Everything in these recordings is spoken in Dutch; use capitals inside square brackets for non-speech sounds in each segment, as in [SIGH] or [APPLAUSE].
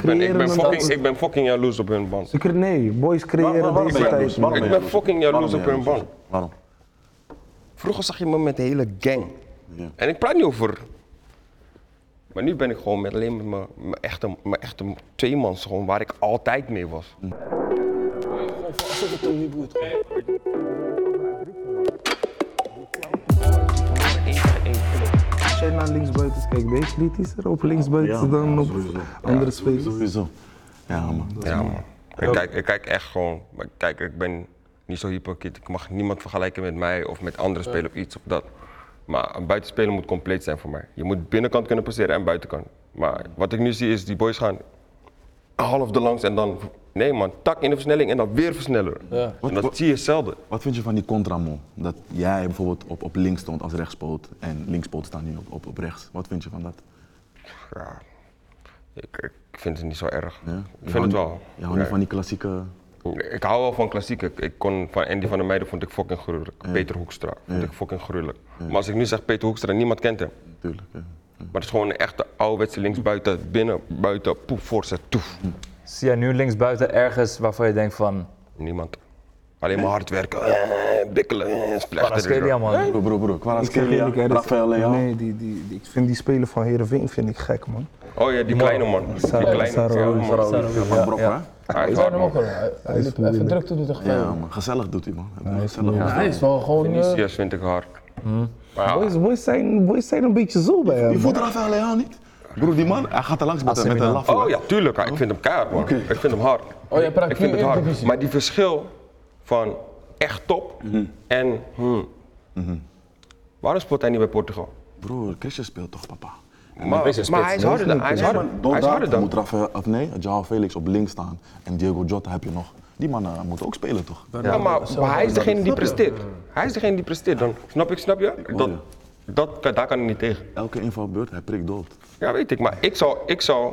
Ik ben, ik, een fucking, ik ben fucking jaloers op hun band. Ze cre- nee, boys Waar- creëren deze tijd. Ik ben fucking jaloers op hun band. Waarom? Vroeger zag je me met de hele gang. Ja. En ik praat niet over. Maar nu ben ik gewoon met alleen met mijn, mijn echte, mijn echte tweemans, gewoon waar ik altijd mee was. Het hem niet boeit. Jij naar linksbuiten kijkt, ben je kritischer op linksbuiten dan op andere Ja, spelers? Sowieso. Ja, man. Ja, man. Ik kijk, ik kijk echt gewoon. Maar kijk, ik ben niet zo hypocriet. Ik mag niemand vergelijken met mij of met andere spelers of iets of dat. Maar een buitenspeler moet compleet zijn voor mij. Je moet binnenkant kunnen passeren en buitenkant. Maar wat ik nu zie is, die boys gaan half de langs en dan... Nee man, tak in de versnelling en dan weer versneller. Ja. En dat zie je zelden. Wat vind je van die contramo? Dat jij bijvoorbeeld op, op links stond als rechtspoot en linkspoot staat nu op, op, op rechts. Wat vind je van dat? Ja, ik, ik vind het niet zo erg. Ja? Ik vind het wel. Je houdt niet van die klassieke... Ik hou wel van klassiek. Ik, kon van Andy van der Meijden vond ik fucking gruwelijk. Peter Hoekstra vond ik fucking gruwelijk. Maar als ik nu zeg Peter Hoekstra, niemand kent hem. Tuurlijk. Maar het is gewoon een echte ouderwetse linksbuiten, binnen, buiten, poef, voorzet, toef. Zie jij nu linksbuiten ergens waarvan je denkt van... Niemand. Alleen maar hard werken, eh, bikkelen, eh, man. Bro, bro, bro. Ik zeg Kvaratskhelia, eerlijk, is- Rafael Leao. Nee, die, die, die- ik vind die speler van Heerenveen vind ik gek, man. Oh ja, die kleine man. Die Sarah- kleine, Sarah ja, man. Ja, van Brok, hè? Hij is hard, hem ook man. wel. Hij- even druk hij tegen Ja, man. Gezellig doet hij, man. Hij doet gezellig. Hij is wel gewoon... eh, Vinicius vind ik hard. Maar ja, Boys, boys, zijn, boys zijn een beetje zo bij hem. Je voelt man. Rafael Leao niet? Broer, die man, hij gaat er langs met, met een Milan. laffe. Oh ja, tuurlijk. Ik vind hem keihard, man. Ik vind hem hard. Oh, jij praat ik vind nu het hard. Eredivisie. Maar die verschil van echt top en hmm. Waarom speelt hij niet bij Portugal? Broer, Christian speelt toch, papa? Maar, maar hij is harder dan hij is harder. Hij is harder dan. moet Rafael, of nee, Joao Felix op links staan en Diego Jota heb je nog. Die mannen moeten ook spelen, toch? Ja, maar, maar hij is degene die presteert. Hij is degene die presteert. Dan, snap ik, snap je? Dat, je. Dat, daar kan ik niet tegen. Elke invalbeurt, hij prikt dood. Ja, weet ik. Maar ik zou, ik zou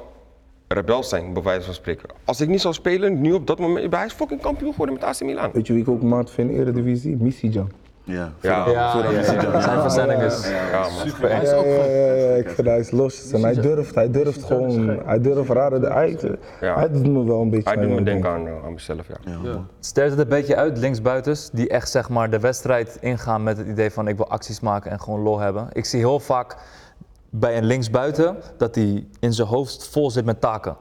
rebel zijn, bij wijze van spreken. Als ik niet zou spelen, nu op dat moment... Hij is fucking kampioen geworden met AC Milan. Weet je wie ik ook maat vind in de Eredivisie? Missy-Jan. Ja, Ja, Ja, ja, ja. Zijn verzending is... ja, man. Hij is ook Ja, gewoon... ja, ja, ik vind hij is los. En hij durft, hij durft gewoon, hij durft rare, hij, Ja. hij doet me wel een beetje Hij doet me aan denken aan, aan mezelf, ja. Sterft het een beetje uit, linksbuitens, die echt zeg maar de wedstrijd ingaan met het idee van ik wil acties maken en gewoon lol hebben. Ik zie heel vaak bij een linksbuiten dat hij in zijn hoofd vol zit met taken.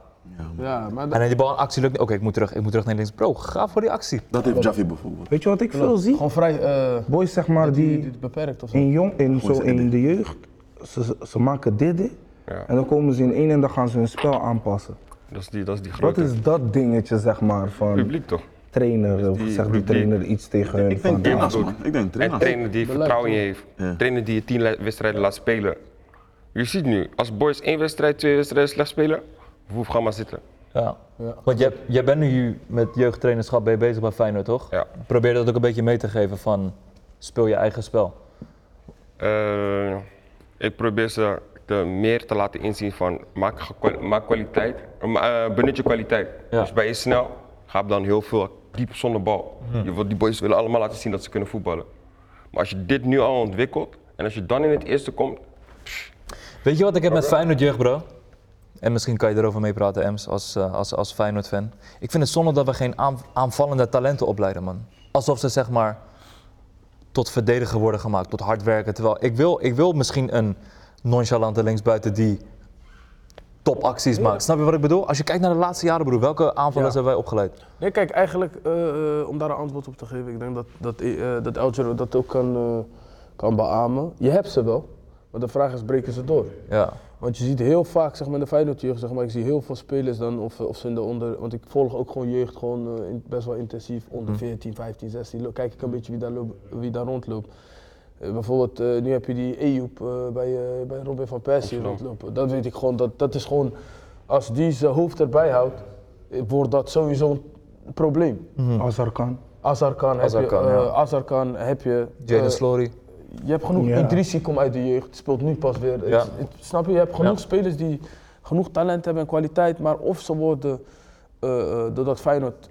Ja, maar En dan die bal een actie lukt niet. Oké, ik moet terug, ik moet terug naar links. Bro, ga voor die actie. Dat heeft Javi bijvoorbeeld. Weet je wat ik veel zie? gewoon vrij... eh, Boys zeg maar die, die die beperkt of zo. in, jong, in, zo zijn in de jeugd, ze, ze- ze maken dit, en dan komen ze in één en dan gaan ze hun spel aanpassen. Dat is die, dat is die Wat grote is dat dingetje zeg maar van publiek, toch? trainer of die zegt die publiek. trainer iets tegen hun Ik van denk trainers, man. Ik denk En trainers. trainer die vertrouwen in je heeft. Ja. Trainer die je tien le- wedstrijden laat spelen. Je ziet nu, als boys één wedstrijd, twee wedstrijden slecht spelen, hoef ga maar zitten. Ja. Want jij, jij bent nu met jeugdtrainerschap ben je bezig bij Feyenoord, toch? Ja. Probeer dat ook een beetje mee te geven van speel je eigen spel. Eh, ik probeer ze te meer te laten inzien van maak, kwaliteit, eh, eh, benut je kwaliteit. Ja. Dus ben je snel, ga dan heel veel diep zonder bal. Je wil, die boys willen allemaal laten zien dat ze kunnen voetballen. Maar als je dit nu al ontwikkelt en als je dan in het eerste komt, Weet je wat ik heb met Feyenoord jeugd, bro? En misschien kan je erover meepraten, Ems, als, eh, als, als Feyenoord-fan. Ik vind het zonde dat we geen aan- aanvallende talenten opleiden, man. Alsof ze zeg maar tot verdediger worden gemaakt, tot hard werken. Terwijl ik wil, ik wil misschien een nonchalante linksbuiten die topacties maakt. Snap je wat ik bedoel? Als je kijkt naar de laatste jaren, broer, welke aanvallers Ja. hebben wij opgeleid? Nee, kijk, eigenlijk, eh, eh, om daar een antwoord op te geven, ik denk dat, dat, dat Elgero dat ook kan, kan beamen. Je hebt ze wel, maar de vraag is, breken ze door? Ja. Want je ziet heel vaak, zeg maar, in de Feyenoord jeugd, zeg maar, ik zie heel veel spelers dan, of, of ze in de onder, want ik volg ook gewoon jeugd, gewoon eh, in- best wel intensief, onder 14, 15, 16, lo- kijk ik een beetje wie daar, loop- wie daar rondloopt. Eh, bijvoorbeeld, eh, nu heb je die Ejoep eh, bij, eh, bij Robin van Persie rondlopen. Dat weet ik gewoon, dat, dat is gewoon, als die zijn hoofd erbij houdt, wordt dat sowieso een probleem. Azarkan. Azarkan heb Azarkan, je, ja. Azarkan heb je. Jaden Slory. Je hebt genoeg. Ja. Idrissi komt uit de jeugd, speelt nu pas weer. Ja. Het- het- snap je? Je hebt genoeg Ja. spelers die genoeg talent hebben en kwaliteit, maar of ze worden, eh, eh, doordat Feyenoord,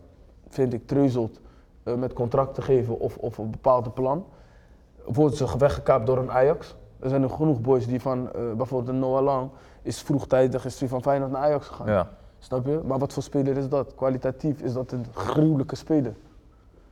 vind ik, treuzelt eh, met contract te geven of, of een bepaalde plan, worden ze weggekaapt door een Ajax. Er zijn er genoeg boys die van, eh, bijvoorbeeld een Noah Lang, is vroegtijdig is die van Feyenoord naar Ajax gegaan. Ja. Snap je? Maar wat voor speler is dat? Kwalitatief is dat een gruwelijke speler.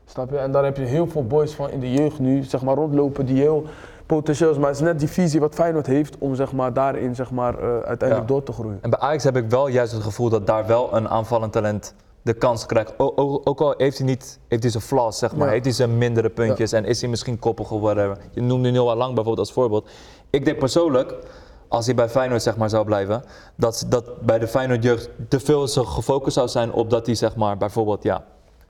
Snap je? En daar heb je heel veel boys van in de jeugd nu, zeg maar, rondlopen die heel potentieel is. Maar het is net die visie wat Feyenoord heeft om zeg maar, daarin zeg maar, eh, uiteindelijk Ja. door te groeien. En bij Ajax heb ik wel juist het gevoel dat daar wel een aanvallend talent de kans krijgt. O- o- ook al heeft hij niet heeft hij zijn flaws, zeg maar. Ja. Heeft hij zijn mindere puntjes en is hij misschien koppig of whatever. Je noemde Noah Lang bijvoorbeeld als voorbeeld. Ik denk persoonlijk, als hij bij Feyenoord zeg maar, zou blijven, dat, dat bij de Feyenoord jeugd te veel zo gefocust zou zijn op dat hij zeg maar, bijvoorbeeld ja,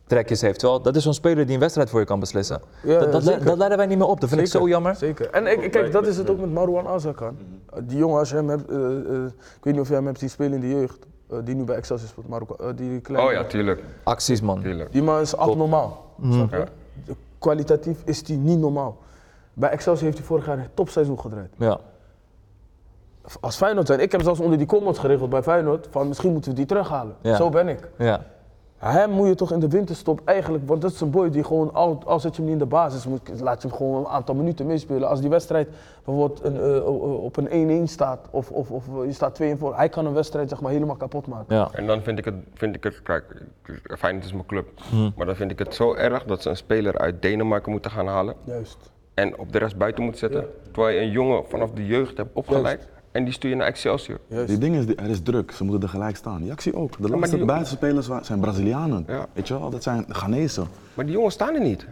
trekjes heeft. Terwijl dat is zo'n speler die een wedstrijd voor je kan beslissen. Ja, dat, dat, dat leiden wij niet meer op. Dat vind ik zo jammer. Zeker. En ik, kijk, dat is het ook met Marwan Azarkan. Die jongen, als je hem hebt, eh, eh, ik weet niet of jij hem hebt zien spelen in de jeugd, eh, die nu bij Excelsior speelt, Marokko, die kleine. Oh ja, tuurlijk. Acties man. tuurlijk. Die man is abnormaal. snap je? Ja. Kwalitatief is die niet normaal. Bij Excelsior heeft hij vorig jaar een topseizoen gedraaid. Ja. Als Feyenoord zijn, ik heb zelfs onder die comments geregeld bij Feyenoord van misschien moeten we die terughalen. Ja. Zo ben ik. Ja. Hem moet je toch in de winterstop eigenlijk, want dat is een boy die gewoon, al, al zet je hem niet in de basis, moet, laat je hem gewoon een aantal minuten meespelen. Als die wedstrijd bijvoorbeeld een, eh, op een 1-1 staat of, of, of je staat 2 voor, hij kan een wedstrijd zeg maar helemaal kapot maken. ja. En dan vind ik het, vind ik het kijk, Feyenoord is mijn club. Maar dan vind ik het zo erg dat ze een speler uit Denemarken moeten gaan halen Juist. en op de rest buiten moeten zetten. Terwijl je een jongen vanaf de jeugd hebt opgeleid en die stuur je naar Excelsior. Die ding is, er is druk, ze moeten er gelijk staan. Ja, ik zie ook. De laatste die- buitenspelers zijn Brazilianen. Ja. Weet je wel, dat zijn Ghanese. Maar die jongens staan er niet.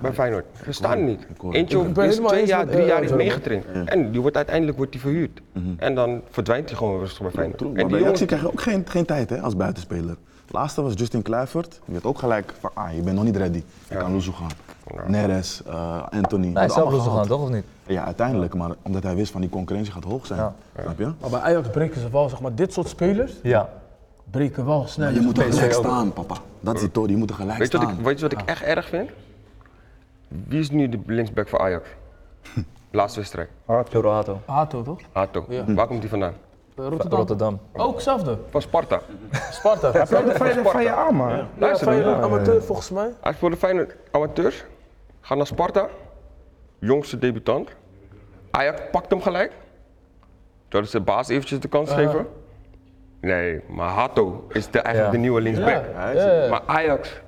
bij Feyenoord. Ze staan er niet. ik Eentje Ik op is twee jaar, met- drie jaar is meegetraind. En die wordt uiteindelijk wordt die verhuurd. En dan verdwijnt hij gewoon rustig bij Feyenoord. True, En die bij jongens, krijg je ook geen, geen tijd hè, als buitenspeler. Laatste was Justin Kluivert. Die werd ook gelijk van, ah, je bent nog niet ready. Je kan Luzu gaan. Neres, eh, Anthony. Hij is zelf los gaan, toch of niet? Ja, uiteindelijk. Maar omdat hij wist van die concurrentie gaat hoog zijn. Snap je? Maar bij Ajax breken ze wel, zeg maar, dit soort spelers Ja. breken wel snel. Je moet er gelijk ook. staan, papa. Dat is die toon, je moet er gelijk weet, je wat staan. ik, weet je wat ik echt erg vind? Wie is nu de linksback voor Ajax? [LAUGHS] Laatste wedstrijd. Hato. Hato toch? Hato. Waar komt hij vandaan? Eh, Rotterdam. Rotterdam. Ook hetzelfde. Van Sparta. Sparta. Hij speelde van je, van je aan, man. Ja, Luister dan. Feyenoord amateur volgens mij. Hij is voor de Feyenoord amateurs. Gaat naar Sparta. Jongste debutant. Ajax pakt hem gelijk. Zodat ze de baas eventjes de kans geven. Nee, maar Hato is de, eigenlijk Ja. de nieuwe linksback. Ja, ja, ja. Maar Ajax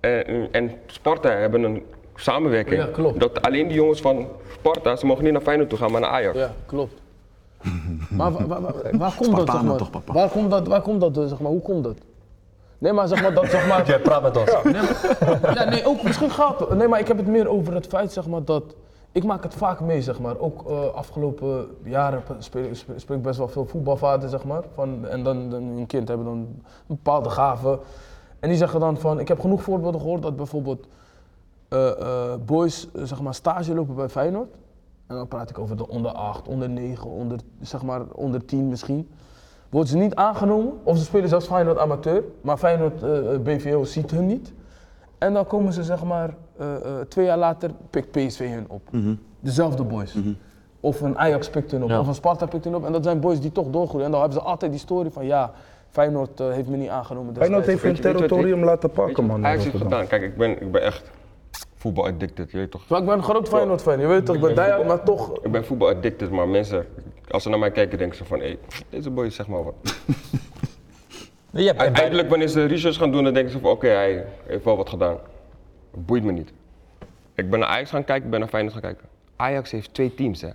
en, en Sparta hebben een samenwerking. Ja, klopt. Dat alleen die jongens van Sparta, ze mogen niet naar Feyenoord toe gaan, maar naar Ajax. Ja, klopt. Maar wa- wa- wa- waar, [LAUGHS] komt dat, zeg maar? toch, papa? Waar komt dat, waar komt dat, eh, zeg maar, hoe komt dat? Nee, maar zeg maar, dat, zeg maar... [LAUGHS] Jij praat met ons. Ja, nee, ook misschien gaat het. Nee, maar ik heb het meer over het feit, zeg maar, dat... Ik maak het vaak mee, zeg maar. Ook eh, afgelopen jaren speel, ik- best wel veel voetbalvader, zeg maar. Van, en dan, een kind hebben dan een bepaalde gave. En die zeggen dan van... Ik heb genoeg voorbeelden gehoord dat bijvoorbeeld eh, eh, boys, zeg maar, stage lopen bij Feyenoord. En dan praat ik over de onder 8, onder 9, onder, zeg maar, onder 10 misschien. Worden ze niet aangenomen, of ze spelen zelfs Feyenoord amateur, maar Feyenoord BVO ziet hun niet. En dan komen ze zeg maar eh, eh, twee jaar later pikt PSV hun op. Dezelfde boys. Of een Ajax pikt hun op, Ja. of een Sparta pikt hun op. En dat zijn boys die toch doorgroeien. En dan hebben ze altijd die story van ja, Feyenoord eh, heeft me niet aangenomen. Feyenoord heeft hun weet territorium laten pakken, man. Ajax heeft gedaan? Kijk, ik ben, ik ben echt voetbal addicted, je weet toch? Maar ik ben een groot Feyenoord fan, je weet toch, ik ben diehard, maar toch. Ik ben voetbal addicted, maar mensen, als ze naar mij kijken, denken ze van, hé, deze boy is zeg maar wat. [LAUGHS] Je hebt Uiteindelijk, wanneer ze research gaan doen, dan denken ze van, oké, hij heeft wel wat gedaan. Boeit me niet. Ik ben naar Ajax gaan kijken, ik ben naar Feyenoord gaan kijken. Ajax heeft twee teams, hè.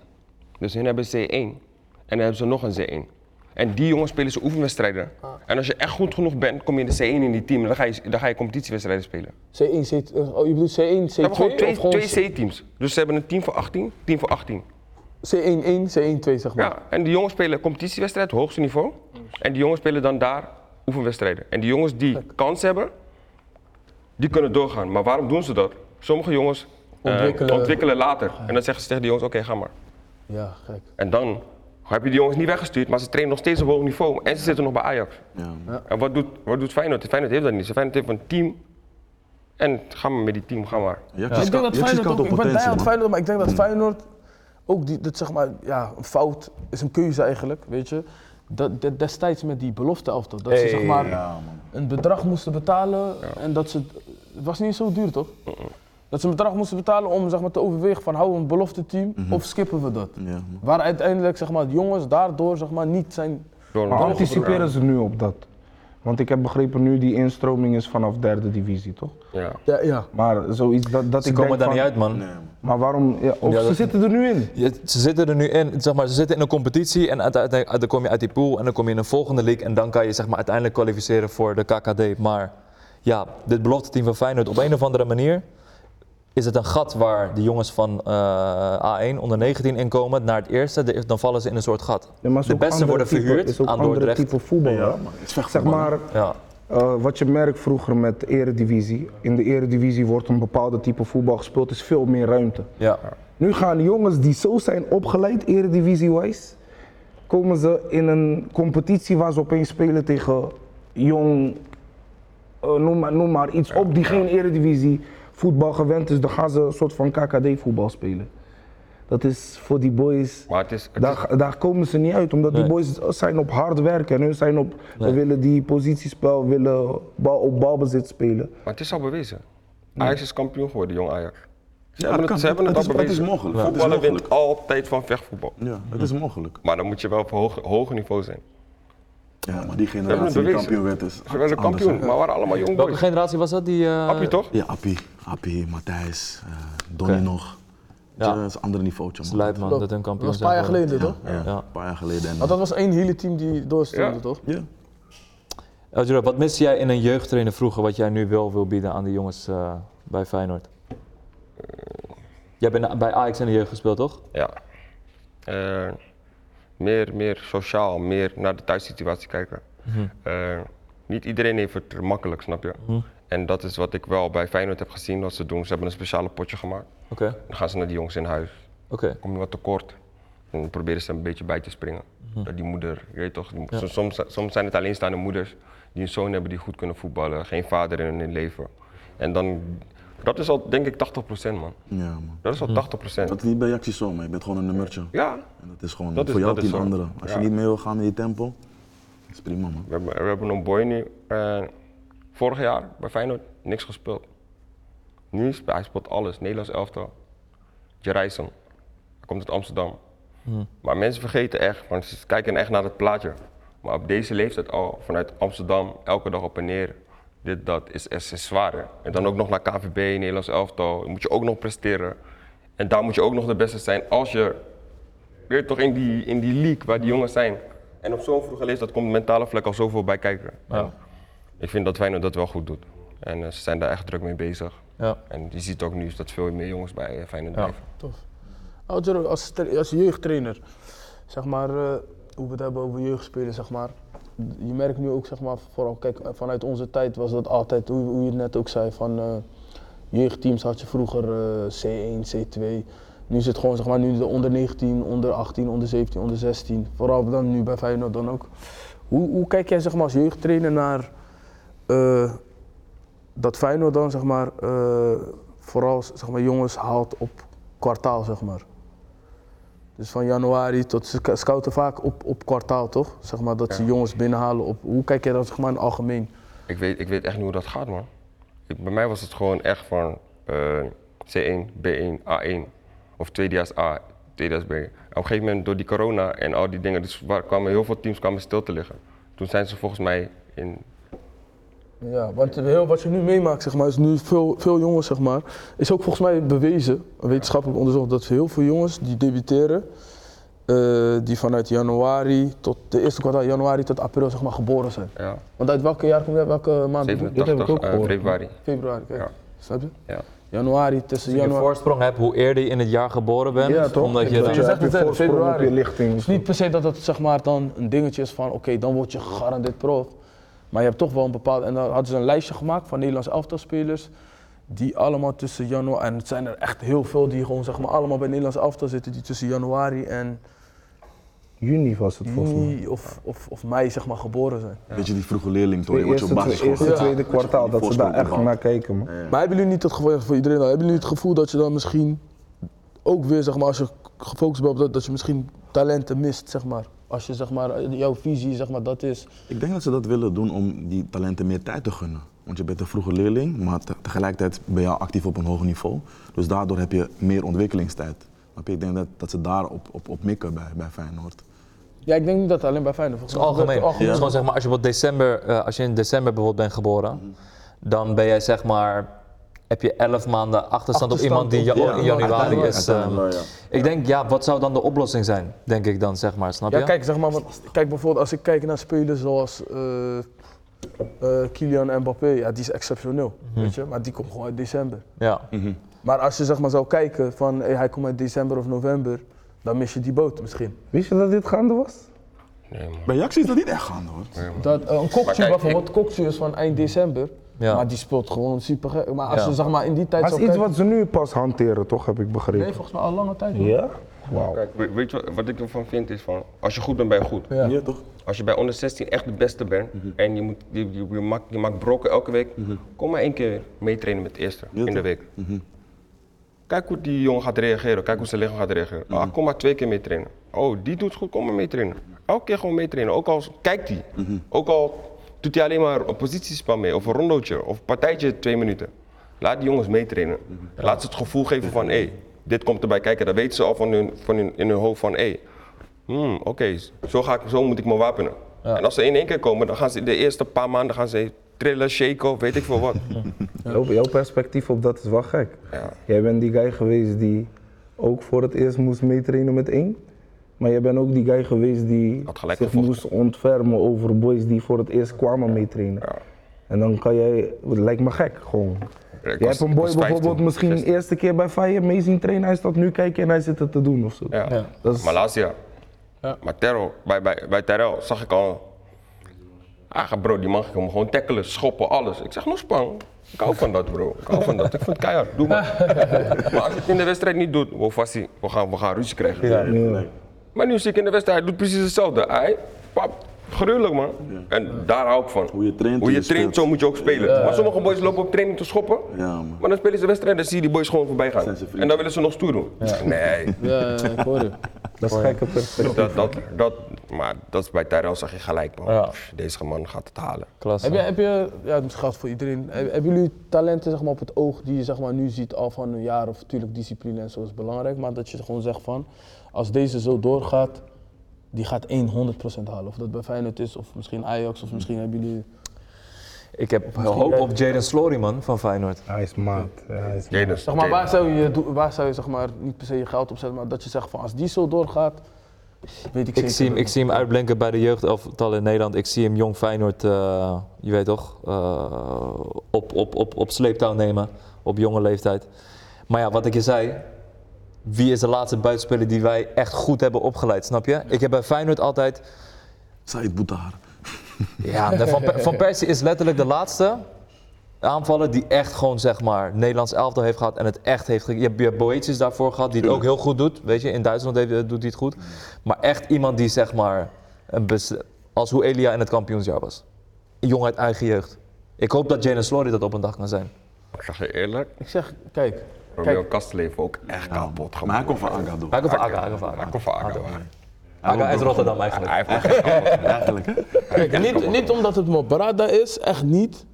Dus hun hebben C1 en dan hebben ze nog een C1. En die jongens spelen ze oefenwedstrijden. En als je echt goed genoeg bent, kom je in de C1 in die team en dan ga je, dan ga je competitiewedstrijden spelen. C1, C, eh, oh, je bedoelt C1, Ze hebben C2 gewoon twee, gewoon twee C-teams. Dus ze hebben een team voor 18, team voor 18. C1-1, C1-2 zeg maar. Ja, en die jongens spelen competitiewedstrijd, hoogste niveau. En die jongens spelen dan daar oefenwedstrijden. En die jongens die kans hebben, die kunnen doorgaan. Maar waarom doen ze dat? Sommige jongens eh, Ontwikkelen. ontwikkelen later. En dan zeggen ze tegen die jongens, oké, ga maar. Ja, gek. En dan heb je die jongens niet weggestuurd, maar ze trainen nog steeds op hoog niveau. En ze zitten nog bij Ajax. Ja. En wat doet, wat doet Feyenoord? Feyenoord heeft dat niet. Feyenoord heeft een team. En ga maar met die team, ga maar. Ik denk dat Feyenoord ook, ik ben. Feyenoord, maar ik denk dat Feyenoord ook die, dat zeg maar, ja, een fout is een keuze eigenlijk, weet je. Dat, dat destijds met die belofte elftal, dat ze zeg maar Ja, een bedrag moesten betalen en dat ze, het was niet zo duur toch? Dat ze een bedrag moesten betalen om zeg maar, te overwegen van houden we een belofte team of skippen we dat. Waar uiteindelijk zeg maar, de jongens daardoor zeg maar, niet zijn Door anticiperen ze nu op dat? Want ik heb begrepen nu die instroming is vanaf derde divisie, toch? Ja. Ja, ja. Maar zoiets dat, dat Ze ik komen denk daar niet uit, man. Nee. Maar waarom? Ja, of Ja, ze dat- zitten er nu in. Je- ze zitten er nu in, zeg maar, ze zitten in een competitie en uiteindelijk dan kom je uit die pool en dan kom je in een volgende league en dan kan je zeg maar, uiteindelijk kwalificeren voor de KKD. Maar ja, dit belofte team van Feyenoord op een of andere manier is het een gat waar de jongens van eh, A1 onder 19 inkomen naar het eerste, de- dan vallen ze in een soort gat. Ja, maar de beste worden type- verhuurd is ook aan andere Dordrecht. type voetbal. Ja. Het is Zeg maar, Ja, eh, wat je merkt vroeger met de eredivisie. In de eredivisie wordt een bepaalde type voetbal gespeeld, is veel meer ruimte. ja. Nu gaan de jongens die zo zijn opgeleid, eredivisie-wise, komen ze in een competitie waar ze opeens spelen tegen jong, eh, noem, maar, noem maar iets op, die geen eredivisie voetbal gewend is. Dan gaan ze een soort van KKD voetbal spelen. Dat is voor die boys, Maar het is, het is- daar, daar komen ze niet uit, omdat die boys zijn op hard werken en hun zijn op, Nee. we willen die positiespel, willen bal, op balbezit spelen. maar het is al bewezen. Ajax is kampioen geworden, jong Ajax. Ze Ja, hebben het ze hebben het, Het al is- het is bewezen. mogelijk. Het is Voetballen wint mogelijk. altijd van vechtvoetbal. Ja, het is mogelijk. Maar dan moet je wel op hoog, hoger niveau zijn. Ja, maar die generatie die kampioen werd is Ze werden kampioen, maar waren allemaal jong Welke generatie was dat? Die, eh, Appie toch? Ja, Appie, Appie, Matthijs, eh Donny nog. Ja. Dat is een ander niveautje, man. Lijp man, dat hun Dat kampioen was een paar jaar geleden, toch? Ja, Ja. een paar jaar geleden. En, Want dat was één hele team die doorstroomde, Ja. toch? ja. Elgiro, wat miste jij in een jeugdtrainer vroeger wat jij nu wel wil bieden aan de jongens eh, bij Feyenoord? Jij bent bij Ajax in de jeugd gespeeld, toch? Ja. Eh, meer, meer sociaal, meer naar de thuissituatie kijken. Eh, niet iedereen heeft het er makkelijk, snap je? En dat is wat ik wel bij Feyenoord heb gezien dat ze doen. Ze hebben een speciale potje gemaakt. Oké, Dan gaan ze naar die jongens in huis. oké. Kom je wat tekort. En dan proberen ze een beetje bij te springen. Dat die moeder, je weet toch, die soms, soms zijn het alleenstaande moeders die een zoon hebben die goed kunnen voetballen. Geen vader in hun leven. En dan, dat is al denk ik 80% man. ja, man. Dat is al 80%. Dat is niet bij Jaxi zo, maar je bent gewoon een nummertje. Ja, En dat is gewoon Dat is- voor jou is zo. anderen. Als Ja. je niet mee wil gaan met die tempo, dat is prima, man. We hebben, we hebben een boy nu, eh, vorig jaar bij Feyenoord, niks gespeeld. Nu is hij speelt alles, Nederlands elftal. Jerijsen, hij komt uit Amsterdam. Maar mensen vergeten echt, want ze kijken echt naar het plaatje. Maar op deze leeftijd al, vanuit Amsterdam, elke dag op en neer, dit, dat, is, is. En dan ook nog naar KVB, Nederlands elftal, moet je ook nog presteren. En daar moet je ook nog de beste zijn als je weet toch in die, in die league waar die jongens zijn. En op zo'n vroege leeftijd komt de mentale vlek al zoveel bij kijken. En ik vind dat Feyenoord dat wel goed doet. En eh, ze zijn daar echt druk mee bezig. Ja. En je ziet ook nu dat veel meer jongens bij eh, Feyenoord Ja. blijven. Tof. Oudjero, als, als jeugdtrainer, zeg maar, eh, hoe we het hebben over jeugdspelen, zeg maar. Je merkt nu ook, zeg maar, vooral, kijk, vanuit onze tijd was dat altijd, hoe, je het net ook zei, van eh, jeugdteams had je vroeger eh, C1, C2. Nu is het gewoon, zeg maar, nu de onder 19, onder 18, onder 17, onder 16. Vooral dan nu bij Feyenoord dan ook. Hoe, hoe kijk jij, zeg maar, als jeugdtrainer naar eh, dat Feyenoord dan, zeg maar, eh, vooral, zeg maar, jongens haalt op kwartaal, zeg maar. Dus van januari tot ze sc- scouten vaak op, op kwartaal, toch? Zeg maar dat ze jongens binnenhalen op. Hoe kijk jij dat zeg maar in het algemeen? Ik weet, ik weet echt niet hoe dat gaat, man. Ik- bij mij was het gewoon echt van eh, C1, B1, A1. Of tweedejaars A, tweedejaars B. Op een gegeven moment door die corona en al die dingen, dus waar kwamen heel veel teams kwamen stil te liggen. Toen zijn ze volgens mij in Ja, want heel wat je nu meemaakt, zeg maar, is nu veel, veel jongens, zeg maar, is ook volgens mij bewezen, wetenschappelijk onderzocht, dat heel veel jongens die debuteren, eh, die vanuit januari tot de eerste kwartaal, januari tot april, zeg maar, geboren zijn. ja, Want uit welke jaar kom je, welke maand? Dit heb ik 87 ook eh, gehoord. februari. Februari, kijk. Ja. Snap je? Ja. Januari, tussen Als je januari. voorsprong hebt, hoe eerder je in het jaar geboren bent, Ja, toch? omdat je Dat dan... je zegt je het, hè, voorsprong op februari. je lichting. Het is niet per se dat het zeg maar, dan een dingetje is van oké, dan word je gegarandeerd prof. Maar je hebt toch wel een bepaald. En dan hadden ze een lijstje gemaakt van Nederlands elftalspelers. Die allemaal tussen januari. En het zijn er echt heel veel die gewoon zeg maar allemaal bij Nederlands elftal zitten. Die tussen januari en Juni was het volgens mij. of, of, of mei zeg maar geboren zijn. Weet je, die vroege leerling, toch? Je wordt je basis eerste gewoon tweede kwartaal, Dat ze daar echt naar kijken, man. Maar hebben jullie niet het gevoel, voor iedereen dan, hebben jullie het gevoel dat je dan misschien ook weer zeg maar als je gefocust bent op dat, dat je misschien talenten mist zeg maar. Als je zeg maar jouw visie zeg maar dat is. Ik denk dat ze dat willen doen om die talenten meer tijd te gunnen. Want je bent een vroege leerling, maar te- tegelijkertijd ben je actief op een hoger niveau. Dus daardoor heb je meer ontwikkelingstijd. Ik denk dat, dat ze daar op, op, op mikken bij, bij Feyenoord. Ja, ik denk niet dat het alleen bij Feyenoord Het is algemeen. Het gewoon zeg maar, als je, december, eh, als je in december bijvoorbeeld bent geboren, dan ben jij zeg maar, heb je 11 maanden achterstand, op iemand die ja, in ja, januari is. ja. Ik denk, ja, wat zou dan de oplossing zijn, denk ik dan, zeg maar, snap je? Ja, kijk, zeg maar, want, kijk bijvoorbeeld als ik kijk naar spelers zoals eh eh, Kylian Mbappé, ja, die is exceptioneel, Mhm. weet je, maar die komt gewoon uit december. Ja. Maar als je zeg maar zou kijken van hey, hij komt uit december of november, dan mis je die boot misschien. Wist je dat dit gaande was? Nee, man. Bij Ajax is dat niet echt gaande hoor. Dat, eh, een kijk, bijvoorbeeld, Kokju is van eind december, Ja. maar die speelt gewoon super. Maar als Ja. je zeg maar in die tijd Maar het is iets kijken... wat ze nu pas hanteren, toch? Heb ik begrepen. Nee, volgens mij al lange tijd. man. Ja? Wauw. Kijk, we- weet je wat, wat ik ervan vind is van, als je goed bent, ben je goed. Ja. Ja, toch? Als je bij onder 16 echt de beste bent en je, moet, je, je, je maakt, je maakt brokken elke week, kom maar één keer meetrainen met het eerste Ja, in de week. Kijk hoe die jongen gaat reageren, kijk hoe zijn lichaam gaat reageren. Ah, kom maar twee keer meetrainen. Oh, die doet goed, kom maar meetrainen. Elke keer gewoon meetrainen, ook al kijkt hij. Ook al doet hij alleen maar een positiespel mee, of een rondootje, of een partijtje twee minuten. Laat die jongens meetrainen. Laat ze het gevoel geven van, hé, hey, dit komt erbij kijken. Dan weten ze al van hun, van hun, in hun hoofd van, hé, hey, Hmm, oké, zo, ga ik- zo moet ik me wapenen. En als ze in één keer komen, dan gaan ze de eerste paar maanden gaan ze trillen, shaken of weet ik veel wat. [LAUGHS] Jouw, jouw perspectief op dat is wel gek. Ja. Jij bent die guy geweest die ook voor het eerst moest meetrainen met één. Maar jij bent ook die guy geweest die zich gevochten. moest ontfermen over boys die voor het eerst kwamen meetrainen. Ja. En dan kan jij, het lijkt me gek gewoon. Ik Jij was- hebt een ik boy bijvoorbeeld 15, misschien de 16. eerste keer bij Feyenoord mee zien trainen, hij staat nu kijken en hij zit het te doen of zo. Ja. Ja. Dat is- Malaysia. Ja. Maar Terrell, bij, bij, bij Terrell zag ik al. Ah, bro, die man ging hem gewoon tackelen, schoppen, alles. Ik zeg, nog spang. Ik hou van dat, bro. Ik hou van dat. Ik vind het keihard. Doe maar. [LAUGHS] maar als je het in de wedstrijd niet doet, we gaan, we gaan ruzie krijgen. Ja. Maar nu zie ik in de wedstrijd, hij doet precies hetzelfde. Hij, pap, gruwelijk man. En daar hou ik van. Hoe je traint, Hoe je je traint, zo moet je ook spelen. Maar sommige boys lopen op training te schoppen. Ja, man. Maar dan spelen ze wedstrijd en dan zie je die boys gewoon voorbij gaan. En dan willen ze nog stoer doen. Nee, [LAUGHS] Ja, ik hoor je. Dat is gekke perspectief. dat, dat, dat, maar dat is bij Tyrell zag je gelijk man. Ja. Deze man gaat het halen. Klasse. Heb je, heb je, ja, het geldt voor iedereen. Heb- Hebben jullie talenten zeg maar, op het oog die je zeg maar, nu ziet al van een jaar of natuurlijk discipline en zo is belangrijk, maar dat je gewoon zegt van als deze zo doorgaat, die gaat 100% halen. Of dat bij Feyenoord is, of misschien Ajax, of misschien hebben jullie... Ik heb hoop op Jaden Slory, man, van Feyenoord. Hij is maat. Ja, hij is maat. Zeg maar, waar zou je, waar zou je zeg maar, niet per se je geld op zetten, maar dat je zegt van als die zo doorgaat, weet ik, Ik zeker. zie, hem, ik zie hem uitblinken bij de jeugdelftal in Nederland. Ik zie hem jong Feyenoord, eh, je weet toch, eh, op, op, op, op sleeptouw nemen op jonge leeftijd. Maar ja, wat ik je zei, wie is de laatste buitenspeler die wij echt goed hebben opgeleid, snap je? Ik heb bij Feyenoord altijd, Said Boetahar. ja, de van, van Persie is letterlijk de laatste aanvaller die echt gewoon zeg maar Nederlands elftal heeft gehad en het echt heeft ge- Je hebt, je hebt Boetius daarvoor gehad die het ook heel goed doet, weet je. In Duitsland heeft, doet hij het goed. Maar echt iemand die zeg maar, een bes- als hoe Elia in het kampioensjaar was. Een jongen uit eigen jeugd. Ik hoop dat Jalen Slory dat op een dag kan zijn. Ik zeg je eerlijk, Ik zeg, kijk, Romeo Kasteleven ook echt kapot Maar hij gemaakt. komt van Agado. Hij komt van Aga, hij komt van Hij Aga. Aga. Is Rotterdam eigenlijk. Hij heeft echt kapot. [LAUGHS] Eigenlijk, hè? Kijk, niet, niet omdat het Mobrada is, echt niet.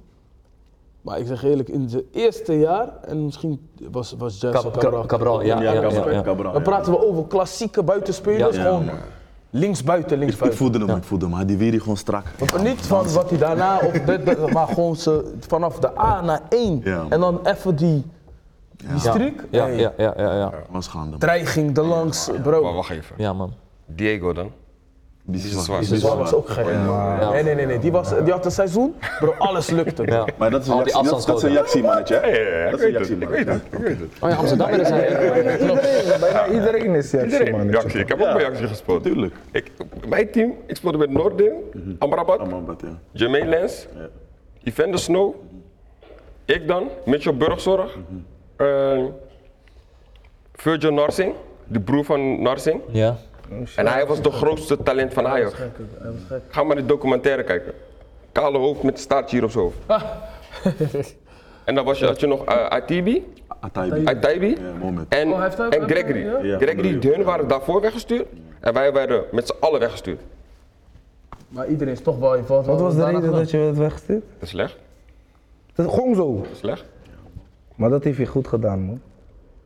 Maar ik zeg eerlijk, in zijn eerste jaar, en misschien was, was Jesse Cab- Cabral. Cab- Cabral, ja, ja, ja, Cabral, ja. Cabral, Dan praten we over klassieke buitenspelers, Ja. gewoon links buiten, links Ik buiten. voelde hem, ik voelde hem. Hij die weer gewoon strak. Niet van wat hij daarna, of dit, dit, maar gewoon ze, vanaf de A naar 1. Ja. En dan even die, die streak. Ja, Hey, ja, ja, ja, ja. Was gaande. Dreiging erlangs, Maar bro. wacht even. Ja, man. Diego dan? Die is zwart. zwart. Die is Dat was ook gek. Ja. Nee, nee, nee, nee. Die, was, die had een seizoen, bro, alles lukte. Ja. Maar dat is Al een die Jaxi- dat- dat is een hè? Ja, ja, Dat ik is een weet het. Ik weet het. Ik weet het. Oh ja, Amsterdam is hij. Iedereen, bijna iedereen is Jackson, Iedereen, man. reactie. Ik heb ook bij Jaxi gespeeld. Tuurlijk. Ik, mijn team, ik speelde met Noordin, Amrabat, Amrabat, ja. Jermaine Lens, Evander Snow, ik dan, Mitchell Burgzorg, eh, Virgil Narsing, de broer van Narsing. Ja. En hij was de grootste talent van Ajax. Ga maar die documentaire kijken. Kale hoofd met staartje hier op zijn hoofd. en dan was je, had je nog uh, Atibi, Ataibi. Ataibi Ja, moment. en, Oh, hij heeft ook- en Gregory. Gregory, hun waren daarvoor weggestuurd en wij werden met z'n allen weggestuurd. Maar iedereen is toch wel... Wat Wat was de reden dat je werd weggestuurd? Dat is slecht. Dat is gewoon zo. Dat is slecht. Maar dat heeft je goed gedaan, man.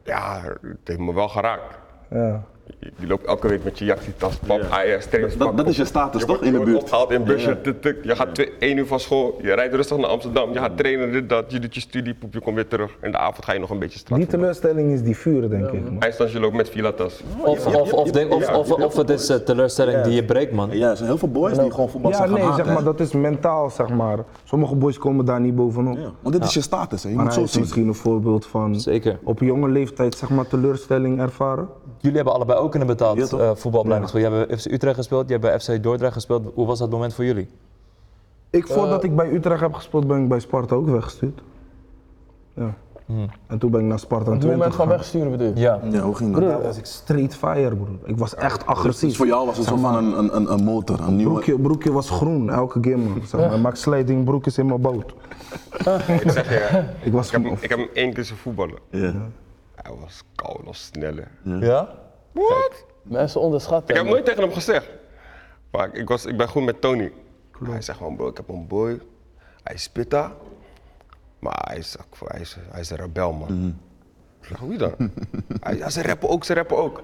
Ja, het heeft me wel geraakt. Ja. Je, je loopt elke week met je jachtietas, pap, Ja. Trainingspak. Dat- dat is je status, Je toch, wordt- in de je wordt buurt? opgehaald in busje, Ja. tuk, tuk. je gaat twee, één uur van school, je rijdt rustig naar Amsterdam, je gaat trainen, dit, dat, je doet je studie, poep, je komt weer terug. In de avond ga je nog een beetje straat. Die teleurstelling is die vuur, denk ik. Eindstand, je loopt met Vilatas. Of, of, of, denk- of, of, of het is eh, teleurstelling die je breekt, man. Ja, er zijn heel veel boys die gewoon voetbal Ja, zijn gaan nee, zeg maar, dat is mentaal, zeg maar. Sommige boys komen daar niet bovenop. Ja, want dit is je status, hè. je Maar moet hij zo is zien. misschien een voorbeeld van Zeker. op jonge leeftijd, zeg maar, teleurstelling ervaren. Jullie hebben allebei ook in een Ja, betaald toch? eh voetbalopleidingschool. Jij hebt bij FC Utrecht gespeeld, jij hebt bij FC Dordrecht gespeeld. Hoe was dat moment voor jullie? Ik, voordat ik bij Utrecht heb gespeeld, ben ik bij Sparta ook weggestuurd. Ja. En toen ben ik naar Sparta Op het 20 moment van wegsturen bedoel je? Ja. Ja, hoe ging dat? Daar was ik straight fire, broer. Ik was echt agressief. Dus voor jou was het zo van een, een, een, een motor, een nieuwe... Broekje, broekje was groen, elke game. man. Zeg maar. Ik maak sliding broekjes in mijn boot. [LAUGHS] Ik zeg je, [LAUGHS] Ik was ik heb, hem- ik heb hem één keer zien voetballen. Ja. Hij was koud, was sneller. Ja? Wat? Mensen onderschatten. Ik heb nooit tegen hem gezegd. Maar ik, ik was, ik ben goed met Tony. Hij zegt gewoon, bro, ik heb een boy. Hij is pitta. Maar hij is, hij is, hij is een rebel, man. Ik zeg, hoe dan? [LAUGHS] hij, ja, ze rappen ook, ze rappen ook.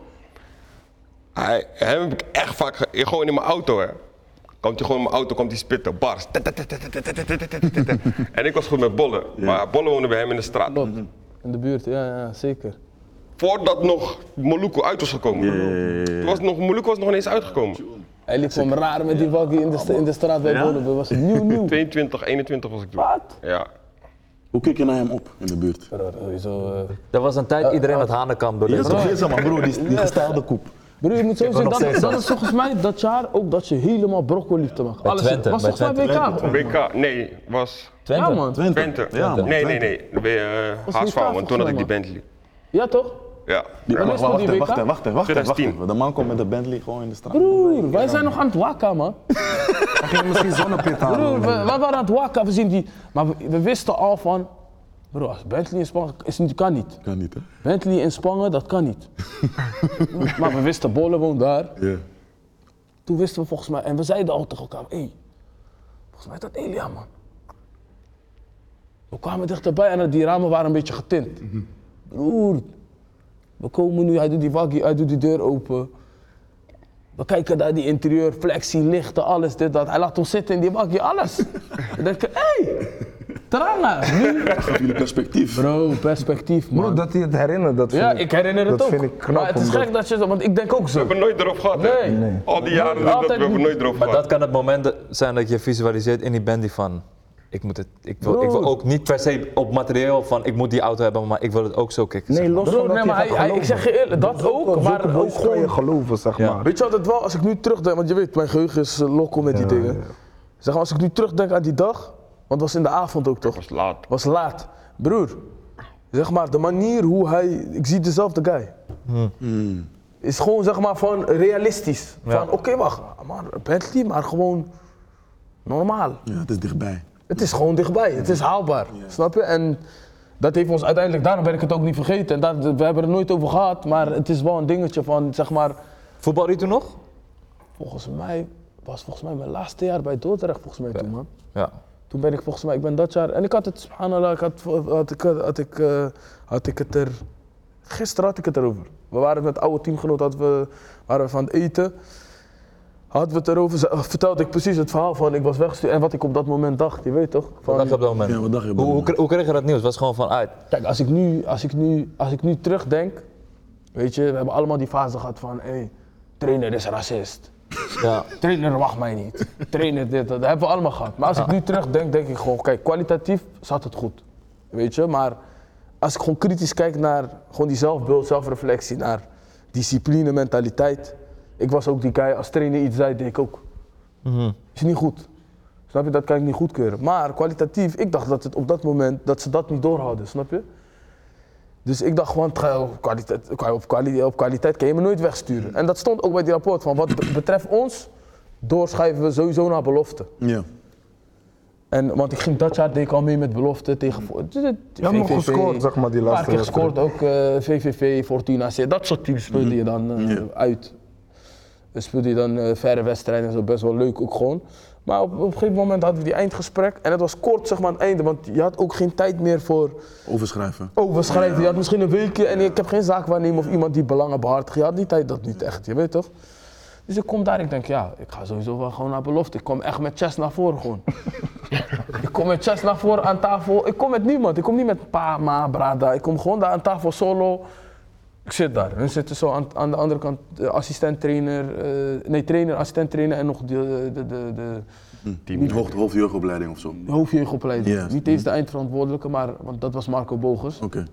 Hij, hem heb ik echt vaak, ge- gewoon in mijn auto, hè. Komt hij gewoon in mijn auto, komt hij spitten, bars. En ik was goed met Bolle. Maar Bolle woonde bij hem in de straat. In de buurt, ja, ja zeker. Voordat nog Moluku uit was gekomen. Toen was nog, Moluku was nog ineens uitgekomen. Hij liep gewoon raar met die waggie in de, st- in de straat bij Bolle. Dat was nieuw, nieuw. [LAUGHS] 22, 21 was ik toen. Wat? Ja. Hoe kijk je naar hem op in de buurt? Sowieso. eh. Er was een tijd iedereen had Hanekamp door Ja, toch? Geef man, bro, die, die gestelde koep. Broer, je moet sowieso, nog dat, steeds dat zo. is volgens mij dat jaar ook dat je helemaal brokkel liep te maken. Bij Alles Twente, was bij volgens mij WK. WK, nee, was Twente? Ja man. Twente. Twente. Ja, man. nee, nee, nee. Ben je uh, HSV, WK want toen had ik die Bentley. Ja toch? Ja. Die, wacht, wacht, wacht, wacht, wacht, wacht, wacht, 2010. wacht. De man komt met de Bentley gewoon in de straat. Broer, wij zijn nog aan het wakken man. Dan ging je misschien zonnepit Broer, we, wij waren aan het wakken, we zien die. Maar we, we wisten al van. Bro, als Bentley in Spangen is niet, kan niet. Kan niet, hè? Bentley in Spangen, dat kan niet. [LAUGHS] maar we wisten, Bolle woont daar. Ja. Toen wisten we volgens mij, en we zeiden al tegen elkaar, hé, volgens mij is dat Elia man. We kwamen dichterbij en die ramen waren een beetje getint. Broer, we komen nu, hij doet die waggie, hij doet die deur open. We kijken naar die interieur, flexie, lichten, alles, dit, dat. Hij laat ons zitten in die waggie, alles. [LAUGHS] we denken, hé, hey, Tranga, [LAUGHS] nu. Jullie perspectief. Bro, perspectief man. Bro, dat hij het herinnert, dat vind ja, ik, ik herinner het dat ook. vind ik knap. maar het is omdat- gek dat je zo, want ik denk ook We zo. hebben nooit erop gehad, hè? Nee. Al die jaren dat, Altijd we hebben nooit erop Maar gehad. dat kan het moment zijn dat je visualiseert in die bandy van... Ik, moet het, ik, wil, ik wil ook niet per se op materieel van ik moet die auto hebben, maar ik wil het ook zo kicken. Nee, los Bro, van nee, je maar hij- hij- ik zeg je eerlijk, dat ook, maar ook kan je gewoon- geloven, zeg Ja. maar. Weet je wat het wel, als ik nu terugdenk, want je weet, mijn geheugen is uh, lokkel met die dingen. Zeg maar, als ik nu terugdenk aan die dag, want het was in de avond ook toch? was laat. was laat. Broer, zeg maar, de manier hoe hij, ik zie dezelfde guy. Is gewoon zeg maar van realistisch. Ja. Van oké, wacht, maar Bentley, maar gewoon normaal. Ja, het is dichtbij. Het is gewoon dichtbij, het is haalbaar. Snap je? En dat heeft ons uiteindelijk, daarom ben ik het ook niet vergeten. En dat, we hebben er nooit over gehad, maar het is wel een dingetje van, zeg maar, Voetbal toen nog? volgens mij, was volgens mij mijn laatste jaar bij Dordrecht volgens mij toen man. Ja. Toen ben ik volgens mij, ik ben dat jaar, en ik had het, subhanallah, ik had, had, ik, had, ik, eh, had ik het er, gisteren had ik het erover. We waren met oude teamgenoot, hadden we, waren we van het eten. Hadden we het erover, ze- vertelde ik precies het verhaal van ik was weggestuurd en wat ik op dat moment dacht, je weet toch? Wat Van, dacht je op dat moment? Ja, wat dacht je op hoe, dat hoe, moment? kre- hoe kreeg je dat nieuws? Was het gewoon van uit? Kijk, als ik, nu, als, ik nu, als ik nu terugdenk, weet je, we hebben allemaal die fase gehad van, hé, hey, trainer is racist. Ja. Trainer mag mij niet. Trainer dit, dat, dat hebben we allemaal gehad. Maar als ik nu terugdenk, denk ik gewoon, kijk, kwalitatief zat het goed. Weet je, maar als ik gewoon kritisch kijk naar gewoon die zelfbeeld, zelfreflectie, naar discipline, mentaliteit. Ik was ook die guy, als trainer iets zei, deed ik ook. Is niet goed. Snap je, dat kan ik niet goedkeuren. Maar kwalitatief, ik dacht dat het op dat moment, dat ze dat niet doorhadden, snap je? Dus ik dacht gewoon, op kwaliteit, op, kwali- op kwaliteit kan je me nooit wegsturen. En dat stond ook bij die rapport van, wat be- betreft ons, doorschuiven we sowieso naar belofte. Ja. En, want ik ging dat jaar deed ik al mee met belofte tegen Je had nog gescoord, zeg maar, die Een paar laatste keer wedstrijd. gescoord, ook eh, VVV, Fortuna, C, dat soort teams speelde je dan eh, uit. Dan speelde je dan eh, verre wedstrijden en zo, best wel leuk ook gewoon. Maar op, op een gegeven moment hadden we die eindgesprek en het was kort zeg maar aan het einde, want je had ook geen tijd meer voor Overschrijven. overschrijven. Je had misschien een weekje en ik heb geen zaakwaarnemer of iemand die belangen behartigt. Je had die tijd dat niet echt, je weet toch? Dus ik kom daar, ik denk ja, ik ga sowieso wel gewoon naar belofte. Ik kom echt met chest naar voren gewoon. [LAUGHS] ik kom met chest naar voren aan tafel. Ik kom met niemand. Ik kom niet met pa, ma, brada. Ik kom gewoon daar aan tafel solo. Ik zit daar. Hun zitten zo aan, aan de andere kant, de assistent trainer, eh, nee trainer, assistent trainer en nog de, de, de, de, Team. Hoofd, hoofdjeugdopleiding of zo. Hoofdjeugdopleiding. Yes. Niet eens de eindverantwoordelijke, maar want dat was Marco Bogus. Oké.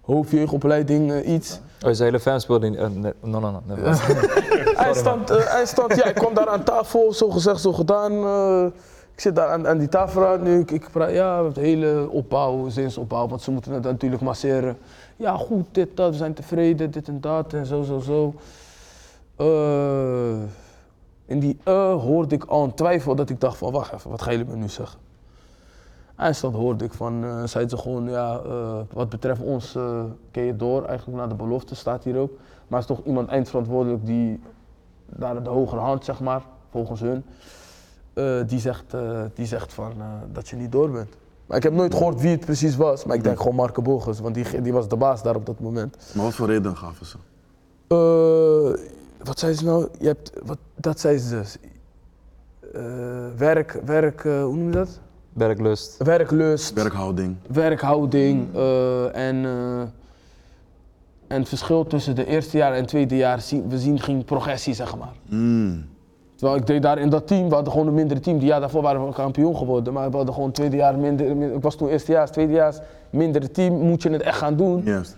Hoofdjeugdopleiding, eh, iets. Oh, zijn hele fans in... eh, nee, no, no, nee. Eindstand, [LAUGHS] eh, eindstand, ja, ik kom daar aan tafel, zo gezegd, zo gedaan. eh, ik zit daar aan, aan die tafel uit nu. Ik, ik praat, ja, de hele opbouw, zinsopbouw, want ze moeten het natuurlijk masseren. Ja, goed, dit, dat, we zijn tevreden, dit en dat en zo, zo, zo. Eh, in die eh hoorde ik al een twijfel dat ik dacht van, wacht even, wat gaan jullie me nu zeggen? Eindstand hoorde ik van, eh zeiden ze gewoon, ja, wat betreft ons eh ken je door, eigenlijk naar de belofte, staat hier ook. Maar is toch iemand eindverantwoordelijk die naar de hogere hand, zeg maar, volgens hun, die, zegt, die zegt van, dat je niet door bent. Maar ik heb nooit gehoord wie het precies was, maar ik denk gewoon Marco Borges, want die, die was de baas daar op dat moment. Maar wat voor reden gaven ze? Eh, wat zei ze nou? Je hebt, wat, dat zei ze dus. Eh, werk, werk, eh, hoe noem je dat? Werklust. Werklust, Werkhouding. werkhouding eh, en, eh, en het verschil tussen de eerste jaar en het tweede jaar, zien, we zien geen progressie, zeg maar. Mm. Terwijl ik deed daar in dat team, we hadden gewoon een mindere team. Die jaar daarvoor waren we kampioen geworden, maar we hadden gewoon tweede jaar minder, min- ik was toen eerstejaars, tweedejaars, mindere team, moet je het echt gaan doen. Juist.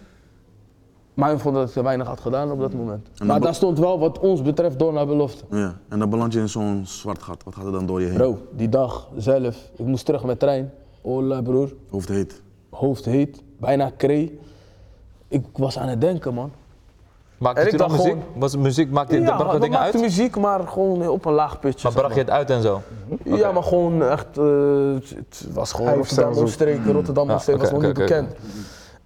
Maar we vonden dat ik te weinig had gedaan op dat moment. Maar daar stond wel wat ons betreft door naar belofte. Ja. En dan beland je in zo'n zwart gat. Wat gaat er dan door je heen? Bro, die dag zelf, ik moest terug met trein. Ola broer, Hoofd heet. hoofd heet, bijna kree. Ik was aan het denken man. Maakte En je toen al muziek? Was muziek, maakte je, ja, bracht dat we dingen uit? muziek, maar gewoon op een laag pitje. Maar bracht je het uit en zo? Ja, maar gewoon echt, eh, het, was gewoon Rotterdam omstreken, Rotterdam omstreken was nog niet bekend.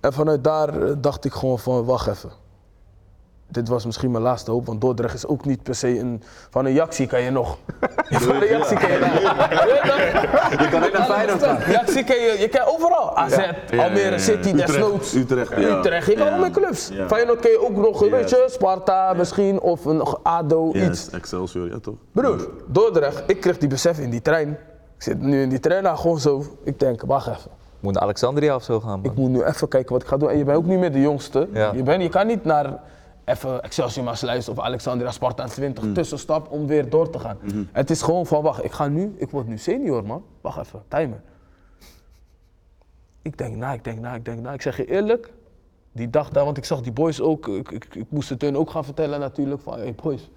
En vanuit daar eh, dacht ik gewoon van, wacht even. Dit was misschien mijn laatste hoop, want Dordrecht is ook niet per se een... Van een Jaxi kan je nog. [LAUGHS] van een Jaxi kan je daar. Je kan niet naar Feyenoord gaan. Jaxi kan je, je kan overal. AZ, Almere City, Utrecht, desnoods. Utrecht, ja. Utrecht, je kan Ja. ook met clubs. Ja. Feyenoord kan je ook nog, weet je, Sparta misschien, of een ADO, iets. Yes, Excelsior, ja toch? Broer, Dordrecht, ik kreeg die besef in die trein. Ik zit nu in die trein, nou gewoon zo. Ik denk, wacht even. Moet naar Alexandria of zo gaan, man. Ik moet nu even kijken wat ik ga doen. En je bent ook niet meer de jongste. Ja. Je, bent, je kan niet naar even Excelsior Maasluis of Alexandria Sparta 20 tussenstap om weer door te gaan. Het is gewoon van, wacht, ik ga nu, ik word nu senior man. Wacht even, timer. Ik denk na, ik denk na, ik denk na. Ik zeg je eerlijk, die dag daar, want ik zag die boys ook, ik, ik, ik moest het hun ook gaan vertellen natuurlijk van, hey boys,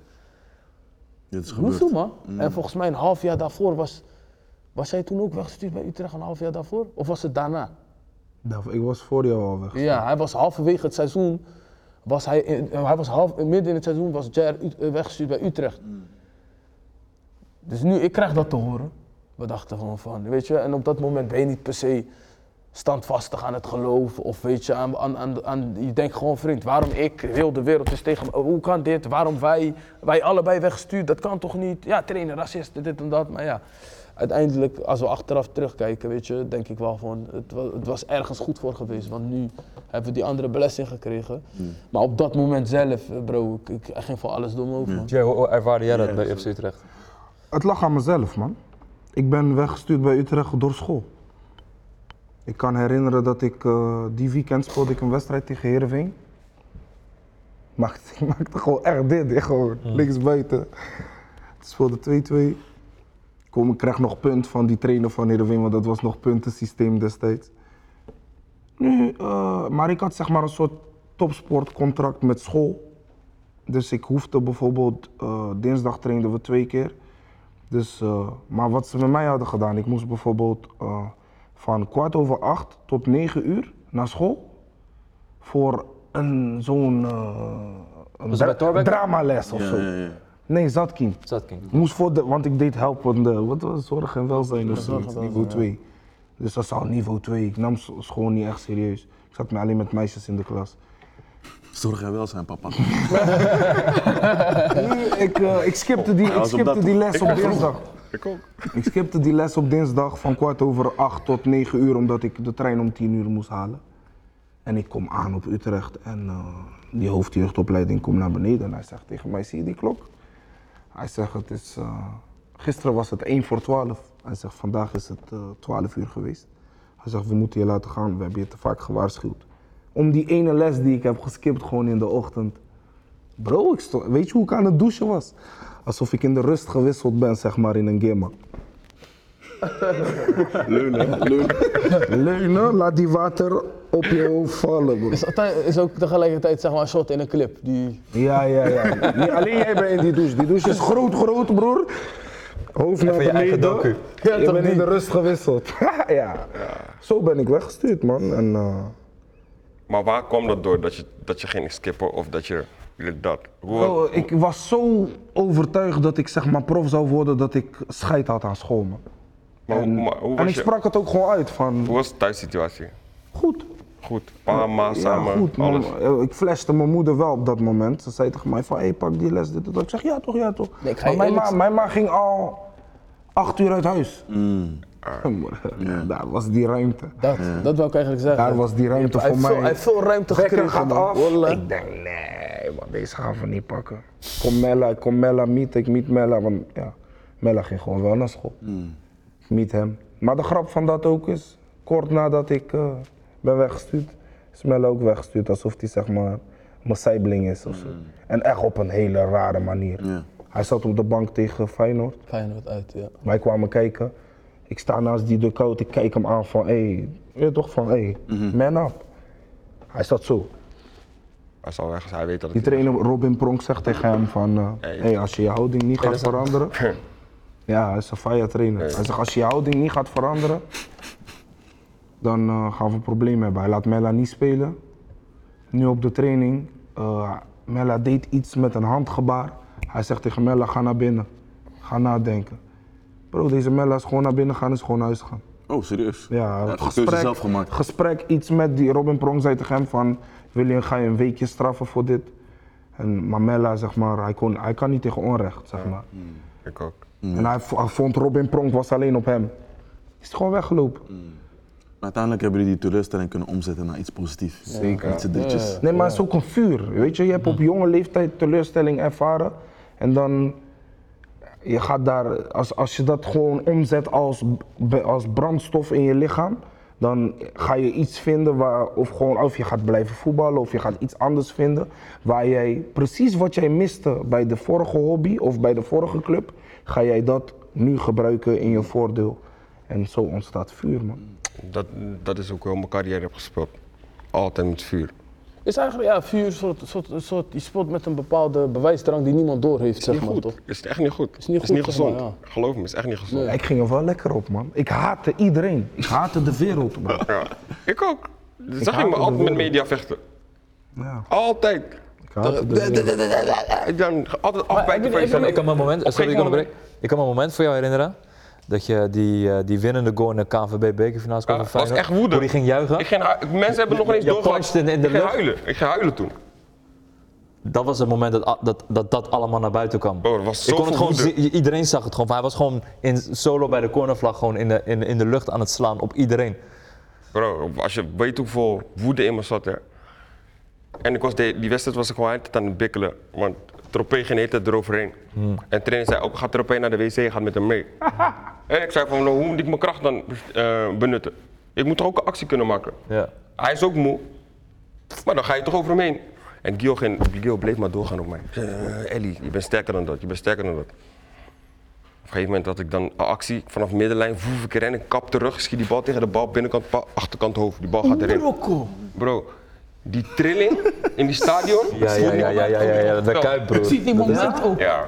Dit is Hoezo gebeurd. man? En volgens mij een half jaar daarvoor was, was jij toen ook weggestuurd bij Utrecht een half jaar daarvoor? Of was het daarna? Ik was voor jou al weg. Ja, hij was halverwege het seizoen, was hij, in- hij was half, midden in het seizoen was Ut- eh, weggestuurd bij Utrecht. Dus nu, ik krijg dat te horen. We dachten gewoon van, weet je, en op dat moment ben je niet per se standvastig aan het geloof. Of weet je, aan, aan, aan, aan- je denkt gewoon vriend, waarom ik, heel de wereld is tegen me. Hoe kan dit, waarom wij, wij allebei weggestuurd, dat kan toch niet. Ja, trainer, racisten, dit en dat. Maar ja, uiteindelijk, als we achteraf terugkijken, weet je, denk ik wel van, het was, het was ergens goed voor geweest. Want nu hebben we die andere blessing gekregen. Maar op dat moment zelf, eh, bro, ik, ik ging voor alles door me over, man. Jay, hoe ervaarde jij dat bij FC Utrecht? Het lag aan mezelf, man. Ik ben weggestuurd bij Utrecht door school. Ik kan herinneren dat ik eh, die weekend speelde ik een wedstrijd tegen Heerenveen. Maakte, ik [LAUGHS] maakte gewoon echt dit, gewoon links buiten. Het speelde 2-2. Kom, ik krijg nog punt van die trainer van Heerenveen, want dat was nog puntensysteem destijds. Nu, eh, maar ik had zeg maar een soort topsportcontract met school. Dus ik hoefde bijvoorbeeld, eh, dinsdag trainden we twee keer. Dus, eh, maar wat ze met mij hadden gedaan, ik moest bijvoorbeeld eh, van kwart over acht tot negen uur naar school. Voor een zo'n eh, een dramales of Ja, zo. ja, ja. Nee, Zatkin. Zatking. Ik moest voor de, want ik deed helpende, wat was het, zorg en welzijn of zoiets, niveau ja. 2. Dus dat is al niveau 2. Ik nam school niet echt serieus. Ik zat me alleen met meisjes in de klas. Zorg en welzijn, papa. [LAUGHS] Ik, eh, ik skipte die, ik skipte die les op dinsdag. Ik ook. Ik skipte die les op dinsdag van kwart over acht tot negen uur, omdat ik de trein om tien uur moest halen. En ik kom aan op Utrecht en eh, die hoofdjeugdopleiding komt naar beneden en hij zegt tegen mij, zie je die klok? Hij zegt, het is, eh, gisteren was het 1 voor 12. Hij zegt, vandaag is het eh 12 uur geweest. Hij zegt, we moeten je laten gaan, we hebben je te vaak gewaarschuwd. Om die ene les die ik heb geskipt gewoon in de ochtend. Bro, ik weet je hoe ik aan het douchen was? Alsof ik in de rust gewisseld ben, zeg maar, in een gamma. [LAUGHS] Leunen, leunen. Leunen, laat die water op je hoofd vallen, bro. Is, ook tegelijkertijd zeg maar een shot in een clip. Die, Ja, ja, ja. Niet alleen jij bent in die douche. Die douche is groot, groot, broer. Hoofd naar je eigen beneden. docu. Ja, je bent in niet? de rust gewisseld. [LAUGHS] ja. Zo ben ik weggestuurd, man. En, eh, Maar waar kwam dat door? Dat je, dat je ging skippen of dat je dat? Hoe, bro, ik was zo overtuigd dat ik zeg maar prof zou worden dat ik scheid had aan school, man. Maar, hoe- En, maar hoe en was ik je, sprak het ook gewoon uit van, hoe was de thuissituatie? goed. Goed, pa, ma, samen, ja, goed. alles. Eh, ik flashte mijn moeder wel op dat moment. Ze zei tegen mij van, hé, pak die les, dit, dat. Ik zeg, ja toch, ja toch. Nee, maar mijn, ma, mijn ma ging al acht uur uit huis. [LAUGHS] Ja, daar was die ruimte. dat, dat wil ik eigenlijk zeggen. Daar was die ruimte voor mij. veel- hij heeft veel ruimte gekregen, gaat man. af. Ik denk, nee man, deze gaan we niet pakken. Kom Mella, ik kom Mella meet, ik meet Mella. Want ja, Mella ging gewoon wel naar school. Ik meet hem. Maar de grap van dat ook is, kort nadat ik eh, ben weggestuurd, is Mella ook weggestuurd. Alsof hij zeg maar mijn sijbeling is of zo. En echt op een hele rare manier. Ja. Hij zat op de bank tegen Feyenoord. Feyenoord uit, ja. Wij kwamen kijken. Ik sta naast die dugout, ik kijk hem aan van, hé, hey, toch van, hé, hey, man up. Hij zat zo. Hij is al weg, hij weet dat Die het trainer Robin Pronk zegt tegen hem van, eh, Hey. hey, als je je houding niet gaat veranderen. [CLEARS THROAT] ja, hij is een fire trainer. Hij zegt, als je je houding niet gaat veranderen, dan eh, gaan we een probleem hebben. Hij laat Mella niet spelen. Nu op de training, eh, Mella deed iets met een handgebaar. Hij zegt tegen Mella, ga naar binnen. Ga nadenken. Bro, deze Mella is gewoon naar binnen gaan, is gewoon naar huis gaan. Oh, serieus? Ja, de keuze zelf gemaakt. gesprek iets met die Robin Prong zei tegen hem van, wil je, ga je een weekje straffen voor dit? En Mamella, zeg maar, hij, kon, hij kan niet tegen onrecht, zeg maar. Ik ook. En hij, vo- hij vond Robin Pronk was alleen op hem. Is gewoon weggelopen. Maar uiteindelijk hebben jullie die teleurstelling kunnen omzetten naar iets positiefs. Zeker. Iets ditjes. Nee, maar het is ook een vuur. Weet je, je hebt op jonge leeftijd teleurstelling ervaren. En dan, je gaat daar, als, als je dat gewoon omzet als, als brandstof in je lichaam, dan ga je iets vinden waar, of gewoon, of je gaat blijven voetballen, of je gaat iets anders vinden, waar jij precies wat jij miste bij de vorige hobby of bij de vorige club, ga jij dat nu gebruiken in je voordeel. En zo ontstaat vuur, man. Dat, dat is ook ik mijn carrière heb gespeeld. Altijd met vuur. Is eigenlijk ja, vuur een soort, soort, soort die sport met een bepaalde bewijsdrang die niemand door heeft, zeg Niet maar goed. toch? Is echt niet goed. Is niet is goed, niet zeg gezond. maar, Geloof me, is echt niet gezond. Ik ging er wel lekker op, man. Ik haatte iedereen. Ik haatte de wereld, man. Ja. Ik ook. Dat zag ik me altijd met media vechten. Ja, Altijd. Dan altijd van jezelf. Ik kan me een moment, sorry, ik onderbreek. Ik kan me een moment voor jou herinneren. Dat je die, eh, die winnende goal in de KNVB bekerfinale kwam Ja, van was echt woede. Die ging juichen. Ik ging mensen hebben nog eens Je doorgehad. in- in de ik ging lucht. huilen. Ik ging huilen toen. Dat was het moment dat dat, dat, dat allemaal naar buiten kwam. Bro, was Ik kon het gewoon iedereen zag het gewoon. Hij was gewoon in solo bij de cornervlag gewoon in de, in, in de lucht aan het slaan op iedereen. Bro, als je weet hoeveel woede in me zat, hè. En ik was de, die wedstrijd was ik gewoon altijd aan het bikkelen. Want Tropee ging tijd eroverheen. En de trainer zei ook, gaat Tropee naar de wc, gaat met hem mee. [LAUGHS] en ik zei van, nou, hoe moet ik mijn kracht dan eh, benutten? Ik moet toch ook een actie kunnen maken? Ja. Hij is ook moe. Maar dan ga je toch over hem heen. En Gil, ging, bleef maar doorgaan op mij. Uh, Ellie, je bent sterker dan dat, je bent sterker dan dat. Op een gegeven moment had ik dan een actie vanaf middenlijn, voef ik erin, ik kap terug, schiet die bal tegen de bal, binnenkant, pa- achterkant hoofd, die bal gaat erin. Brokko. Bro, die trilling in die stadion. Ja, ja, ja, ja, ja, ja, ja, de Kuip, broer. Ziet die moment ook. Ja,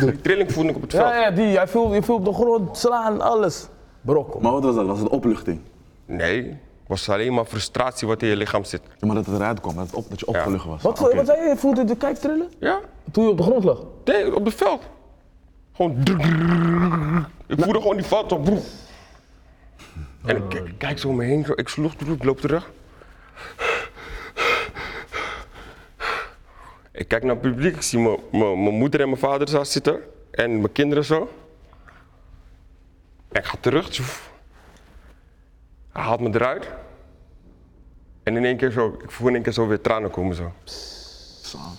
die trilling voelde ik op het veld. Ja, ja, die. Hij viel, hij viel op de grond, slaan, alles. Brokko. Maar wat was dat? Was het opluchting? Nee, het was alleen maar frustratie wat in je lichaam zit. Ja, maar dat het eruit kwam, dat, het op, dat je opgelucht was. Wat, Oké. wat zei je? Je voelde de kijk trillen? Ja, Toen je op de grond lag? nee, op het veld. Gewoon. Ik voelde gewoon die vat op. broer. En ik kijk, ik kijk zo om me heen, zo, ik sloeg terug, ik loop terug. Ik kijk naar het publiek, ik zie mijn- moeder en mijn vader daar zitten. En mijn kinderen zo. En ik ga terug. tjoef. Hij haalt me eruit. En in één keer zo, ik voel in één keer zo weer tranen komen zo.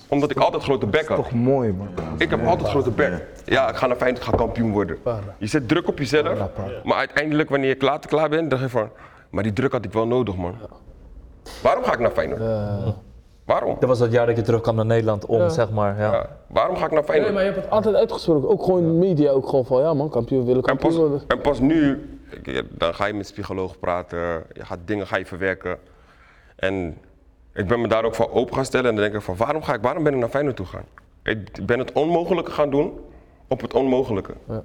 Omdat ik altijd grote bek had. Toch mooi, man. Ik heb altijd grote bek. Ja, ik ga naar Feyenoord, ik ga kampioen worden. Je zet druk op jezelf, maar uiteindelijk wanneer je klaar, klaar bent, dan denk je van, maar die druk had ik wel nodig man. Waarom ga ik naar Feyenoord? Waarom? Dat was dat jaar dat je terugkwam naar Nederland om, zeg maar, ja. Ja, waarom ga ik naar Nee, Feyenoord? maar je hebt het altijd uitgesproken. Ook gewoon media, ook gewoon van ja man, kampioen willen En kampioen pas, worden. en pas nu, ik- dan ga je met psycholoog praten, je gaat dingen ga je verwerken. En ik ben me daar ook voor open gaan stellen en dan denk ik van, waarom, ga ik, waarom ben ik naar Feyenoord toe gegaan? Ik ben het onmogelijke gaan doen op het onmogelijke. Maar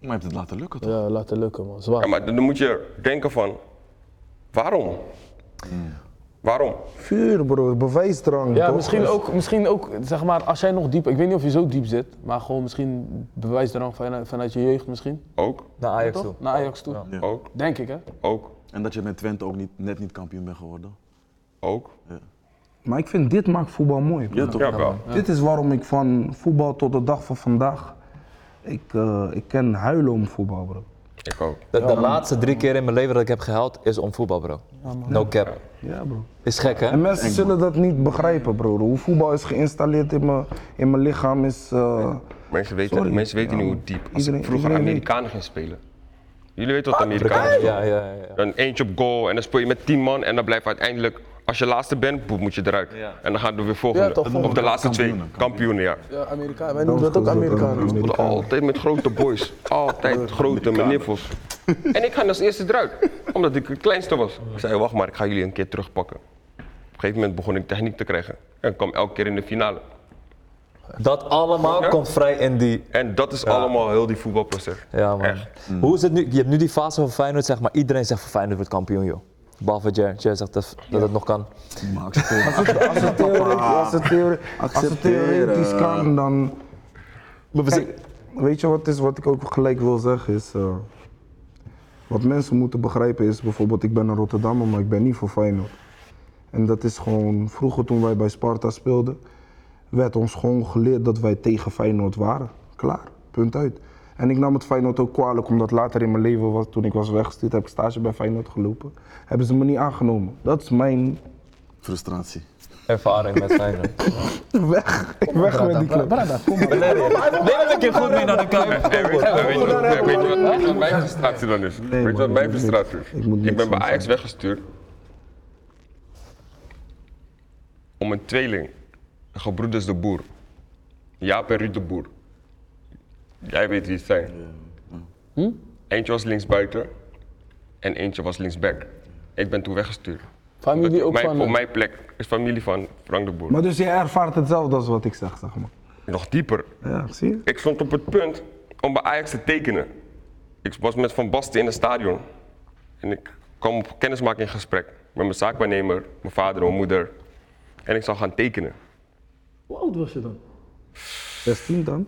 je hebt het laten lukken toch? Ja, laten lukken man, zwaar. Ja, maar dan moet je denken van, waarom? Waarom? Vuur, bro. Bewijsdrang, Ja, toch? misschien ook, misschien ook, zeg maar, als jij nog diep, ik weet niet of je zo diep zit, maar gewoon misschien bewijsdrang vanuit, vanuit je jeugd misschien. Ook, Naar Ajax toe. Toch? Naar Ajax toe. Ja. ook, Denk ik hè. ook, En dat je met Twente ook niet, net niet kampioen bent geworden. ook. Maar ik vind dit maakt voetbal mooi. Ja toch? Ja, wel. Dit is waarom ik van voetbal tot de dag van vandaag. Ik, eh, ik ken huilen om voetbal, bro. Ik ook. De, de laatste drie keer in mijn leven dat ik heb gehaald is om voetbal, bro. No cap. Ja, bro. Is gek, hè? En mensen zullen dat niet begrijpen, bro. Hoe voetbal is geïnstalleerd in mijn, in mijn lichaam is. eh, Mensen weten, Sorry. mensen weten niet hoe diep. Als Iedereen- ik vroeger iedereen Amerikanen ging spelen. Jullie weten wat Amerikanen doen? Ja, ja, ja. ja. Een eentje op goal en dan speel je met 10 man en dan blijft uiteindelijk, als je laatste bent, moet je eruit. En dan gaan we weer volgende. Ja, toch, of de laatste twee Kampioenen, kampioenen, ja. Ja, Amerika. Wij noemen dat ook Amerikanen. Altijd met grote boys. Altijd grote met nippels. En ik ga als eerste eruit, omdat ik het kleinste was. Ik zei, wacht maar, ik ga jullie een keer terugpakken. Op een gegeven moment begon ik techniek te krijgen. En ik kwam elke keer in de finale. Dat allemaal Ja. komt vrij in die... En dat is allemaal heel die voetbalproces. Ja, man. Echt. Hoe is het nu? Je hebt nu die fase van Feyenoord, zeg maar. Iedereen zegt van Feyenoord wordt kampioen, joh. Behalve Jer. Jer zegt dat, dat het nog kan. Maar accepteer als, het, als, het theoretisch, als, het theore- als het Accepteren. theoretisch kan, dan. Kijk, weet je wat, is, wat ik ook gelijk wil zeggen? Is, eh, wat mensen moeten begrijpen is bijvoorbeeld, ik ben een Rotterdammer, maar ik ben niet voor Feyenoord. En dat is gewoon, vroeger toen wij bij Sparta speelden, werd ons gewoon geleerd dat wij tegen Feyenoord waren. Klaar, punt uit. En ik nam het Feyenoord ook kwalijk, omdat later in mijn leven, was, toen ik was weggestuurd, heb ik stage bij Feyenoord gelopen. Hebben ze me niet aangenomen. Dat is mijn frustratie. ervaring met Feyenoord. [LAUGHS] weg. Ik weg met die club. Brada, kom maar. Neem het een keer goed mee naar de. Hey, weet, je, wat- mijn frustratie dan is? weet je wat mijn frustratie is? ik ben bij Ajax weggestuurd om een tweeling, een gebroeders de Boer. Jaap en Ruud de Boer. Jij weet wie het zijn. Eentje was linksbuiten en eentje was linksback. Ik ben toen weggestuurd. Familie ook Mijn- van... op mijn plek is familie van Frank de Boer. Maar dus jij ervaart hetzelfde als wat ik zeg, zeg maar. Nog dieper. Ja, zie je? Ik stond op het punt om bij Ajax te tekenen. Ik was met Van Basten in het stadion. En ik kwam op kennismakinggesprek met mijn zaakwaarnemer, mijn vader mijn moeder. En ik zou gaan tekenen. Hoe oud was je dan? 16 dan?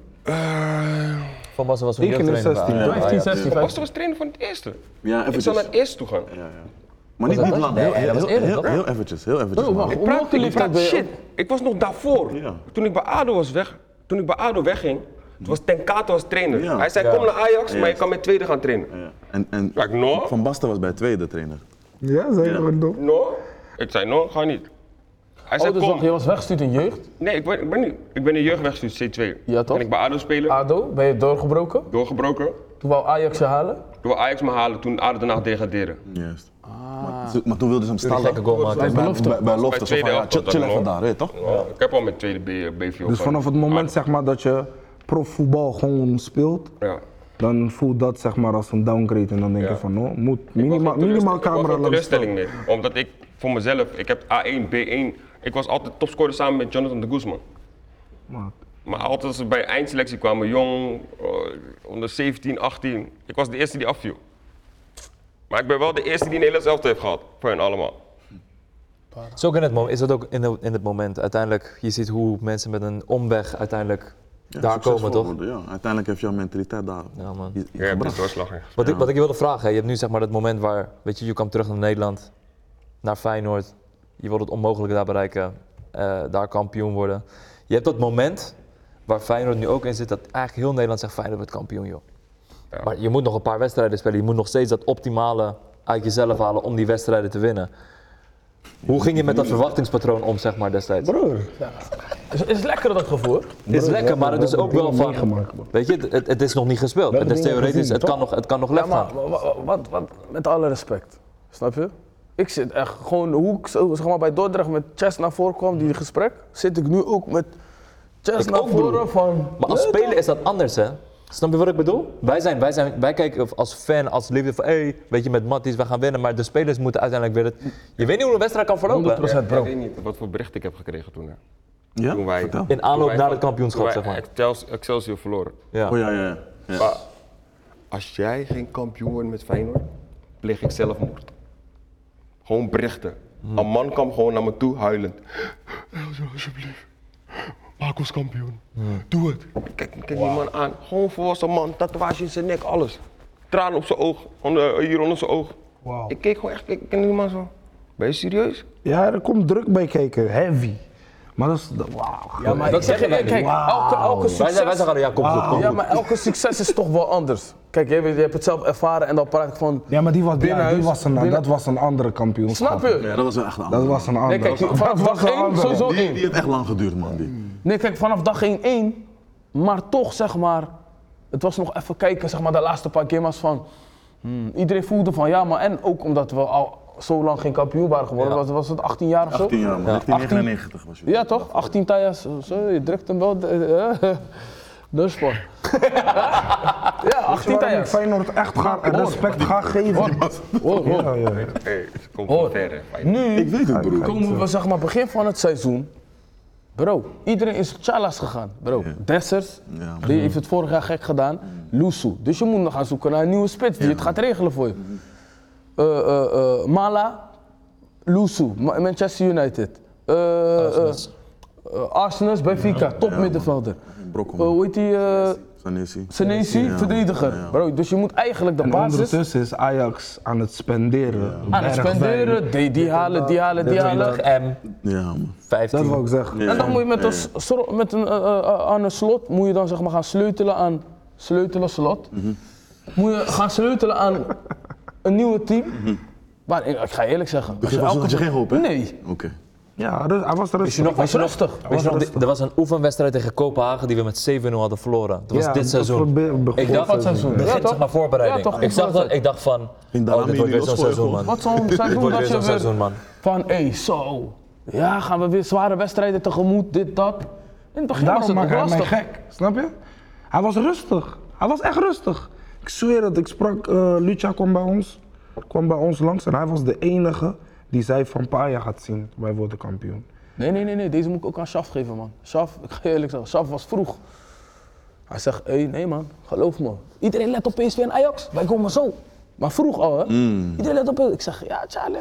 Van Basten was een Ik in de jeugdtrainer bij 16. Ajax. 15, 16, Van 15. Basten was trainer van het eerste. Ja, Ik eventjes. zou naar het eerste toe gaan. Ja, ja. Maar niet, niet lang. Heel, heel, heel, heel eventjes, heel eventjes. Oh. Ik Hoe praat, ik praat shit. Ik was nog daarvoor. Ja. Toen ik bij ADO was weg, toen ik bij ADO wegging, toen was Ten Kato als trainer. Ja. Hij zei, Ja. kom naar Ajax, maar je kan met tweede gaan trainen. Ja. En, en Ja, ik no. Van Basten was bij tweede trainer. Ja, zei je Ja. dom. No? Ik zei, no, ga niet. Hij zei, Oh, dus kom. wacht, je was weggestuurd in jeugd. Nee, ik ben, ik ben niet. Ik ben in jeugd weggestuurd, C2. Ja, toch? En ik bij ADO spelen, ADO, ben je doorgebroken. doorgebroken. Toen wou Ajax je halen. Door Ajax me halen toen ADO daarna degraderen. Juist. Maar, ze- maar toen wilden ze hem stallen. gekke goal maken. Bij, bij, bij, bij tweede ja, chill, chill even daar, weet toch? Ja, ik heb al met tweede B, BVO. Dus van- vanaf het moment zeg maar, dat je profvoetbal gewoon speelt, Ja. dan voelt dat zeg maar, als een downgrade. En dan denk Ja. je van, oh, moet Ik minimaal, camera Ik was langs teleurstelling mee. Omdat ik voor mezelf, ik heb A1, B1. Ik was altijd topscorer samen met Jonathan de Guzman. Maar Maar altijd als we bij eindselectie kwamen, jong, eh, onder 17, 18. Ik was de eerste die afviel. Maar ik ben wel de eerste die een hele zelfde heeft gehad. Voor hen allemaal. Is, ook in het, is dat ook in, de- in het moment? Uiteindelijk, je ziet hoe mensen met een omweg uiteindelijk Ja, daar komen, toch? worden, Ja, uiteindelijk heeft jouw mentaliteit daar Ja, man. i- i- Ja, je hebt. Wat, ik, wat ik je wilde vragen, hè, je hebt nu zeg maar dat moment waar, weet je, je kwam terug naar Nederland, naar Feyenoord. Je wilde het onmogelijke daar bereiken, eh, daar kampioen worden. Je hebt dat moment waar Feyenoord nu ook in zit, dat eigenlijk heel Nederland zegt Feyenoord wordt kampioen, joh. Maar je moet nog een paar wedstrijden spelen. Je moet nog steeds dat optimale uit jezelf halen om die wedstrijden te winnen. Hoe ging je met dat verwachtingspatroon om, zeg maar, destijds? Broer, Is, is lekker dat gevoel. Het is lekker, maar het is ook wel van, weet je, het, het is nog niet gespeeld. Het is theoretisch, gezien, het kan nog, het kan nog Ja, maar gaan. wat, wat, met alle respect, snap je? Ik zit echt gewoon, hoe ik zo, zeg maar, bij Dordrecht met Chess naar voren kwam, die gesprek, zit ik nu ook met Chess Ik naar ook, broer. voren van... Maar als speler is dat anders, hè? Snap je wat ik bedoel? Wij, zijn, wij, zijn, wij kijken als fan, als liefde van, hé, hey, weet je, met Matties, we gaan winnen. Maar de spelers moeten uiteindelijk weer het... Je weet niet hoe een wedstrijd kan verlopen. 100%. Ja, bro. Ik weet niet wat voor bericht ik heb gekregen toen. Hè. Ja? Toen wij, Vertel. In aanloop wij naar het kampioenschap, toen zeg maar. Excels- Excelsior verloren. Ja. Oh ja, ja, ja. ja. Maar als jij geen kampioen wordt met Feyenoord, pleeg ik zelfmoord. Gewoon berichten. Een man kwam gewoon naar me toe huilend. Elzo, alsjeblieft. Maak ons kampioen. Doe het. Ik Kijk, kijk die man aan. Gewoon volwassen man. Tatoeage in zijn nek, alles. Tranen op zijn oog. Onder, hier onder zijn oog. Wauw. Ik keek gewoon echt, ik ken die man zo. Ben je serieus? Ja, er komt druk bij kijken, heavy. Maar dat is, wauw. Ja, maar Dat ik zeg kijk, elke, succes... wij zeggen, ja, kom goed, kom Ja, maar elke succes is toch wel anders. Kijk, je, je hebt het zelf ervaren en dan praat ik van... Ja, maar die was, ja, die was een, binnen- dat was een andere kampioenschap. Snap je? Ja, dat was wel echt een Dat andere. was een andere. Nee, kijk, [LAUGHS] vanaf Dat was dag een 1 andere. sowieso die, 1. die heeft echt lang geduurd, man. Die. Nee, kijk, vanaf dag 1 1. Maar toch, zeg maar, het was nog even kijken, zeg maar, de laatste paar games van. hmm, iedereen voelde van ja, maar en ook omdat we al zo lang geen kampioen waren geworden, Ja. was, was het 18 jaar of zo? 18 jaar, man. 1999 was je. Ja, toch? 18 tajas, zo, je drukt hem wel. eh, eh, [LAUGHS] Dus man. ja, 18 Waarom ik. Feyenoord echt ga, respect ga geven. Hoor, hoor. Ja, ja. Hey, het komt Hoor. Nu Ik weet het, broer. komen we zeg maar begin van het seizoen. Bro, iedereen is chalas gegaan. Bro, Dessers, die heeft het vorig jaar gek gedaan. Lusu. Dus je moet nog gaan zoeken naar een nieuwe spits die het gaat regelen voor je. Eh, eh, eh, Mala, Lusu, Ma- Manchester United. Arsenal, Benfica, top middenvelder. Brokkum. Eh, hoe heet die? eh Sanesi. Senesi, Ja, verdediger. ja. Bro, dus je moet eigenlijk de En basis ondertussen is Ajax aan het spenderen. aan het spenderen. Die, die halen, die halen, die halen. 20 M, Ja, man. 15. Dat wil ik zeggen. En dan moet je met een, met een, aan een slot, moet je dan zeg maar gaan sleutelen aan, sleutelen slot. Moet je gaan sleutelen aan een nieuwe team. Maar ik, ik ga eerlijk zeggen. seizoen had je geen hoop, hè? Nee. Oké. Ja, ru- hij was rustig. Nog, nog, rustig. je nog, rustig. er was een oefenwedstrijd tegen Kopenhagen die we met 7-0 hadden verloren. Dat was Ja, dit seizoen. Ik dacht, het seizoen. begin Ja, zeg toch? maar voorbereiding. Ja, toch, ik, zag dat, voorbereiding. ik dacht van, oh, [LAUGHS] dit wordt weer zo'n seizoen, man. Wat zo'n Dit seizoen wordt dat weer je seizoen, man. van, hé, zo. Ja, gaan we weer zware wedstrijden tegemoet, dit, dat. In het begin was het nog maakt hij mij lastig. gek. Snap je? Hij was rustig. Hij was echt rustig. Ik zweer het. Ik sprak, eh Lucia kwam bij ons. Kwam bij ons langs en hij was de enige die zei van Paya gaat zien. Wij worden kampioen. Nee, nee, nee, nee, deze moet ik ook aan Shaf geven, man. Shaf, ik ga je eerlijk zeggen, Shaf was vroeg. Hij zegt, hé, nee man, geloof me. Iedereen let op PSV en Ajax, wij komen zo. Maar vroeg al, hè. Iedereen let op PSV. Ik zeg, ja, Charlie.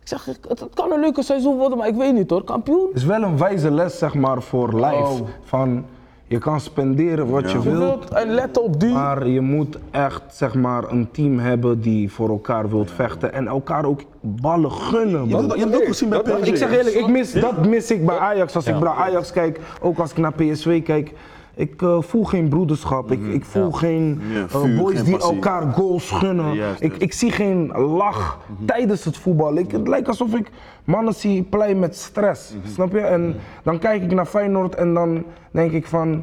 Ik zeg, het, het kan een leuke seizoen worden, maar ik weet niet hoor, kampioen. Het is wel een wijze les, zeg maar, voor life. Oh. Van, je kan spenderen wat je Je wilt. en let op die. Maar je moet echt zeg maar, een team hebben die voor elkaar wilt vechten en elkaar ook ballen gunnen. Je man. hebt ook gezien bij PSG. Ik zeg eerlijk, ik mis, dat mis ik bij Ajax. Als ik naar Ajax kijk, ook als ik naar PSV kijk. Ik eh, voel geen broederschap. Ik, ik voel geen Ja, eh, boys geen die elkaar goals gunnen. Juist, ik, ik zie geen lach tijdens het voetbal. Ik, het lijkt alsof ik mannen zie pleien met stress. Snap je? En dan kijk ik naar Feyenoord en dan denk ik van...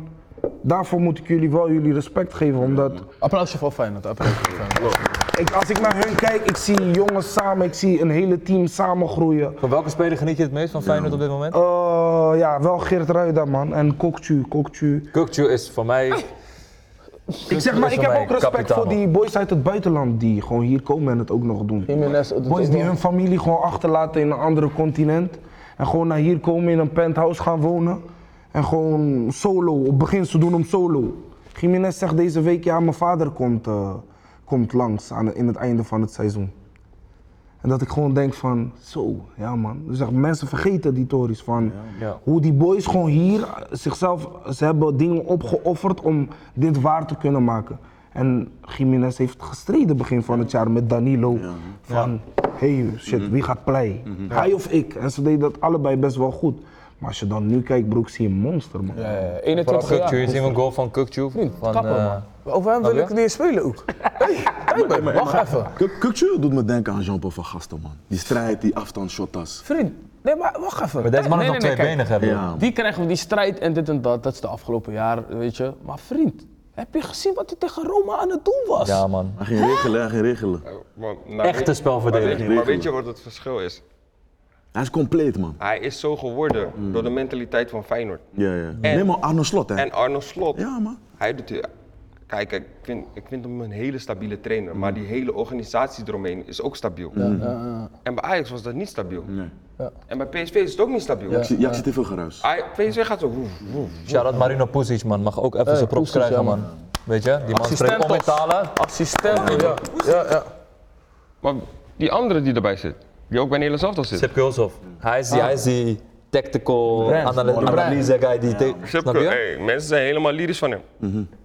Daarvoor moet ik jullie wel jullie respect geven, omdat... Applausje voor Feyenoord, applausje voor Feyenoord. Ik, als ik naar hun kijk, ik zie jongens samen, ik zie een hele team samen groeien. Van welke speler geniet je het meest van Feyenoord op dit moment? Eh, ja, wel Geert Ruida man en Kokchu, Kokchu. Kukcu is voor mij... Ik zeg maar, ik heb ook respect kapitaal. voor die boys uit het buitenland die gewoon hier komen en het ook nog doen. Boys die hun familie gewoon achterlaten in een andere continent. En gewoon naar hier komen in een penthouse gaan wonen. En gewoon solo, op begin ze doen hem solo. Jiménez zegt deze week, ja mijn vader komt, eh, komt langs aan, in het einde van het seizoen. En dat ik gewoon denk van, zo, ja man. Dus echt, mensen vergeten die tories van Ja. hoe die boys gewoon hier eh, zichzelf, ze hebben dingen opgeofferd om dit waar te kunnen maken. En Jiménez heeft gestreden begin van het jaar met Danilo. Van, hey shit, wie gaat play? Hij of ik? En ze deden dat allebei best wel goed. Maar als je dan nu kijkt, broek, zie je een monster, man. Ja, ja, Vooral 21 Kukcu, je jaar. ziet een goal van. Vriend, Van, kappen, eh, man. Over hem wil ik niet eens spelen ook. Hey, kijk maar, wacht even. Kuk- Kukçu doet me denken aan Jean-Paul van Gasten, man. Die strijd, die afstand, shotas. Vriend, nee, maar wacht even. Maar deze man is nog twee benen hebben. Ja. Die krijgen we die strijd en dit en dat. Dat is de afgelopen jaren, weet je. Maar vriend, heb je gezien wat hij tegen Roma aan het doen was? Ja, man. Hij ging regelen, hij ging regelen. Maar, nou, Echte spelverdeling. Maar weet, maar weet je wat het verschil is? Hij is compleet, man. Hij is zo geworden door de mentaliteit van Feyenoord. Ja, ja. Nee, maar Arno Slot, hè? En Arno Slot, Ja, man. hij doet... Kijk, ik vind, ik vind hem een hele stabiele trainer, maar die hele organisatie eromheen is ook stabiel. En bij Ajax was dat niet stabiel. Nee. En bij PSV is het ook niet stabiel. Ja, ik ja, zie te veel geruis. PSV gaat zo... woef, woef. Marino Pusic, man. Mag ook even Hey, zijn props Pusic, krijgen, ja, man. man. Weet je, die man spreekt Assistent om in toch? talen. Assistent, ja. ja, ja. Maar die andere die erbij zit, die ook bij Nederlands elftal zit. Sip Kulsov. Hij is die, hij is die tactical analyse guy. Die Sipke, je? hey, mensen zijn helemaal lyrisch van hem.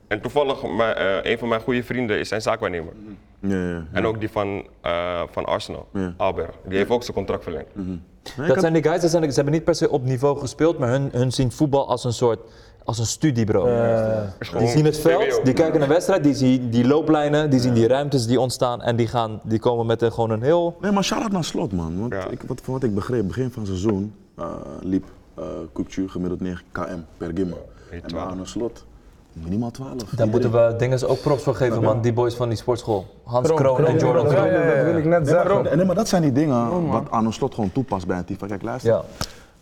En toevallig, mijn, eh, een van mijn goede vrienden is zijn zaakwaarnemer. Ja, ja. En ook die van, eh, van Arsenal, Ja. Albert. Die heeft ook zijn contract verlengd. Dat zijn die guys, dat zijn, ze hebben niet per se op niveau gespeeld, maar hun, hun zien voetbal als een soort, als een studie, bro. Is gewoon die zien het veld, die kijken naar de wedstrijd, die zien die looplijnen, die zien die ruimtes die ontstaan en die, gaan, die komen met een, gewoon een heel... Nee, maar shout-out naar Slot, man. Want Ja. ik, wat, van wat ik begreep, begin van het seizoen eh, liep uh, gemiddeld 9 km per gimma. En bij 12. Arno Slot, minimaal 12. Daar moeten we dingen ook props voor geven, man. Die boys van die sportschool. Hans Kroon, en Jordan Dat, Kroon. dat wil ik net zeggen. Nee, maar dat zijn die dingen wat Arno Slot gewoon toepast bij een team. Kijk, luister, Ja.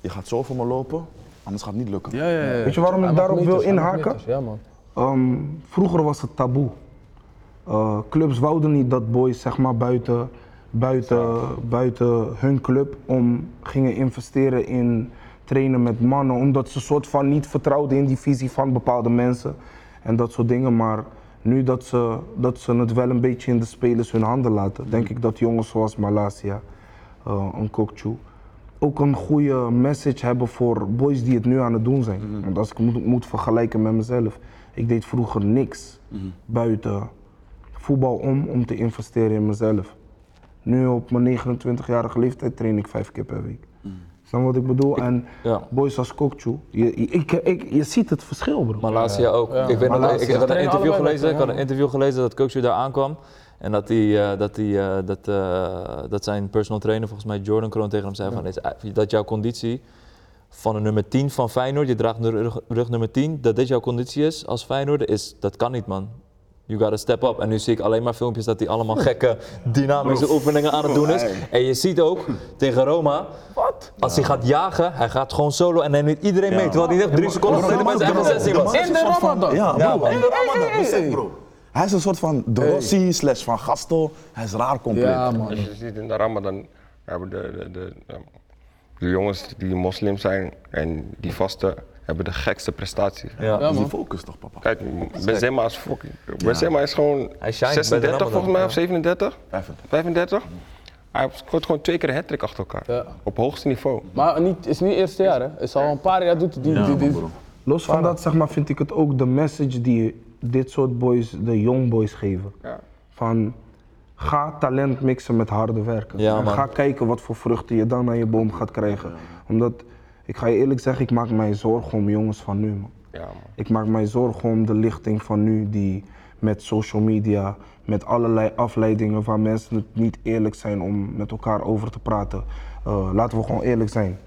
je gaat zo voor me lopen, anders gaat het niet lukken. Ja, ja, ja. Weet je waarom ik daarop wil inhaken? man. Ehm, vroeger was het taboe. Eh, clubs wouden niet dat boys zeg maar, buiten, buiten, buiten hun club om gingen investeren in trainen met mannen, omdat ze soort van niet vertrouwden in die visie van bepaalde mensen en dat soort dingen. Maar nu dat ze, dat ze het wel een beetje in de spelers hun handen laten, denk ik dat jongens zoals Malasia, eh een Kokchu, ook een goede message hebben voor boys die het nu aan het doen zijn. Want als ik moet, moet vergelijken met mezelf, ik deed vroeger niks buiten voetbal om om te investeren in mezelf. Nu op mijn 29-jarige leeftijd train ik vijf keer per week. Snap wat ik bedoel? En ja. boys als Kokchu, je, je, ik, ik, je ziet het verschil bro. Malasia ook. Ik, weet nog, Malasia. ik, ik had een interview gelezen, ik had een interview gelezen dat Coach daar aankwam. En dat, die, eh, dat, die, eh, dat, eh, dat zijn personal trainer, volgens mij Jordan Kroon, tegen hem zei van, "Is- dat jouw conditie van een nummer 10 van Feyenoord, je draagt de rug, rug nummer 10, dat dit jouw conditie is als Feyenoord, is, dat kan niet man. You gotta step up. En nu zie ik alleen maar filmpjes dat hij allemaal gekke dynamische oefeningen aan het doen is. En je ziet ook tegen Roma, als hij gaat jagen, hij gaat gewoon solo en hij neemt iedereen mee. Terwijl hij echt drie seconden geleden met zijn eigen 16 was. In de Ramadan. Ja, bro, in de Ramadan, besef, bro. Hij is een soort van De Rossi slash Van Gastel. Hij is raar compleet. Ja, man. Als je ziet in de Ramadan hebben de, de, de, de, de jongens die moslim zijn en die vasten, hebben de gekste prestaties. Ja. Ja, Die focus toch, papa? Kijk, Benzema is fucking. Benzema is gewoon Hij shines bij de 36 Ramadan, volgens mij of 37, 35. 35. Hij scoort gewoon twee keer een hat achter elkaar. Ja. Op hoogste niveau. Maar niet, het is niet het eerste jaar, hè? Het is al een paar jaar doet hij die. die. Los van dat zeg maar, vind ik het ook de message die dit soort boys, de young boys geven. Ja. Van ga talent mixen met harde werken. Ja, en man. ga kijken wat voor vruchten je dan aan je boom gaat krijgen. Omdat, ik ga je eerlijk zeggen, ik maak mij zorgen om jongens van nu man. Ja, man. Ik maak mij zorgen om de lichting van nu die met social media, met allerlei afleidingen waar mensen het niet eerlijk zijn om met elkaar over te praten. Eh, laten we gewoon eerlijk zijn.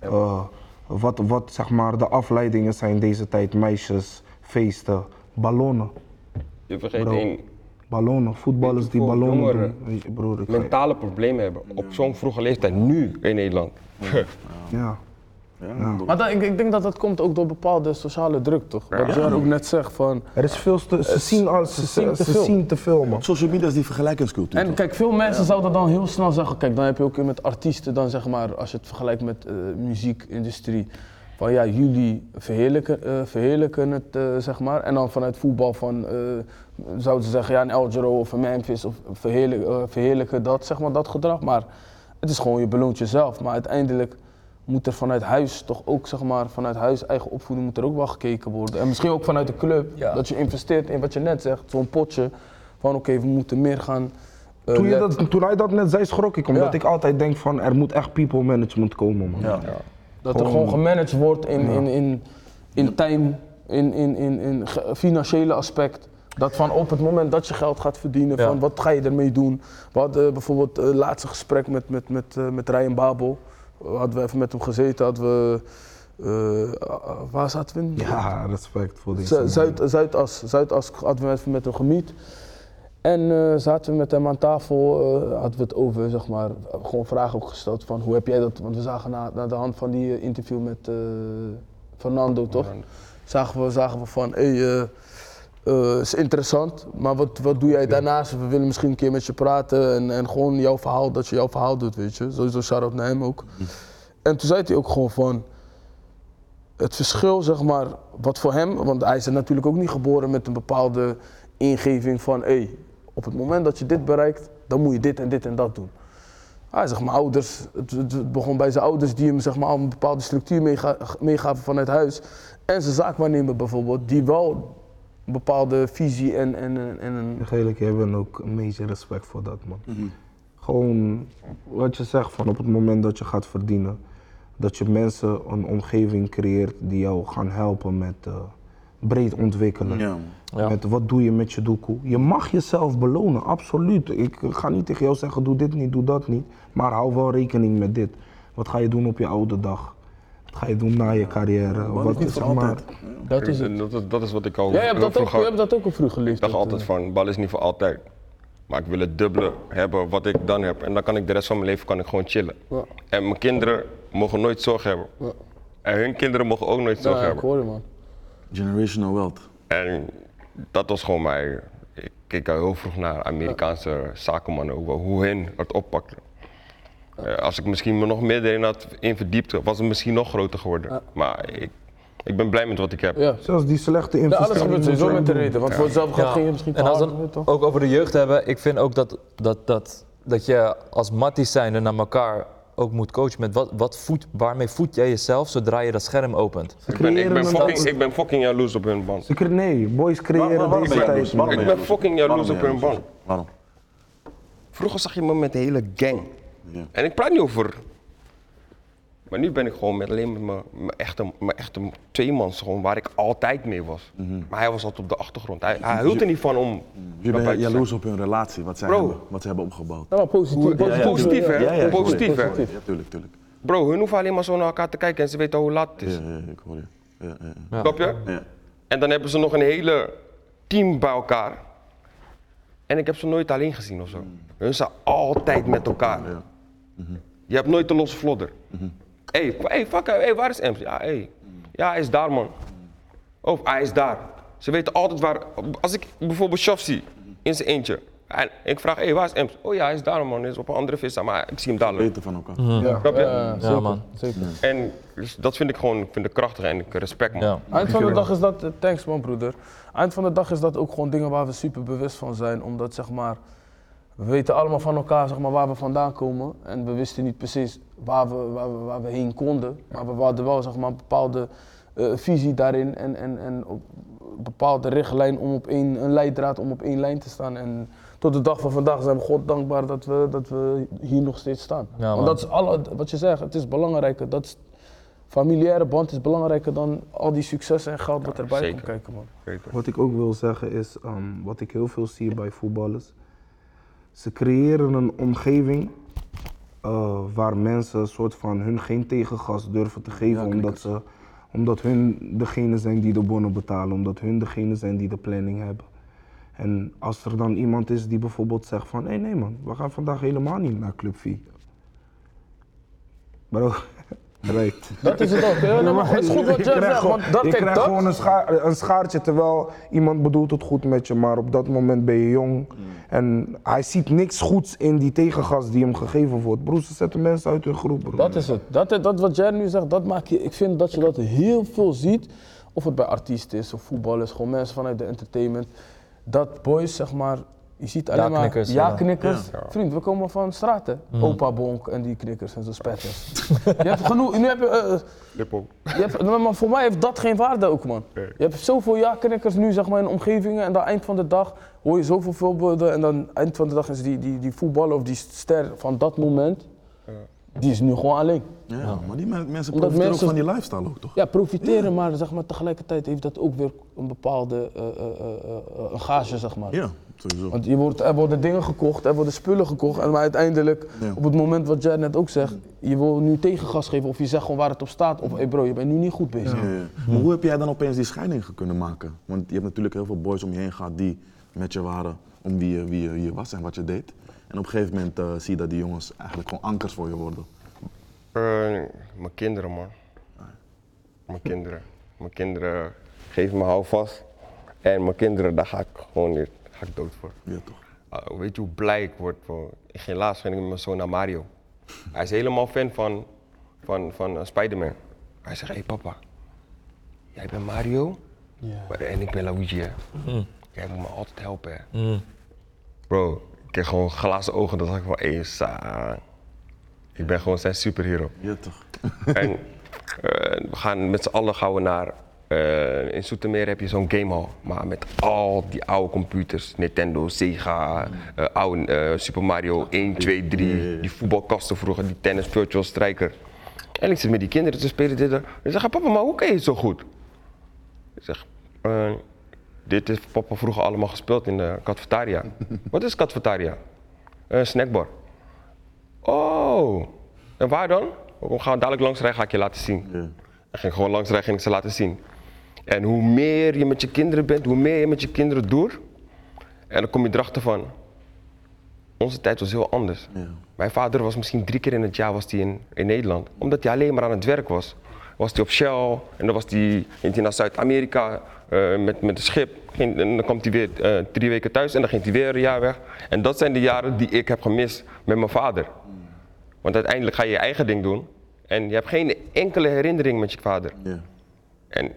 Eh, wat, wat zeg maar de afleidingen zijn deze tijd, meisjes, feesten, ballonnen. Je vergeet Bro. één. Ballonnen, voetballers die ballonnen jongeren doen. Broer, Mentale problemen hebben op zo'n vroege leeftijd, nu in Nederland. ja. [LAUGHS] Ja, bro. Maar ik, ik denk dat dat komt ook door bepaalde sociale druk, toch? Wat Jar ook net zegt van. Er is veel te, ze zien ze, zien te ze veel. zien te veel man. Social media is die vergelijkingscultuur. En toch? kijk, veel mensen zouden dan heel snel zeggen, kijk, dan heb je ook weer met artiesten, dan zeg maar, als je het vergelijkt met eh muziekindustrie, van ja, jullie verheerlijken, eh, verheerlijken het, eh, zeg maar. En dan vanuit voetbal van, eh, zouden ze zeggen, ja, een El Giro of een Memphis of verheerlijk, eh, verheerlijken dat, zeg maar, dat gedrag. Maar het is gewoon, je beloont jezelf. Maar uiteindelijk moet er vanuit huis toch ook, zeg maar, vanuit huis eigen opvoeding moet er ook wel gekeken worden. En misschien ook vanuit de club, Ja. dat je investeert in wat je net zegt, zo'n potje. Van oké, we moeten meer gaan. eh, Toen, je dat, toen hij dat net zei, schrok ik. Omdat Ja. ik altijd denk van er moet echt people management komen man. Ja. Dat er gewoon gemanaged wordt in, in, in, in time, in, in, in, in financiële aspect. Dat van op het moment dat je geld gaat verdienen, Ja. van wat ga je ermee doen? We hadden bijvoorbeeld het laatste gesprek met, met, met, eh, met Ryan Babel. Hadden we even met hem gezeten, hadden we. eh, waar zaten we in? Ja, respect voor deze man. Zuid, Zuidas, Zuidas hadden we even met hem gemiet. En eh, zaten we met hem aan tafel, eh, hadden we het over, zeg maar, gewoon vragen ook gesteld van hoe heb jij dat, want we zagen na, na de hand van die interview met Fernando toch, zagen we, zagen we van, hé, hey, eh, is interessant, maar wat, wat doe jij daarnaast? We willen misschien een keer met je praten en, en gewoon jouw verhaal, dat je jouw verhaal doet, weet je. Sowieso shout-out naar hem ook. En toen zei hij ook gewoon van, het verschil, zeg maar, wat voor hem, want hij is er natuurlijk ook niet geboren met een bepaalde ingeving van, hé, hey, op het moment dat je dit bereikt, dan moet je dit en dit en dat doen. Hij zegt, mijn ouders, het, het- begon bij zijn ouders die hem zeg maar, al een bepaalde structuur meega- meegaven vanuit huis. En zijn zaakwaarnemer bijvoorbeeld, die wel een bepaalde visie en, en, en, en een... Jij bent ook een beetje respect voor dat, man. Gewoon wat je zegt, van op het moment dat je gaat verdienen, dat je mensen een omgeving creëert die jou gaan helpen met eh, breed ontwikkelen. Ja. Ja. Met wat doe je met je doekoe. Je mag jezelf belonen, absoluut. Ik ga niet tegen jou zeggen, doe dit niet, doe dat niet. Maar hou wel rekening met dit. Wat ga je doen op je oude dag? Wat ga je doen na je carrière? Maar Wat niet is voor zeg maar, altijd. Dat is het. Dat, is- dat is wat ik al Jij hebt dat ook, jij hebt dat ook al vroeg geleerd. Ik dacht altijd van, bal is niet voor altijd. Maar ik wil het dubbele hebben wat ik dan heb. En dan kan ik de rest van mijn leven kan ik gewoon chillen. Ja. En mijn kinderen mogen nooit zorg hebben. Ja. En hun kinderen mogen ook nooit zorg Ja, ik hebben. hoor je man. Generational wealth. En dat was gewoon mij. Ik keek al heel vroeg naar Amerikaanse zakenmannen, hoe, hoe hen het oppakten. Eh, als ik misschien me nog meer erin had in verdiept, was het misschien nog groter geworden. Maar ik, ik ben blij met wat ik heb. Ja. zelfs die slechte Ja, investering. alles gebeurt sowieso met de reden. Want voor hetzelfde geld Ja. ging je misschien te En als toch? ook over de jeugd hebben, ik vind ook dat, dat, dat, dat je als matties zijnde naar elkaar ook moet coachen met wat, wat voed, waarmee voed jij jezelf zodra je dat scherm opent. Ik ben, ik, ben fucking, ik ben fucking jaloers op hun band. Cre- nee, boys creëren Waar- deze tijd. Ik ben fucking jaloers op hun band. Waarom? Vroeger zag je me met de hele gang. Ja. En ik praat niet over. Maar nu ben ik gewoon met alleen met mijn, mijn echte, mijn echte tweemans, gewoon waar ik altijd mee was. Maar hij was altijd op de achtergrond. Hij, hij hield er niet van om. Je bent jaloers op hun relatie, wat zij, Bro. hebben, wat ze hebben opgebouwd. Ja, maar positief. zijn. Positief, hè? Ja, ja, Positief, hè? Ja, tuurlijk, tuurlijk. Bro, hun hoeven alleen maar zo naar elkaar te kijken en ze weten hoe laat het is. Ja, ja, ik hoor je. Ja, ja, ja. Ja. Snap je? Ja. En dan hebben ze nog een hele team bij elkaar. En ik heb ze nooit alleen gezien of zo. Hun zijn altijd met elkaar. Ja. Je hebt nooit een losse vlodder. Hé, hey, hey, fuck, hey, waar is Ems? Ja, hey. ja, hij is daar, man. Of hij is daar. Ze weten altijd waar. Als ik bijvoorbeeld Shof zie in zijn eentje. En ik vraag, hé, hey, waar is Ems? Oh ja, hij is daar, man. Hij is op een andere vis. Maar ik zie hem dadelijk. Weten van elkaar. Ja. Snap je? Ja, zeker, man. Zeker. En dus dat vind ik gewoon ik vind ik krachtig en ik respect, man. Ja. Eind van de dag is dat, thanks man broeder. Eind van de dag is dat ook gewoon dingen waar we super bewust van zijn. Omdat zeg maar, we weten allemaal van elkaar zeg maar, waar we vandaan komen. En we wisten niet precies waar we, waar we, waar we heen konden. Maar we hadden wel zeg maar, een bepaalde eh, visie daarin. En, en, en op een bepaalde richtlijn om op één, een leidraad om op één lijn te staan. En tot de dag van vandaag zijn we God dankbaar dat we, dat we hier nog steeds staan. Ja, Want dat is alle, wat je zegt, het is belangrijker. Dat is, familiaire band is belangrijker dan al die successen en geld wat erbij zeker. komt kijken man. Wat ik ook wil zeggen is, ehm, wat ik heel veel zie bij voetballers. Ze creëren een omgeving eh, waar mensen een soort van hun geen tegengas durven te geven. omdat, ze, omdat hun degene zijn die de bonnen betalen. Omdat hun degene zijn die de planning hebben. En als er dan iemand is die bijvoorbeeld zegt van... Hé nee man, we gaan vandaag helemaal niet naar Club 4. Bro, right. Dat is het ook. hè? Nee, maar het is goed wat Je zegt, gewoon- want dat, je kijk, krijgt gewoon een, schaar, een schaartje terwijl iemand bedoelt het goed met je, maar op dat moment ben je jong. En hij ziet niks goeds in die tegengas die hem gegeven wordt. Broer, ze zetten mensen uit hun groep, broer. dat is het. Dat, dat wat jij nu zegt, dat maak je, ik vind dat je dat heel veel ziet. Of het bij artiesten is of voetballers, gewoon mensen vanuit de entertainment. Dat boys, zeg maar, je ziet alleen maar ja. ja-knikkers. Vriend, we komen van straten. Opa Bonk en die knikkers en zo spetters. [LAUGHS] je hebt genoeg, nu heb je... eh, hebt, maar voor mij heeft dat geen waarde ook, man. Je hebt zoveel ja-knikkers nu zeg maar, in omgevingen en dan eind van de dag hoor je zoveel voorbeelden en dan eind van de dag is die, die, die voetballer of die ster van dat moment, die is nu gewoon alleen. Ja, maar die men- mensen Omdat profiteren mensen- ook van die lifestyle ook, toch? Ja, profiteren, maar zeg maar, tegelijkertijd heeft dat ook weer een bepaalde eh, eh, eh, eh, een gage, zeg maar. Ja, sowieso. Want je wordt, er worden dingen gekocht, er worden spullen gekocht. En maar uiteindelijk, Ja. op het moment wat jij net ook zegt, je wil nu tegengas geven of je zegt gewoon waar het op staat. Of hé hey bro, je bent nu niet goed bezig. Ja, ja. Maar hoe heb jij dan opeens die scheiding kunnen maken? Want je hebt natuurlijk heel veel boys om je heen gehad die met je waren om wie je, wie je, wie je was en wat je deed. En op een gegeven moment eh, zie je dat die jongens eigenlijk gewoon ankers voor je worden. Eh, mijn kinderen, man. Mijn kinderen. Mijn kinderen geven me houvast. En mijn kinderen, daar ga ik gewoon weer, ga ik dood voor. Ja, toch? Ah, weet je hoe blij ik word? Ik ging laatst ging ik met mijn zoon naar Mario. Hij is helemaal fan van, van, van eh, Spider-Man. Hij zegt, hé hey, papa, jij bent Mario Maar- en ik ben Luigi. Hè? Jij moet me altijd helpen. Hè? Bro, ik kreeg gewoon glazen ogen. Dat dacht ik van, hé, sa. Ik ben gewoon zijn superhero. Ja, toch? En eh, we gaan met z'n allen gaan we naar. Eh, in Zoetermeer heb je zo'n gamehall, maar met al die oude computers, Nintendo, Sega, eh, oude eh, Super Mario 1, 2, 3, die voetbalkasten vroeger, die tennis virtual striker. En ik zit met die kinderen te spelen dit. en- Ik zeg, papa, maar hoe kan je het zo goed? Ik zeg, dit heeft papa vroeger allemaal gespeeld in de cafetaria. [LAUGHS] Wat is cafetaria? Een snackbar. Oh, en waar dan? We gaan dadelijk langs rijden, ga ik je laten zien. Ja. Ik ging gewoon langs rijden, ging ik ze laten zien. En hoe meer je met je kinderen bent, hoe meer je met je kinderen doet. En dan kom je erachter van, onze tijd was heel anders. Ja. Mijn vader was misschien drie keer in het jaar was hij in, in Nederland. Omdat hij alleen maar aan het werk was. Was hij op Shell en dan was hij, ging hij naar Zuid-Amerika eh, met, met een schip. Ging, en dan kwam hij weer eh, drie weken thuis en dan ging hij weer een jaar weg. En dat zijn de jaren die ik heb gemist met mijn vader. Want uiteindelijk ga je je eigen ding doen. En je hebt geen enkele herinnering met je vader. Ja. En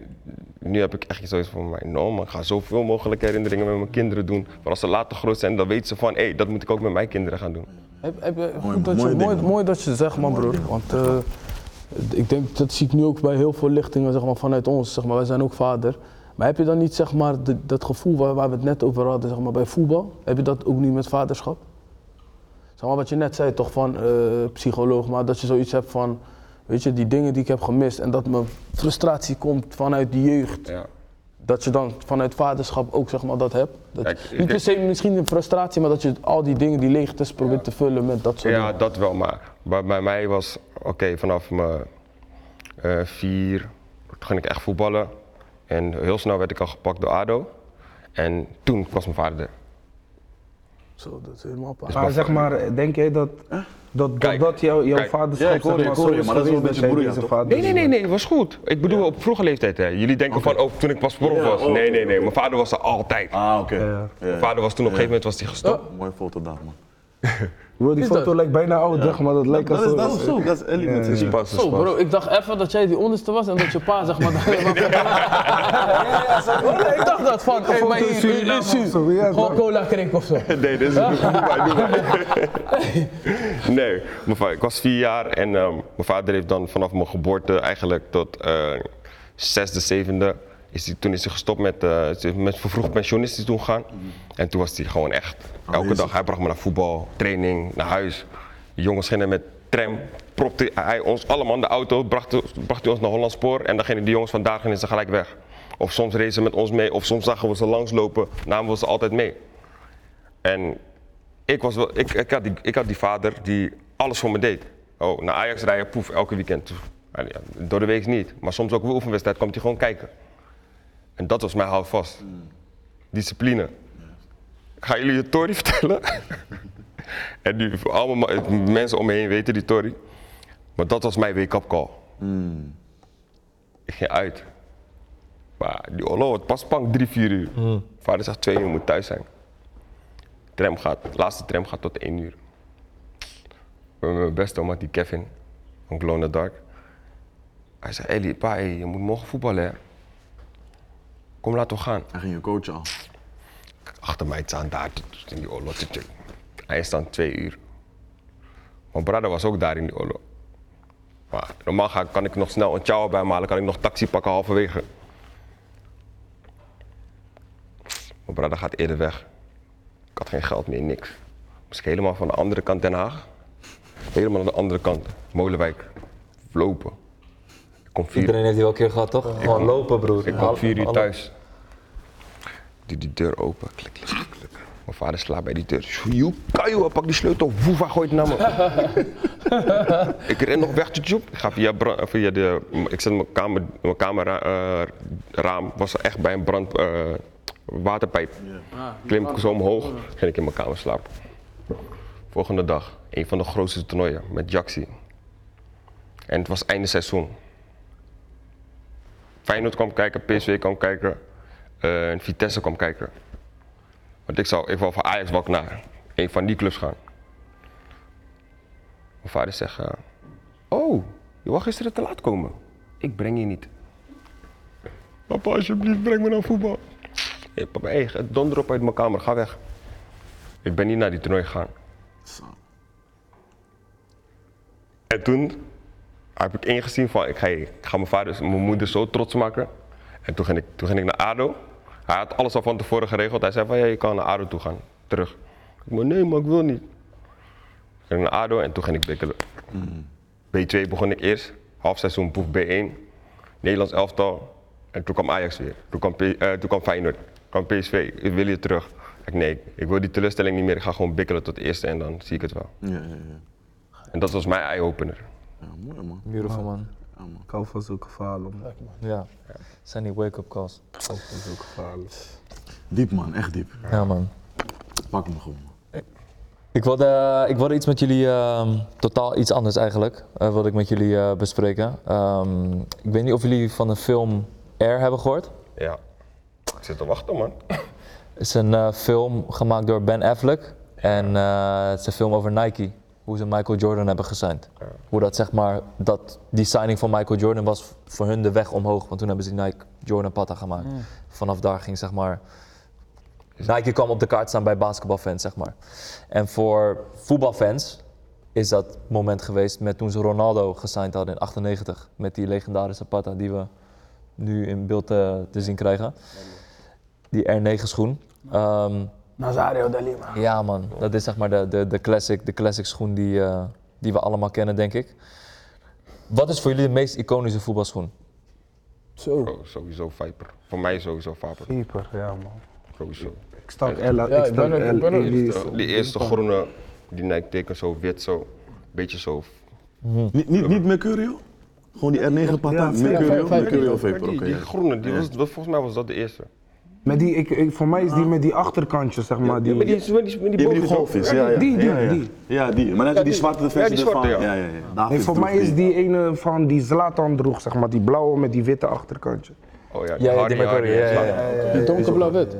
nu heb ik echt zoiets van, maar no man, ik ga zoveel mogelijk herinneringen met mijn kinderen doen. Maar als ze later groot zijn, dan weten ze van, hé, dat moet ik ook met mijn kinderen gaan doen. Heb, Mooi, goed dat je, mooi, mooi dat je zegt, man, broer. Want eh, ik denk, dat zie ik nu ook bij heel veel lichtingen zeg maar, vanuit ons. Zeg maar, wij zijn ook vader. Maar heb je dan niet zeg maar, de- dat gevoel waar, waar we het net over hadden zeg maar, bij voetbal? Heb je dat ook nu met vaderschap? Zeg maar, wat je net zei, toch van eh, psycholoog, maar dat je zoiets hebt van, weet je, die dingen die ik heb gemist en dat mijn frustratie komt vanuit de jeugd. Ja. Dat je dan vanuit vaderschap ook zeg maar, dat hebt. Dat, Kijk, niet per se misschien een frustratie, maar dat je al die dingen, die leegtes probeert te vullen met dat soort Ja, dingen. dat wel, maar bij, bij mij was, oké, vanaf mijn eh, vier toen ging ik echt voetballen. En heel snel werd ik al gepakt door ADO. En toen was mijn vader er. Zo, dat is helemaal paard. Maar zeg maar, denk jij dat dat, Kijk, dat jou, jouw kijk. vaderschap Ja, hoor maar dat is wel een beetje vader Nee, nee, nee, nee, was goed. Ik bedoel op vroege leeftijd. Hè. Jullie denken van, oh, toen ik pas prof Ja, was. oh. Nee, nee, nee. Mijn vader was er altijd. Ah, oké. Ja. Ja, Mijn vader was toen op een gegeven moment was hij gestopt. Mooie foto daar, man. [LAUGHS] Bro, die Is foto dat? lijkt bijna oud, maar dat lijkt Dat is, alsof... dat is zo, dat is Ellie met zijn Is pas, is Zo pas. bro, ik dacht even dat jij die onderste was en dat je pa zeg maar... [LAUGHS] [LAUGHS] ik dacht dat van, hey, maar hier, ja, Gewoon cola drink of zo. [LAUGHS] Nee, dit is. Nee, ik was vier jaar en ehm, mijn vader heeft dan vanaf mijn geboorte eigenlijk tot eh, zesde, zevende, is hij, toen is hij gestopt met, eh, met vervroegd pensioen is hij toen gegaan. En toen was hij gewoon echt, elke Aanwezig. dag, hij bracht me naar voetbal, training, naar huis. De jongens gingen met tram, propte hij ons allemaal in de auto, bracht, bracht hij ons naar Hollandspoor en dan gingen die jongens vandaag gingen ze gelijk weg. Of soms reden ze met ons mee, of soms zagen we ze langslopen, namen we ze altijd mee. En ik, was wel, ik, ik, had die, ik had die vader die alles voor me deed. Oh, naar Ajax rijden, poef, elke weekend. Door de week niet, maar soms ook een oefenwedstrijd kwam hij gewoon kijken. En dat was mijn houvast. Discipline. Ik ga jullie de Tory [LAUGHS] vertellen. en die, allemaal ma- mensen om me heen weten die Tory. Maar dat was mijn wake-up call. Ik ging uit. Maar die Olo, het pas pank drie, vier uur. Vader zegt twee uur moet thuis zijn. Tram gaat, de laatste tram gaat tot één uur. Met mijn beste oma, die Kevin, van Glow in the Dark. Hij zei, Ellie, pa, hey, je moet morgen voetballen, hè. Kom, laten we gaan. Hij ging je coachen al. Achter mij staan daar, in die tut. Hij is dan twee uur. Mijn brother was ook daar in die Olo. Maar normaal ga, kan ik nog snel een chow bij halen, kan ik nog taxi pakken halverwege. Mijn brother gaat eerder weg. Ik had geen geld meer, niks. Moest ik helemaal van de andere kant Den Haag. Helemaal aan de andere kant. Molenwijk. Lopen. Ik kom vier, Iedereen heeft die wel een keer gehad, toch? Gewoon lopen, broer. ik kom vier uur thuis. Die die deur open. Klik, klik, klik, klik. Mijn vader slaat bij die deur. Joep, Kajo, pak die sleutel. Woefa gooit naar me. [LAUGHS] ik ren nog weg, tjoep. Ik ga via, eh, via de... Ik zet mijn kamer, mijn kamerraam. was echt bij een brand... eh, waterpijp. Klim ik zo omhoog. Ging ik in mijn kamer slapen. Volgende dag. Een van de grootste toernooien met Jaxi. En het was einde seizoen. Feyenoord kwam kijken, PSV kwam kijken, eh, en Vitesse kwam kijken. Want ik zou, ik wou van Ajax wel naar een van die clubs gaan. Mijn vader zegt, eh, oh, je wou gisteren te laat komen. Ik breng je niet. Papa, alsjeblieft, breng me naar voetbal. Hey, papa, hey, donder op uit mijn kamer, ga weg. Ik ben niet naar die toernooi gegaan. En toen heb ik ingezien van, ik ga, ik ga mijn vader, mijn moeder zo trots maken. En toen ging, ik, toen ging ik naar ADO. Hij had alles al van tevoren geregeld. Hij zei van, ja, je kan naar ADO toe gaan, terug. Ik zei, nee, maar ik wil niet. Ik ging naar ADO en toen ging ik wikkelen. B2 begon ik eerst, halfseizoen proef B1, Nederlands elftal. En toen kwam Ajax weer. Toen kwam, P- eh, toen kwam Feyenoord, toen kwam PSV. Ik wil je terug. Ik nee, ik wil die teleurstelling niet meer. Ik ga gewoon bikkelen tot de eerste en dan zie ik het wel. Ja, ja, ja. En dat was mijn eye-opener. Ja mooi man. Beautiful, man. Ja, man. Ik hou van zulke verhalen, man. Ja. Zijn die wake-up calls. Ik hou van zulke verhalen. Diep man, echt diep. Ja, man. Pak hem gewoon. man. Ik wilde, ik wilde iets met jullie, ehm, totaal iets anders eigenlijk, eh, wilde ik met jullie eh, bespreken. Ehm, ik weet niet of jullie van de film Air hebben gehoord. Ja. Ik zit te wachten, man. Het is een eh, film gemaakt door Ben Affleck. En eh, het is een film over Nike. Hoe ze Michael Jordan hebben gesigned. Hoe dat zeg maar, dat die signing van Michael Jordan was voor hun de weg omhoog. Want toen hebben ze die Nike Jordan patta gemaakt. Vanaf daar ging zeg maar, Nike kwam op de kaart staan bij basketbalfans zeg maar. En voor voetbalfans is dat moment geweest met toen ze Ronaldo gesigned hadden in 98. Met die legendarische patta die we nu in beeld eh, te zien krijgen. Die R9 schoen. Ehm, Nazario de Lima. ja man, dat is zeg maar de, de, de, classic, de classic schoen die, eh, die we allemaal kennen denk ik. Wat is voor jullie de meest iconische voetbalschoen? Zo. Oh, sowieso Viper. Voor mij sowieso Viper. Keeper, ja, man. Sowieso. Ik stak Ella, Ja, ik ben L- Die, eerste groene, die Nike teken zo wit zo. Beetje zo. Niet, niet, niet Mercurio? Gewoon die R9 patta? Ja, Mercurio? Mercurio die, oké. die groene, die was, volgens mij was dat de eerste. Met die, ik, ik, voor mij is die met die achterkantjes, zeg maar. Die, Ja, die, met die, met die, Die met die golfjes, ja, ja. Die, die, ja, ja. die. Ja, die. Maar dan heb je die zwarte versie die zwarte, ervan. ja. Ja, ja, ja. Nee, voor mij is die ene van die Zlatan droeg, zeg maar. Die blauwe met die witte achterkantje. Oh ja, Ja, ja, die ja, ja, ja. ja. Die donkerblauw-wit.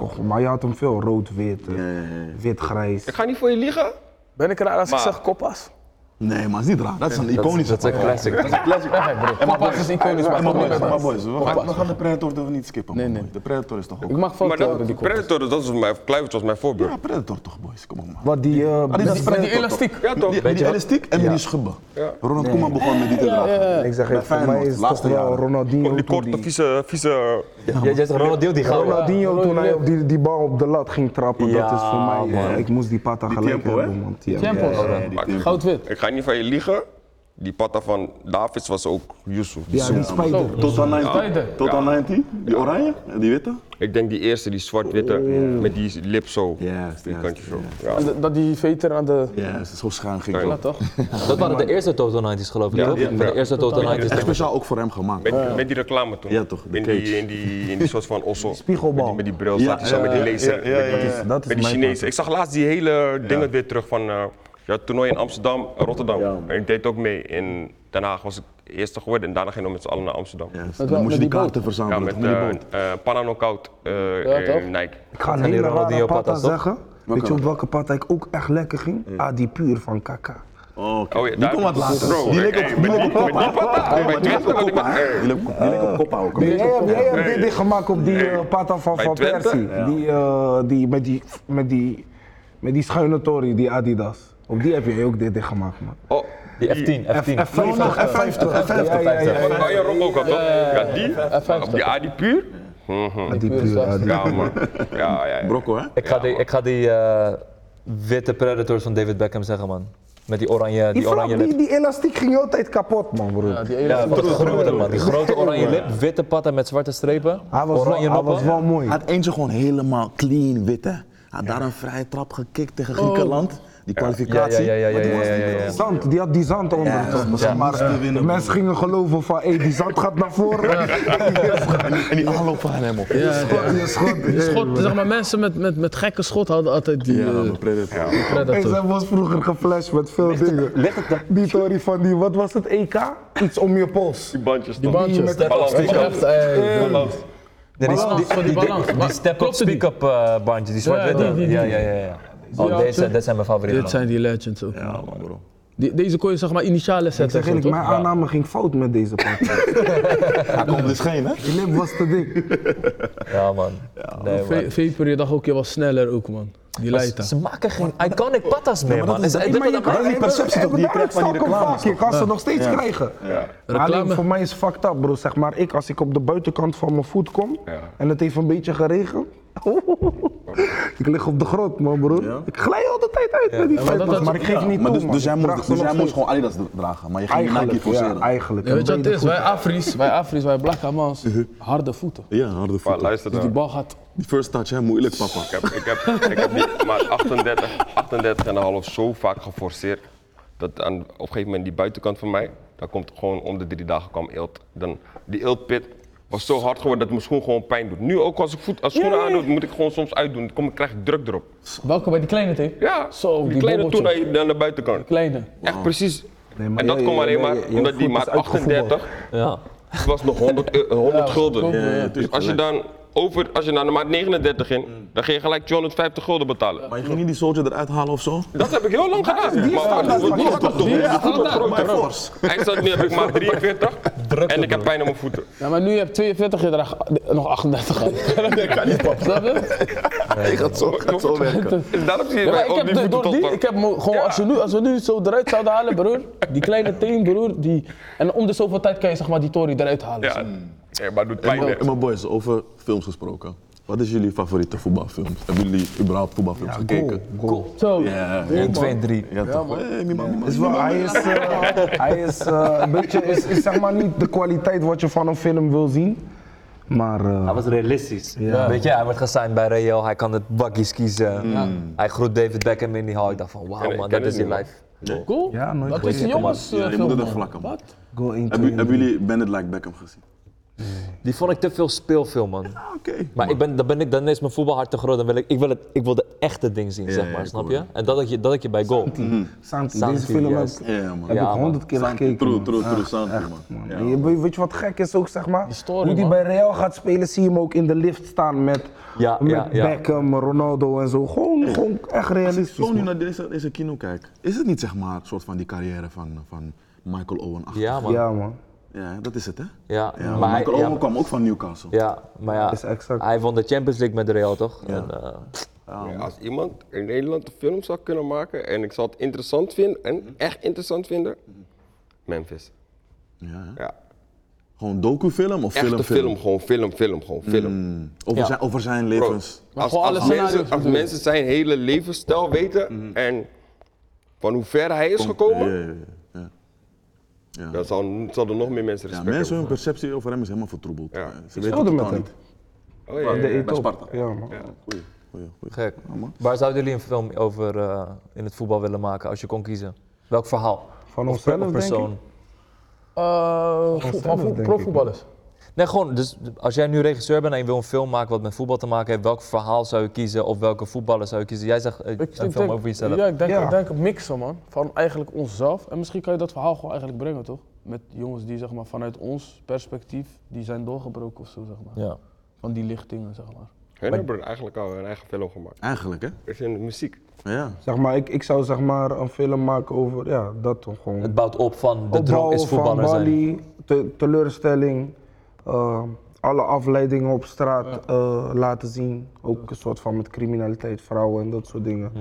Och, maar je had hem veel rood, wit, eh, Ja, ja, ja. wit, grijs. Ik ga niet voor je liegen. Ben ik raar als ik zeg koppas? Nee, maar is niet raar. Dat is een Dat is, iconische dat is een classic. Koppas is iconisch, maar boys, we gaan, de Predator toch niet skippen. Nee, nee. De Predator is toch ook... Ik mag horen, die. Predator, dat was mijn, Kluivert was mijn voorbeeld. Ja, Predator toch, boys. Kom op, man. Wat die, eh, die- Predator, toch? elastiek. Ja toch? Die, die elastiek en met die schubben. Ronald Koeman begon met die te dragen. ik zeg even, voor mij is toch wel. Ronaldinho. Die toen korte, die- vieze, jij zegt Ronaldinho die gouden. Ronaldinho toen hij op die, die bal op de lat ging trappen, dat is voor mij, man. eh, ik moest die pata gelijk tempo, hè? hebben, man. Tempo. Goud-wit. Ga niet van je liegen. Die patta van Davids was ook Yusuf. Die Ja, die zoen. spijder. Tot aan 90? Tijden. Tot aan 90? Die oranje en die witte? Ik denk die eerste, die zwart-witte, met die lip zo. Die kantje zo. Dat die veter aan de... Ja, zo schuin ging Ja, toch? [LAUGHS] Dat waren de eerste Total 90's geloof ik, Ja, toch? De eerste Total 90's. Echt speciaal ook voor hem gemaakt. Met, met die reclame toen. Ja, toch, de In cage. die, in, die, in die soort van ossel. [LAUGHS] spiegelbal. Met die, met die bril hij zo ja, met die laser. ja, ja, met die, die Chinezen. Ik zag laatst die hele dingen weer terug van eh ja, toernooi in Amsterdam, eh, Rotterdam. Ja, en ik deed ook mee. In Den Haag was ik eerste geworden en daarna gingen we met z'n allen naar Amsterdam. Wel- Dan moest je die die kaarten Ja, verzamelen. met toch, met die eh eh Knockout eh Ja, in Nike. Ik ga een die hele rare Ronaldinho pata patas, toch? zeggen. Weet je op welke pata ik ook echt lekker ging? Adi Puur van Kaka. Oh, oké. Oh ja, die komt wat later. Bro, die leek op die leek op die- Koppa. die die leek op Koppa? Die leek op- die ook. Jij hebt, dit, gemaakt op die eh, pata van Bij Van? Persie. Die, eh, die, met, die, met, die, met die schuine tory, die Adidas. Op die heb je ook dit, dit gemaakt, man. Oh, Die F10, F10. F50, F50, Ja, ja, ja, ja. Van Arjen Robben ook al, toch? Ja, die. F50. Op die Adi Puur. Adi Puur. Ja, man. Ja, ja, ja. Brocco, hè? Ik ga die, ik ga die eh, witte Predators van David Beckham zeggen, man. Met die oranje, Die, die oranje die, lip. die elastiek ging altijd kapot, man, broer. Ja, die Ja, de grote man. Die grote oranje lip, witte patten met zwarte strepen. Hij was, wel, oranje hij was wel mooi. Hij had eentje gewoon helemaal clean wit, hè. Hij had daar een vrije trap gekikt tegen Griekenland. Die kwalificatie. Ja, ja, ja, ja, ja. Zand, die had die zand onder. Ja, toch? ja. Maar, mensen gingen geloven van, hey, die zand gaat naar voren. [LAUGHS] En die, en die aanloop van hem op. Ja, Schot, je schot. Die schot, zeg maar, mensen met, met, met gekke schot hadden altijd die Ja, eh, Predator. Hey, predator. zij was vroeger geflasht met veel dingen. Die Tory van die, wat was het, EK? Iets om je pols. Die bandjes Die bandjes. Nee, die, die, die die, die, step-up speak-up eh, bandje, die zwart-witte. Ja, Ja, die. ja, ja. ja. Die Oh, deze, je? dit zijn mijn favorieten. Dit zijn die legends ook. Ja, man, bro. Die, deze kon je zeg maar initialen Ik zetten. zeg en eerlijk, zo, mijn aanname ging fout met deze partij. [LAUGHS] Hij komt dus geen, hè? Die lip was te dik. Ja, man. Nee, man. V- Vapor, je dacht ook, je was sneller ook, man. Die leiter. Ze maken geen iconic patas meer, maar man. dat is- dat- maar je ik- kan- die perceptie toch die je krijgt van die reclames, Je kan ze nog steeds Ja. krijgen. Alleen voor mij is het fucked up, bro. Zeg maar, ik, als ik op de buitenkant van mijn voet kom Ja. en het heeft een beetje geregend. Ik lig op de grond, man, broer. Ik glij al de tijd uit met die maar dat- maar, ik geef ja, niet Maar toe, dus, man. dus jij moest, dus jij moest gewoon Adidas dragen, maar je ging Nike Eigenlijk, forceren. ja, eigenlijk. Ja, weet je wat het is? Wij Afris, wij Afris, wij Black Hamans, harde voeten. Ja, harde Maar voeten. luister Dus die bal gaat... Die first touch, hè, moeilijk, papa. Ik heb, ik heb, ik heb die, maar 38, 38 en een half zo vaak geforceerd. Dat aan, op een gegeven moment die buitenkant van mij, daar komt gewoon om de drie dagen kwam eelt. Dan, die eeltpit was zo hard geworden dat mijn schoen gewoon pijn doet. Nu ook als ik voet, als schoenen aandoe, moet ik gewoon soms uitdoen. Dan kom, ik- krijg ik druk erop. Welke bij die kleine tape? Ja, Zo, die, die kleine toen bobbeltje. naar, naar de buitenkant. Kleine. Echt precies. Nee, maar en dat komt alleen maar omdat die maat 38 Ja. het was nog 100, eu- 100 Ja, gulden. klopt, ja, ja, dus als je dan over, als je naar de maat 39 ging, dan ging je gelijk 250 gulden betalen. Maar je ging niet die soldier eruit halen of zo? Dat heb ik heel lang gedaan. maar die was toch Die groter. Force. Hij staat nu heb ik maar 43 en ik heb pijn aan mijn voeten. Ja, maar nu je hebt 42, je draagt nog 38 aan. Dat kan niet, pap. Snap je? Je gaat zo, gaat zo werken. Dus daarom zie je Ja, mij ik ook heb de- door die, ik heb gewoon, als, we nu, als we nu zo eruit zouden halen, broer, die kleine teen, broer, die, en om de zoveel tijd kan je zeg maar die Tory eruit halen. Ja, maar doet pijn. maar boys, over films gesproken. Wat is jullie favoriete voetbalfilms? Hebben jullie überhaupt voetbalfilms gekeken? Goal. Zo. Ja, 1, 2 en 3. Ja, toch? Hey, Mima, Mima, Is wel, hij is, eh, hij is eh, een beetje, is, is zeg maar niet de kwaliteit wat je van een film wil zien. Maar eh, Hij was realistisch. Ja. Weet je, hij wordt gesigned bij Real, hij kan het buggies kiezen. Hij groet David Beckham in die hal. Ik dacht van, wauw man, dat is je niet, life. Cool. Ja, nooit Dat is jongens Ja, je moet het vlakken. Wat? Goal 1, 2 Hebben, hebben jullie Bennett Like Beckham gezien? Die vond ik te veel speelfilm man. Ah, Oké. Maar ik ben, dan, ben ik, dan is mijn voetbalhart te groot. Dan wil ik, ik, wil het, ik wil de echte ding zien, Ja, zeg maar, ik snap je? En dat had je, dat had je bij goal. Santi, Santi, deze film heb, juist. Ja, man. heb Ja, ik honderd keer Santi, gekeken. true, true, true, Santi, echt, man. je- weet, je wat gek is ook, zeg maar? Die story, Hoe die bij Real gaat spelen, zie je hem ook in de lift staan met, Ja, met ja, ja. Beckham, Ronaldo en zo. Gewoon, gewoon echt Als ik realistisch. zo nu naar deze, deze kino kijk, is het niet zeg maar een soort van die carrière van, van Michael Owen achter? Ja man. Ja. Ja, dat is het hè? Ja, Ja, maar, hij, Michael ja, kwam ook van Newcastle. ja, maar ja, Is exact. hij won de Champions League met Real toch? En, eh, Ja, als iemand in Nederland een film zou kunnen maken en ik zou het interessant vinden en echt interessant vinden, Memphis. Ja, hè? Ja. Gewoon docufilm of film? Echte film, gewoon film, film, gewoon film. Mm, over, Ja. zijn, over zijn levens. Als, gewoon alle als, mensen, als mensen zijn hele levensstijl weten en van hoe ver hij is gekomen, Ja, ja, ja, ja. Ja. dan zal, zal er nog meer mensen Ja, respect mensen, hun perceptie over hem is helemaal vertroebeld. Ja. Ze weten het met totaal hem. niet. Oh, ja, ja, De ja. E-top. Sparta. Ja, man. Goeie, goeie, goeie. gek. Ja, man. Waar zouden jullie een film over eh, in het voetbal willen maken als je kon kiezen? Welk verhaal? Van Of, onszelf, of denk persoon? ik. Eh, van denk ik, profvoetballers. Nee, gewoon, dus als jij nu regisseur bent en je wil een film maken wat met voetbal te maken heeft, welk verhaal zou je kiezen of welke voetballer zou je kiezen? Jij zegt eh, Ik, een ik film denk, over jezelf. Ja, ik denk, Ja. ik denk een mixen, man. Van eigenlijk onszelf. En misschien kan je dat verhaal gewoon eigenlijk brengen, toch? Met jongens die, zeg maar, vanuit ons perspectief, die zijn doorgebroken of zo, zeg maar. Ja. Van die lichtingen, zeg maar. Hun hebben eigenlijk al hun eigen film gemaakt. Eigenlijk hè? Er is in de muziek. Ja. Zeg maar, ik, ik zou zeg maar een film maken over, ja, dat toch gewoon. Het bouwt op van de droom is van voetballer zijn. Bali, te- teleurstelling, eh, alle afleidingen op straat eh, laten zien. Ook een soort van met criminaliteit, vrouwen en dat soort dingen.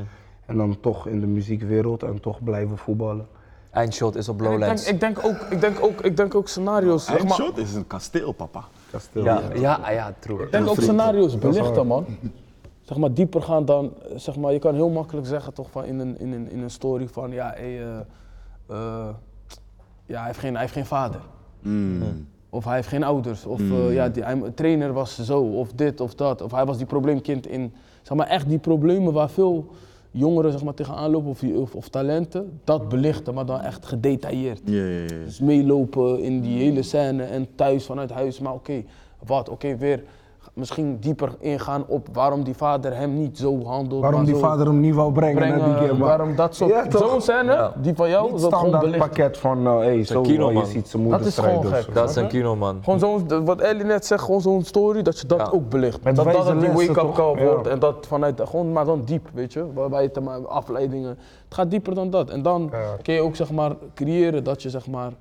En dan toch in de muziekwereld en toch blijven voetballen. Eindshot is op En ik, denk, Lowlands. ik, denk ook, ik, denk ook, ik denk ook scenario's, zeg maar. Eindshot is een kasteel, papa. Kasteel. Ja, ja, ja, true. Ik denk ook scenario's belichten, man. zeg maar, dieper gaan dan, zeg maar, je kan heel makkelijk zeggen toch van in een, in een, in een story van, ja, hey, eh, eh, ja hij, heeft geen, hij heeft geen vader. Mm. Of hij heeft geen ouders. Of eh, ja, die, hij, trainer was zo, of dit of dat. Of hij was die probleemkind in, zeg maar, echt die problemen waar veel jongeren zeg maar, tegenaan lopen of, of, of talenten. Dat belichten, maar dan echt gedetailleerd. Ja, ja, ja. Dus meelopen in die hele scène en thuis vanuit huis. Maar oké, wat? Oké, weer misschien dieper ingaan op waarom die vader hem niet zo handelt. Waarom maar die zo vader hem niet wou brengen, naar die game. waarom dat soort... Ja? Zo'n scène, Ja. die van jou, Niet dat gewoon standaard pakket van, hé, hey, zo, kino, je man. ziet zijn moeder Dat is strijden gewoon gek. Dat is een kino, man. Gewoon zo'n, wat Ellie net zegt, gewoon zo'n story, dat je dat Ja. ook belicht. Met dat dat wijze het die lessen, wake-up call Ja. wordt en dat vanuit, gewoon maar dan diep, weet je. Waarbij je te ma- afleidingen, het gaat dieper dan dat. En dan kun je ook zeg maar creëren dat je zeg maar,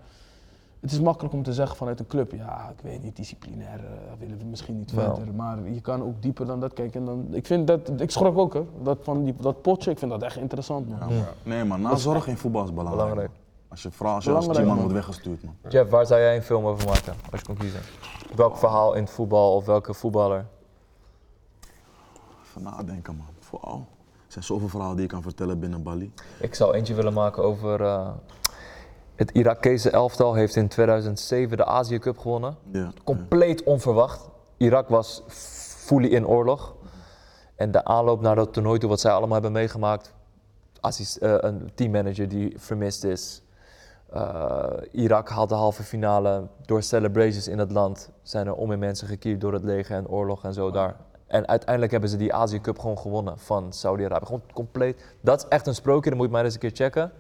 het is makkelijk om te zeggen vanuit een club, ja ik weet niet, disciplinair eh, willen we misschien niet Ja. verder. Maar je kan ook dieper dan dat kijken. En dan, ik vind dat, ik schrok ook hè, dat van die, dat potje, ik vind dat echt interessant man. Nee man, nazorg in voetbal is belangrijk. Belangrijk. Als je, vooral als je als teamman man. wordt weggestuurd man. Jeff, waar zou jij een film over maken, als je kon kiezen? Welk verhaal in het voetbal of welke voetballer? Even nadenken man, vooral. Er zijn zoveel verhalen die je kan vertellen binnen Bali. Ik zou eentje willen maken over eh, het Irakese elftal heeft in 2007 de Azië Cup gewonnen. Ja. Compleet onverwacht. Irak was fully in oorlog. En de aanloop naar dat toernooi toe, wat zij allemaal hebben meegemaakt. Assist, eh, een teammanager die vermist is. Eh, Irak haalt de halve finale. Door celebrations in het land zijn er om in mensen gekierd door het leger en oorlog en zo daar. En uiteindelijk hebben ze die Azië Cup gewoon gewonnen van Saudi-Arabië. Gewoon compleet. Dat is echt een sprookje, dat moet je maar eens een keer checken.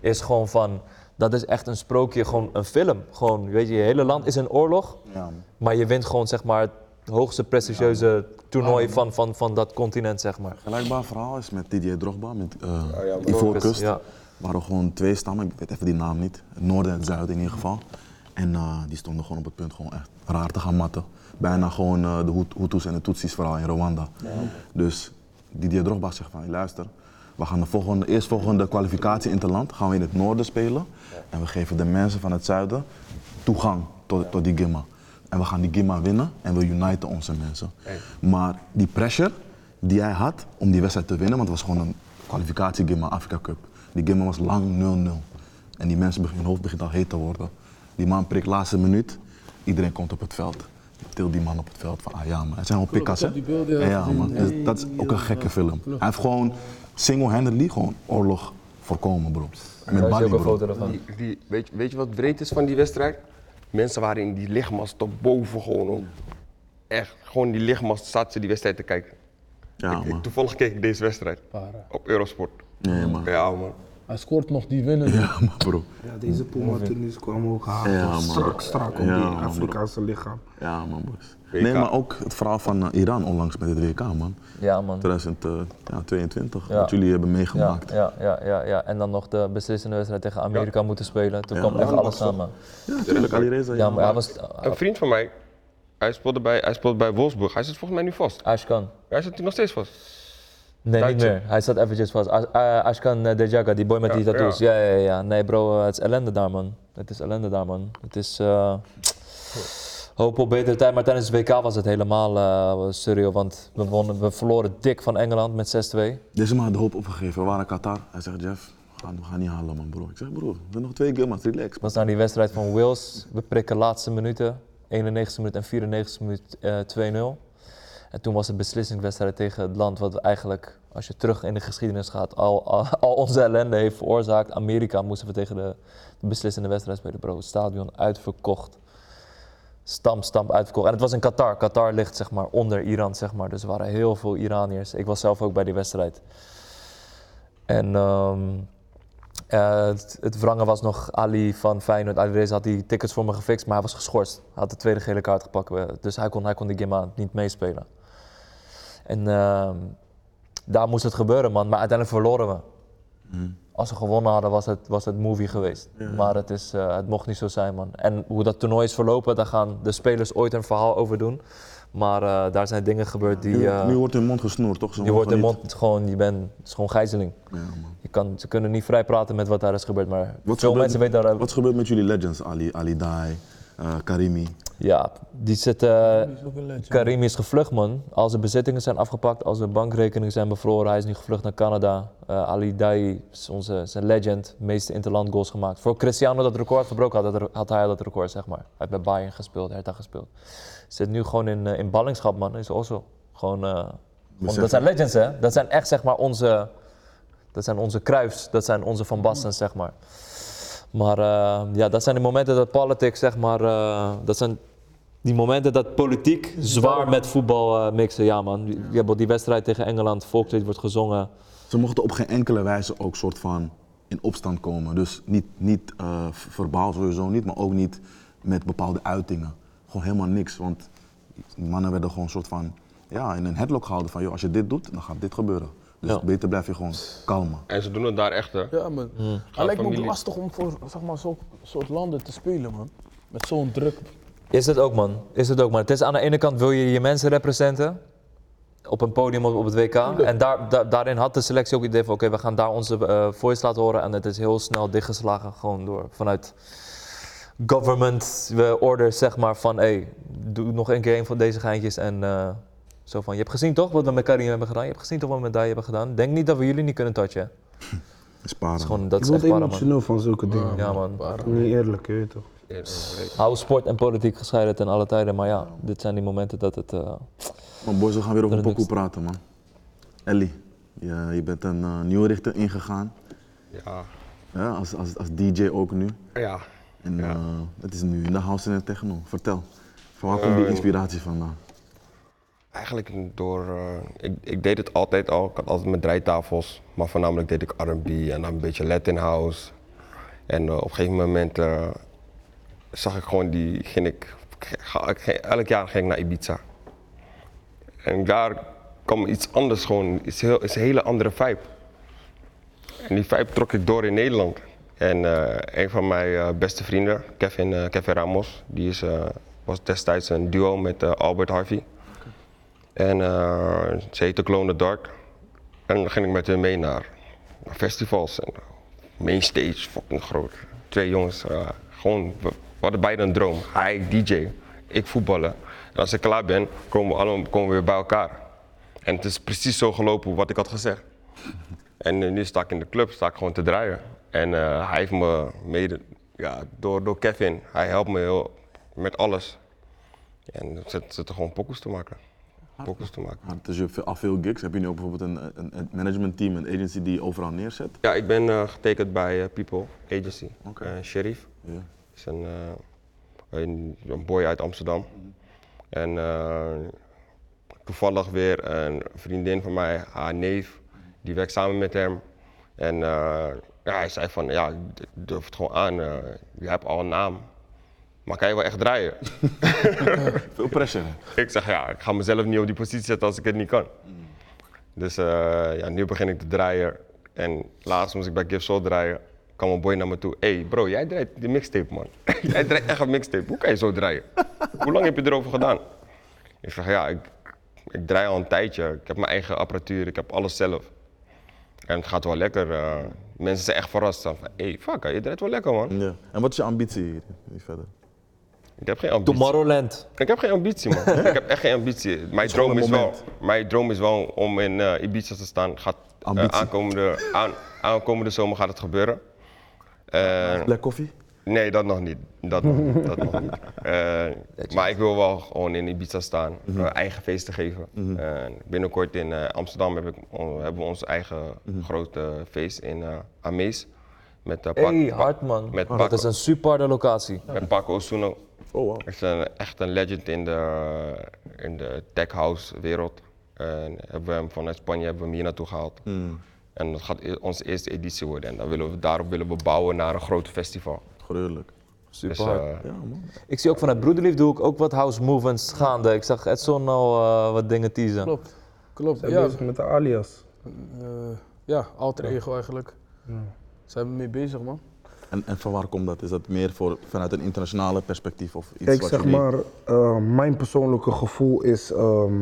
Is gewoon van, dat is echt een sprookje, gewoon een film. Gewoon, weet je, je hele land is in oorlog. Ja. Maar je wint gewoon zeg maar het hoogste prestigieuze toernooi van, van, van dat continent, zeg maar. Gelijkbaar verhaal is met Didier Drogba, met uh, ja, maar- Ivoorkust. Ja. waren gewoon twee stammen, ik weet even die naam niet. Het noorden en het zuiden in ieder geval. En eh, die stonden gewoon op het punt gewoon echt raar te gaan matten. Bijna gewoon eh, de Hut- Hutus en de Tutsis vooral in Rwanda. Dus Didier Drogba zegt van, luister, we gaan de volgende, eerstvolgende kwalificatie in het land gaan we in het noorden spelen. En we geven de mensen van het zuiden toegang tot, tot die Gimma. En we gaan die Gimma winnen en we uniten onze mensen. Maar die pressure die hij had om die wedstrijd te winnen, want het was gewoon een kwalificatie Gimma Afrika Cup. Die Gimma was lang 0-0. En die mensen, hun hoofd begint al heet te worden. Die man prikt laatste minuut, iedereen komt op het veld. Til die man op het veld van, ah ja man, het zijn gewoon pikkas hè. Ja, man, Dus dat is ook een gekke film. Hij heeft gewoon single-handedly gewoon oorlog voorkomen bro. Daar Met is Bali ook een bro. foto ervan. Die, die, weet, je- weet je wat breed is van die wedstrijd? Mensen waren in die lichtmast tot boven gewoon. Om, echt, gewoon die lichtmast zaten ze die wedstrijd te kijken. Ja Ik- ik- man, toevallig keek ik deze wedstrijd Para. op Eurosport. nee man. Ja man. Hij scoort nog die winnen. Ja man bro. Ja, deze Puma-tennis kwam ook hard. Ja, man. strak, strak op Ja, die bro. Afrikaanse lichaam. Ja man boys. WK. Nee maar ook het verhaal van eh, Iran onlangs met het WK man. Ja, man. 2022, Ja. wat jullie hebben meegemaakt. Ja, ja, ja, ja. En dan nog de beslissende wedstrijd tegen Amerika moeten spelen. Toen kwam echt alles samen. Ja, natuurlijk, Alireza. Ja, maar hij was... Een vriend van mij, hij speelde bij, hij speelde bij Wolfsburg. Hij zit volgens mij nu vast. Ashkan. Hij zit nu nog steeds vast. Nee, niet meer. Hij zat eventjes vast. Ash- eh, Ashkan eh, Dejaga, die boy met die tattoos. Ja, ja, ja. Nee bro, eh, het is ellende daar man. Het is ellende daar man. Het is... eh, Hoop op betere tijd, maar tijdens het WK was het helemaal eh surreal, want we, wonnen, we verloren dik van Engeland met 6-2. Deze man had de hoop opgegeven. We waren Qatar. Hij zegt, Jeff, we gaan, we gaan niet halen man bro. Ik zeg, bro, we hebben nog twee games, relax. Was naar die wedstrijd van Wales. We prikken laatste minuten, 91 minuut en 94 minuut eh 2-0. En toen was het beslissingswedstrijd tegen het land wat eigenlijk, als je terug in de geschiedenis gaat, al, al, al onze ellende heeft veroorzaakt. Amerika moesten we tegen de, de beslissende wedstrijd spelen, bro. Het stadion uitverkocht. Stamp, stamp uitverkocht. En het was in Qatar. Qatar ligt zeg maar onder Iran, zeg maar. Dus er waren heel veel Iraniërs. Ik was zelf ook bij die wedstrijd. En ehm, eh, het, het wrange was nog Ali van Feyenoord. Ali Reza had die tickets voor me gefixt, maar hij was geschorst. Hij had de tweede gele kaart gepakt. eh, Dus hij kon, hij kon die game niet meespelen. En ehm, daar moest het gebeuren, man. Maar uiteindelijk verloren we. Als we gewonnen hadden, was het, was het movie geweest. Maar het, is, eh, het mocht niet zo zijn, man. En hoe dat toernooi is verlopen, daar gaan de spelers ooit een verhaal over doen. Maar eh, daar zijn dingen gebeurd die... Nu, eh, nu wordt hun mond gesnoerd, toch? Ze je wordt in mond gewoon, je bent, het is gewoon gijzeling. Ja, man. Je kan, ze kunnen niet vrij praten met wat daar is gebeurd, maar Wat veel gebeurt- mensen weten daar... Wat is gebeurd met jullie legends? Ali, Ali Dai, eh, Karimi. Ja, die zit. eh, is ook een legend. Karim is gevlucht, man. Al zijn bezittingen zijn afgepakt, al zijn bankrekeningen zijn bevroren. Hij is nu gevlucht naar Canada. Eh, Ali Dai is onze, zijn legend, meeste interland goals gemaakt. Voor Cristiano dat record verbroken had, had- had hij dat record, zeg maar. Hij heeft bij Bayern gespeeld, Hertha gespeeld. Zit nu gewoon in, in ballingschap, man. Is also gewoon. eh, gewoon- dat zijn legends, hè? Dat zijn echt, zeg maar, onze. Dat zijn onze Kruifs, dat zijn onze Van Basten, zeg maar. Maar eh, ja, dat zijn de momenten dat politics, zeg maar, eh, dat zijn die momenten dat politiek zwaar met voetbal eh, mixen. Ja man, je hebt die wedstrijd tegen Engeland, volkslied wordt gezongen. Ze mochten op geen enkele wijze ook soort van in opstand komen. Dus niet, niet verbaal sowieso niet, maar ook niet met bepaalde uitingen. Gewoon helemaal niks, want mannen werden gewoon soort van ja, in een headlock gehouden van joh, als je dit doet, dan gaat dit gebeuren. Dus Ja. beter blijf je gewoon kalm. En ze doen het daar echt, hè. Ja, man. Het lijkt me ook lastig om voor zeg maar, zo'n soort landen te spelen, man. Met zo'n druk. Is het ook man, is het ook man. Het is aan de ene kant wil je je mensen representen op een podium op, op het WK. En daar, da- daarin had de selectie ook het idee van oké, we gaan daar onze eh voice laten horen. En het is heel snel dichtgeslagen gewoon door vanuit government eh, orders zeg maar van hé, doe nog een keer een van deze geintjes en eh, zo van je hebt gezien toch wat we met Karim hebben gedaan, je hebt gezien toch wat we met Dai hebben gedaan. Denk niet dat we jullie niet kunnen touchen. Sparen. [LAUGHS] Dat is gewoon, dat is echt para emotioneel van zulke dingen. Ja man. Niet eerlijk, je weet toch. Hou sport en politiek gescheiden ten alle tijden, maar ja, dit zijn die momenten dat het... eh, Maar boys, we gaan weer over Pokoe praten man. Ellie, je, je bent een eh, nieuwe richting ingegaan. Ja. Ja, als, als, als DJ ook nu. Ja. En Ja. eh, het is nu in de house en het techno. Vertel, van waar komt die inspiratie vandaan? Eigenlijk door, eh, ik, ik deed het altijd al. Ik had altijd mijn draaitafels, maar voornamelijk deed ik R&B en dan een beetje Latin house. En eh, op een gegeven moment eh, zag ik gewoon die, ging ik, ga- ik elk jaar ging ik naar Ibiza. En daar kwam iets anders gewoon, is, is een hele andere vibe. En die vibe trok ik door in Nederland. En een van mijn beste vrienden, Kevin, Kevin Ramos, die is, was destijds een duo met Albert Harvey. En eh, ze heette Clone the Dark. En dan ging ik met hun mee naar, festivals. En mainstage, fucking groot. Twee jongens, eh, gewoon, we, we hadden beide een droom. Hij DJ, ik voetballen. En als ik klaar ben, komen we allemaal komen we weer bij elkaar. En het is precies zo gelopen wat ik had gezegd. En eh, nu sta ik in de club, sta ik gewoon te draaien. En eh, hij heeft me mede, ja, door, door Kevin, hij helpt me heel met alles. En het zit, zit er gewoon pokkels te maken. Pokkels te maken. Maar dus je hebt veel- al veel gigs. Heb je nu ook bijvoorbeeld een, een, een managementteam, een agency die je overal neerzet? Ja, ik ben eh, getekend bij eh, People Agency. Oké. Eh, Sheriff Ja. is een, een, een boy uit Amsterdam. En eh, toevallig weer een vriendin van mij, haar neef, die werkt samen met hem. En eh, ja, hij zei van, ja, durf het gewoon aan. je hebt al een naam. Maar kan je wel echt draaien? [LAUGHS] Veel pressure. Ik zeg ja, ik ga mezelf niet op die positie zetten als ik het niet kan. Dus eh, ja, nu begin ik te draaien. En laatst moest ik bij Give Soul draaien. kwam een boy naar me toe. hey bro, jij draait die mixtape man. [LAUGHS] jij draait echt een mixtape. Hoe kan je zo draaien? Hoe lang heb je erover gedaan? Ik zeg ja, ik, ik draai al een tijdje. Ik heb mijn eigen apparatuur, ik heb alles zelf. En het gaat wel lekker. eh, mensen zijn echt verrast. Van, hey, fuck, je draait wel lekker man. Ja. En wat is je ambitie hier verder? Ik heb geen ambitie. Tomorrowland. Ik heb geen ambitie, man. [LAUGHS] ik heb echt geen ambitie. Mijn droom is, wel, mijn droom is wel om in eh, Ibiza te staan. Gaat, eh, aankomende, aan, aankomende zomer gaat het gebeuren. Eh, Black coffee? nee, dat nog niet. Dat nog niet. Dat nog niet. [LAUGHS] Eh, maar ik wil wel gewoon in Ibiza staan. Mhm. eh, eigen feesten geven. Eh, binnenkort in eh, Amsterdam heb ik, on- hebben we ons eigen Mhm. grote feest in eh Amees. Met, uh, Hey, hard man. met dat Paco. is een super locatie. met Paco Osuno. Oh wow. Hij is een, echt een legend in de, in de tech house wereld. En hebben we hem vanuit Spanje hebben we hem hier naartoe gehaald. En dat gaat e- onze eerste editie worden. En dan willen we, daarop willen we bouwen naar een groot festival. Gruwelijk. Super Dus, eh, Ja man. Ik zie ook vanuit Broederlief doe ik ook wat house movements gaande. Ik zag Edson al eh, wat dingen teasen. Klopt. Klopt. Zijn Ja, bezig met de alias. eh, ja, alter ego eigenlijk. Zijn we mee bezig, man. En, en van waar komt dat? Is dat meer voor, vanuit een internationale perspectief of iets wat zeg jullie- maar, eh, mijn persoonlijke gevoel is. ehm,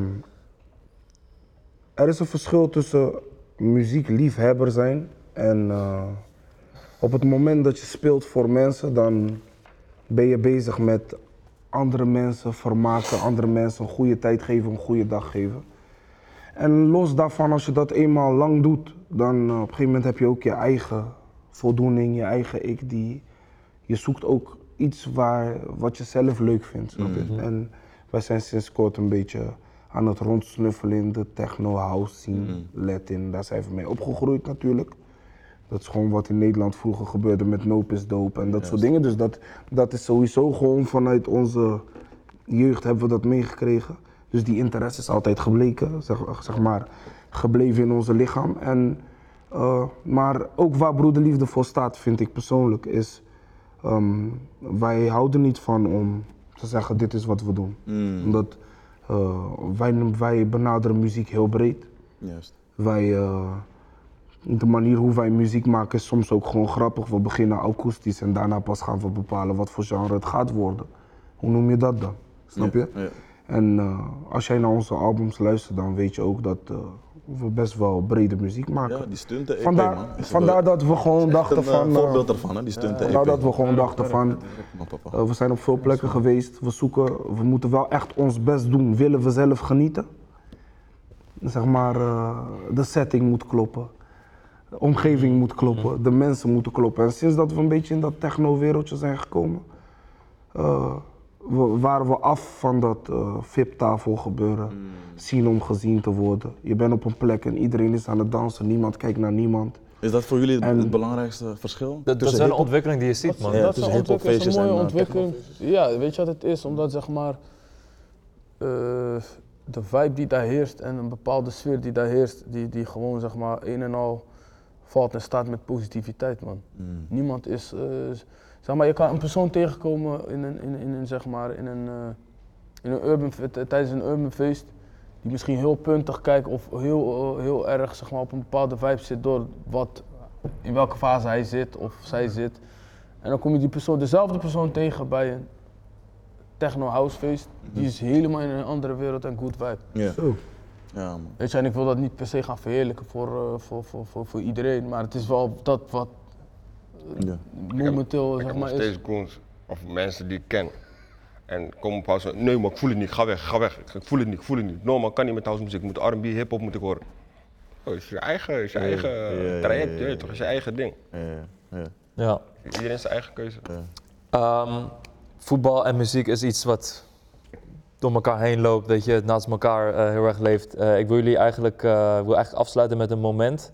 er is een verschil tussen muziekliefhebber zijn en. eh, op het moment dat je speelt voor mensen, dan ben je bezig met andere mensen vermaken, andere mensen een goede tijd geven, een goede dag geven. En los daarvan, als je dat eenmaal lang doet, dan eh, op een gegeven moment heb je ook je eigen voldoening, je eigen ik. Die, je zoekt ook iets waar, wat je zelf leuk vindt, snap je? En wij zijn sinds kort een beetje aan het rondsnuffelen in de techno, house scene, Latin. Daar zijn we mee opgegroeid natuurlijk. Dat is gewoon wat in Nederland vroeger gebeurde met Nope is Dope en dat soort dingen. Dus dat, dat is sowieso gewoon vanuit onze jeugd hebben we dat meegekregen. Dus die interesse is altijd gebleken, zeg, zeg maar, gebleven in onze lichaam. En, eh, maar ook waar broederliefde voor staat, vind ik persoonlijk, is ehm, wij houden niet van om te zeggen dit is wat we doen. Omdat eh, wij, wij benaderen muziek heel breed. Juist. Wij, eh, de manier hoe wij muziek maken is soms ook gewoon grappig. We beginnen akoestisch en daarna pas gaan we bepalen wat voor genre het gaat worden. Hoe noem je dat dan? Snap je? Ja. En eh, als jij naar onze albums luistert, dan weet je ook dat eh, we best wel brede muziek maken. Ja, die stunten EP, vandaar, man. Vandaar wel- dat we gewoon dachten Een eh, van. eh, voorbeeld ervan, hè, die stunten EP. vandaar dat we gewoon dachten van. We zijn op veel plekken geweest. We zoeken, we moeten wel echt ons best doen. Willen we zelf genieten? Zeg maar, de setting moet kloppen. De omgeving moet kloppen. De mensen moeten kloppen. En sinds dat we een beetje in dat techno-wereldje zijn gekomen, we, waren we af van dat eh VIP-tafel gebeuren. Zien om gezien te worden. Je bent op een plek en iedereen is aan het dansen. Niemand kijkt naar niemand. Is dat voor jullie het, En- het belangrijkste verschil? Dat, dat is wel een ontwikkeling die je ziet, man. Ja, dat is een, is een mooie en, ontwikkeling. Ja, weet je wat het is? Omdat zeg maar eh, de vibe die daar heerst en een bepaalde sfeer die daar heerst, die, die gewoon zeg maar een en al valt en staat met positiviteit, man. Mm. Niemand is, eh, zeg maar, je kan een persoon tegenkomen in een, in, in een zeg maar, in een, eh, in een urban, tijdens een urban feest, die misschien heel puntig kijkt of heel, eh, heel erg zeg maar, op een bepaalde vibe zit door wat, in welke fase hij zit of zij zit. En dan kom je die persoon, dezelfde persoon tegen bij een techno house feest. Die is helemaal in een andere wereld en good vibe. Ja. Zo. ja, man. Weet je, en ik wil dat niet per se gaan verheerlijken voor, eh, voor, voor, voor, voor iedereen, maar het is wel dat wat Ja. momenteel Ik zeg heb maar nog is. steeds goons of mensen die ik ken. En komen op house, nee maar ik voel het niet, ga weg, ga weg. Ik voel het niet, ik voel het niet. No man, kan niet met house muziek, ik moet R&B, hip-hop moet ik horen. Oh, het is je eigen, is je eigen ja, ja, traject, ja, toch, het is je eigen ding. Ja, ja. Ja. Iedereen zijn eigen keuze. Ehm, voetbal en muziek is iets wat door elkaar heen loopt, weet je, het naast elkaar eh, heel erg leeft. Eh, ik wil jullie eigenlijk, eh, ik wil eigenlijk afsluiten met een moment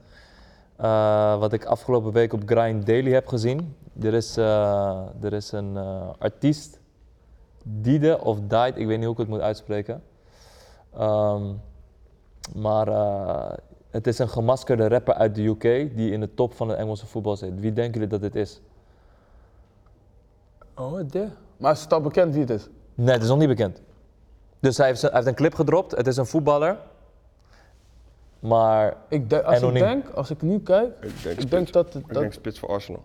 eh, wat ik afgelopen week op Grind Daily heb gezien. Er is, eh, er is een eh, artiest, Diede of Died, ik weet niet hoe ik het moet uitspreken. Ehm, maar het is een gemaskerde rapper uit de UK die in de top van het Engelse voetbal zit. Wie denken jullie dat dit is? Oh, de. Maar is het al bekend wie het is? Nee, het is nog niet bekend. Dus hij heeft, hij heeft een clip gedropt. Het is een voetballer. Maar Ik denk, als ik denk, als ik nu kijk, Ik denk, ik spits. denk dat, het- Ik dat denk spits voor Arsenal.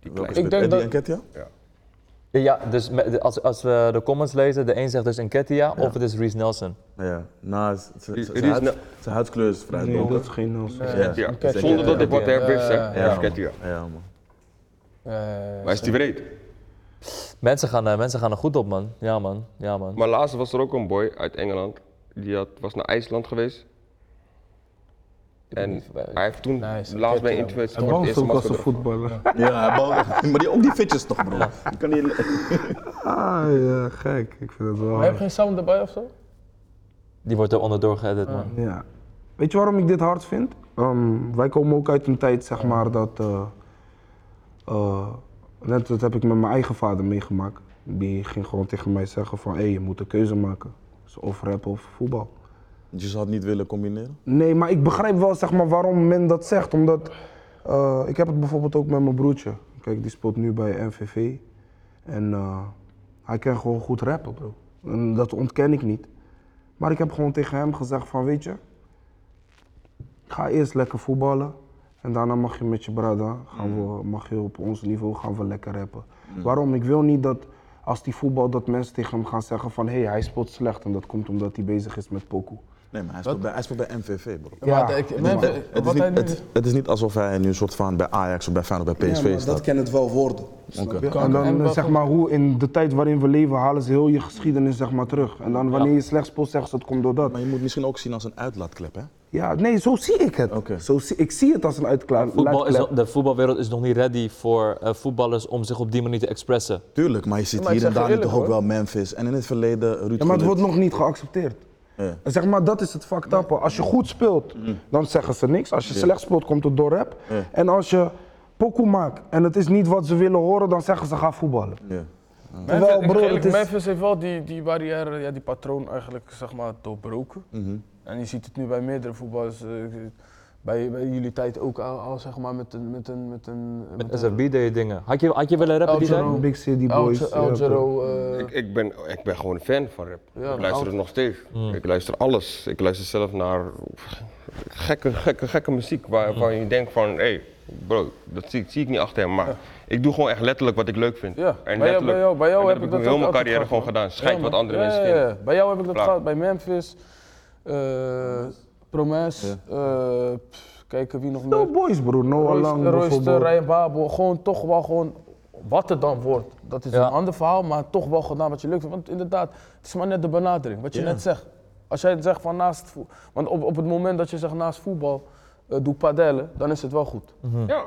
Die Welke kleine. Ik denk Eddie dat- en Ketia? ja, dus met- de- als, als we de comments lezen, de een zegt dus Enketia of het is Reese Nelson. Ja. Nou, z- z- z- Ries- zijn Ries- huid- zijn huidskleur is vrij Nee, donker. dat is geen Nelson. Ja. Ja, Nketiah. zonder dat ik wat Ja. heb zeg, Ja, ja, Ja, is man. Ja, man. eh, Maar is die breed? Mensen gaan, eh, mensen gaan er goed op, man. Ja, man. Ja, man. Maar laatst was er ook een boy uit Engeland. Die had, was naar IJsland geweest. En hij heeft toen Nice, laatst bij interview Hij bouwt ook als een voetballer. Ja, hij. [LAUGHS] Maar die, ook die fitjes toch, bro? Kan niet... [LAUGHS] Ah, ja, gek. Ik vind het wel Maar heb je geen sound erbij of zo? Die wordt er onderdoor geëdit, man. Ja. Weet je waarom ik dit hard vind? Ehm, wij komen ook uit een tijd, zeg maar, dat... eh, eh, net dat heb ik met mijn eigen vader meegemaakt. Die ging gewoon tegen mij zeggen van, hé, je moet een keuze maken. Dus of rap of voetbal. Je zou het niet willen combineren? Nee, maar ik begrijp wel zeg maar, waarom men dat zegt. Omdat eh, ik heb het bijvoorbeeld ook met mijn broertje. Kijk, die speelt nu bij NVV. En eh, hij kan gewoon goed rappen, bro. En dat ontken ik niet. Maar ik heb gewoon tegen hem gezegd van, weet je... Ga eerst lekker voetballen. En daarna mag je met je brada, gaan we, mag je op ons niveau gaan we lekker rappen. Waarom? Ik wil niet dat als die voetbal, dat mensen tegen hem gaan zeggen van... Hé, hey, hij speelt slecht en dat komt omdat hij bezig is met pokoe. Nee, maar hij speelt, bij, hij speelt bij MVV, bro. Ja. Maar ik- Het, is- het, niet, het, het is niet alsof hij nu een soort van bij Ajax of bij Feyenoord of bij PSV Ja, maar staat. dat kan het wel worden. Je? En dan eh, zeg maar hoe in de tijd waarin we leven halen ze heel je geschiedenis zeg maar terug. En dan wanneer je slecht speelt zeggen ze het komt door dat. Maar je moet misschien ook zien als een uitlaatklep, hè? Ja, nee, zo zie ik het. Oké. Zo zie, ik zie het als een uitklaar. Voetbal is, nog- de voetbalwereld is nog niet ready voor eh, voetballers om zich op die manier te expressen. Tuurlijk, maar je ziet maar hier en daar nu toch ook wel Memphis. En in het verleden Ruud Ja, maar het wordt nog niet geaccepteerd. Ja. En Zeg maar, dat is het fucked up. Als je goed speelt, dan zeggen ze niks. Als je slecht speelt, komt het door rap. Ja. En als je pokoe maakt en het is niet wat ze willen horen, dan zeggen ze ga voetballen. Ja. Terwijl, bro, het eerlijk, is- Memphis heeft wel die, die barrière, ja, die patroon eigenlijk zeg maar doorbroken. Mhm. En je ziet het nu bij meerdere voetballers. Bij, bij jullie tijd ook al, al zeg maar met een. Met, een, met, een, Met SFB deed je dingen. Had je, had je willen rappen die Algero. tijd? Big City Boys. El Giro, eh, Ik, ik, ben, ik ben gewoon een fan van rap. Ja, ik luister het nog steeds. Ik luister alles. Ik luister zelf naar gekke, gekke, gekke muziek waarvan je denkt van, hé, hey, bro, dat zie, zie ik niet achter hem. Maar ik doe gewoon echt letterlijk wat ik leuk vind. Ja, en bij jou- bij jou- bij jou heb ik dat heel mijn carrière gehad, gewoon man. gedaan. Schijt Ja, wat andere Ja, mensen ja, vinden. ja. Bij jou heb ik dat gehad, bij Memphis, eh Promes, eh, pff, kijken wie nog meer. No boys, bro. Noah Lang Royster, bijvoorbeeld. Ryan Babel, gewoon toch wel gewoon wat het dan wordt. Dat is Ja. een ander verhaal, maar toch wel gedaan wat je leuk vindt. Want inderdaad, het is maar net de benadering, wat je Ja. net zegt. Als jij zegt van naast voetbal, want op, op het moment dat je zegt naast voetbal, eh doe padellen, dan is het wel goed. Ja.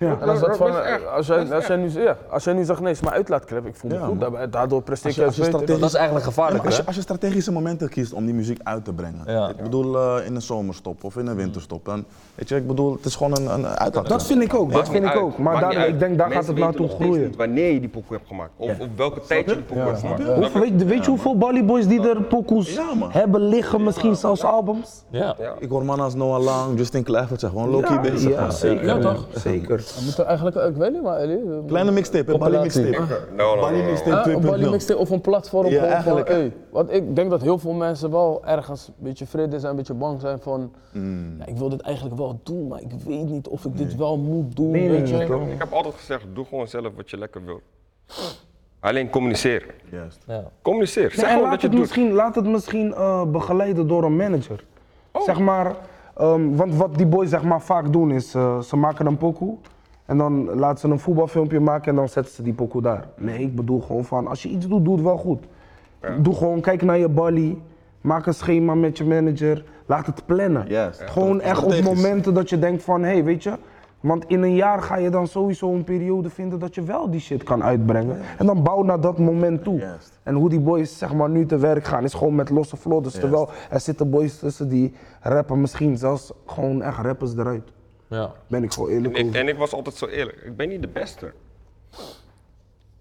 Ja. En als, dat van, als, jij, als, jij nu, ja, als jij nu zegt nee, is mijn uitlaatklep, ik voel me Ja, goed, daarbij- daardoor presteer Als je, als je Dat is eigenlijk gevaarlijk, maar als, hè? je, als je strategische momenten kiest om die muziek uit te brengen. Ja. Ik bedoel, eh, in een zomerstop of in een winterstop. Dan, weet je, ik bedoel, het is gewoon een, een uitlaat. Dat vind ik ook, dat vind ik ook. Maar daar, ik denk daar gaat het naartoe groeien. niet wanneer je die pokoe hebt gemaakt. Of op welke tijd je die pokoe hebt gemaakt. Weet, weet je hoeveel Ballyboys die er pokoes hebben liggen, misschien zelfs albums? Ja. Ik hoor mannen als Noah Lang, Justin Kluivert zeggen gewoon low-key bezig. ja, zeker. Ja, toch? Zeker. We moeten eigenlijk, ik weet niet maar Ellie. eh, Kleine mixtape, hè, Bali Compilatie. mixtape. No, no, Bali no, no. mixtape Ah, een Bali 2.0. mixtape of een platform Ja, gewoon van, eigenlijk, hè. hey, Want ik denk dat heel veel mensen wel ergens een beetje vrede zijn, een beetje bang zijn van, Mm. ja, ik wil dit eigenlijk wel doen, maar ik weet niet of ik dit wel moet doen, Nee, weet nee, je. nee, toch? Ik heb altijd gezegd, doe gewoon zelf wat je lekker wil. Alleen communiceer. Juist. Ja. Communiceer. Nee, Zeg en gewoon laat dat je het, het doet. misschien, laat het misschien eh, begeleiden door een manager. Zeg maar, ehm, want wat die boys zeg maar vaak doen is, eh, ze maken een pokoe. En dan laten ze een voetbalfilmpje maken en dan zetten ze die pokoe daar. Nee, ik bedoel gewoon van, als je iets doet, doe het wel goed. Doe gewoon, kijk naar je bally. Maak een schema met je manager. Laat het plannen. Gewoon echt op momenten dat je denkt van, hé, hey, weet je. Want in een jaar ga je dan sowieso een periode vinden dat je wel die shit kan uitbrengen. En dan bouw naar dat moment toe. En hoe die boys zeg maar nu te werk gaan is gewoon met losse vlodders. Terwijl er zitten boys tussen die rappen misschien zelfs gewoon echt rappers eruit. Ja. Ben ik gewoon eerlijk En, over. en ik was altijd zo eerlijk. Ik ben niet de beste.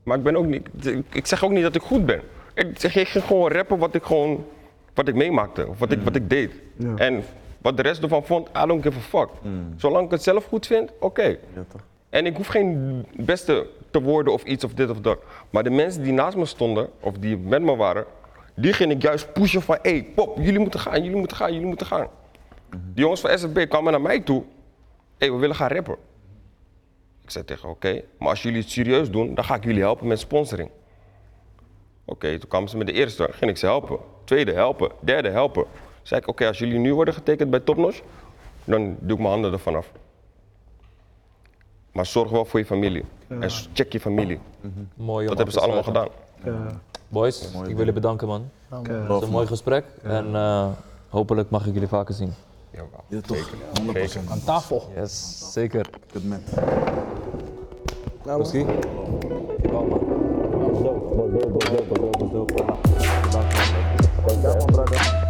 Maar ik ben ook niet. Ik zeg ook niet dat ik goed ben. Ik zeg, ik ging gewoon rappen wat ik gewoon. Wat ik meemaakte. Of wat ik, wat ik deed. Ja. En wat de rest ervan vond, I don't give a fuck. Zolang ik het zelf goed vind, oké. Ja? En ik hoef geen beste te worden of iets of dit of dat. Maar de mensen die naast me stonden, of die met me waren, die ging ik juist pushen van, hé, hey, pop, jullie moeten gaan, jullie moeten gaan, jullie moeten gaan. Die jongens van SFB kwamen naar mij toe, hey, we willen gaan rappen. Ik zei tegen, oké, maar als jullie het serieus doen, dan ga ik jullie helpen met sponsoring. Oké, toen kwamen ze met de eerste, ging ik ze helpen. Tweede helpen, derde helpen. Zei ik, oké, als jullie nu worden getekend bij Topnotch, dan doe ik mijn handen ervan af. Maar zorg wel voor je familie. En check je familie. Mooi om Dat hebben ze allemaal gedaan. Boys, ik wil jullie bedanken man. Het was een mooi gesprek en eh, hopelijk mag ik jullie vaker zien. Jawel. Ja, toch? 100%. Aan tafel. Yes, zeker. Good man. Nou, misschien. Man. Je.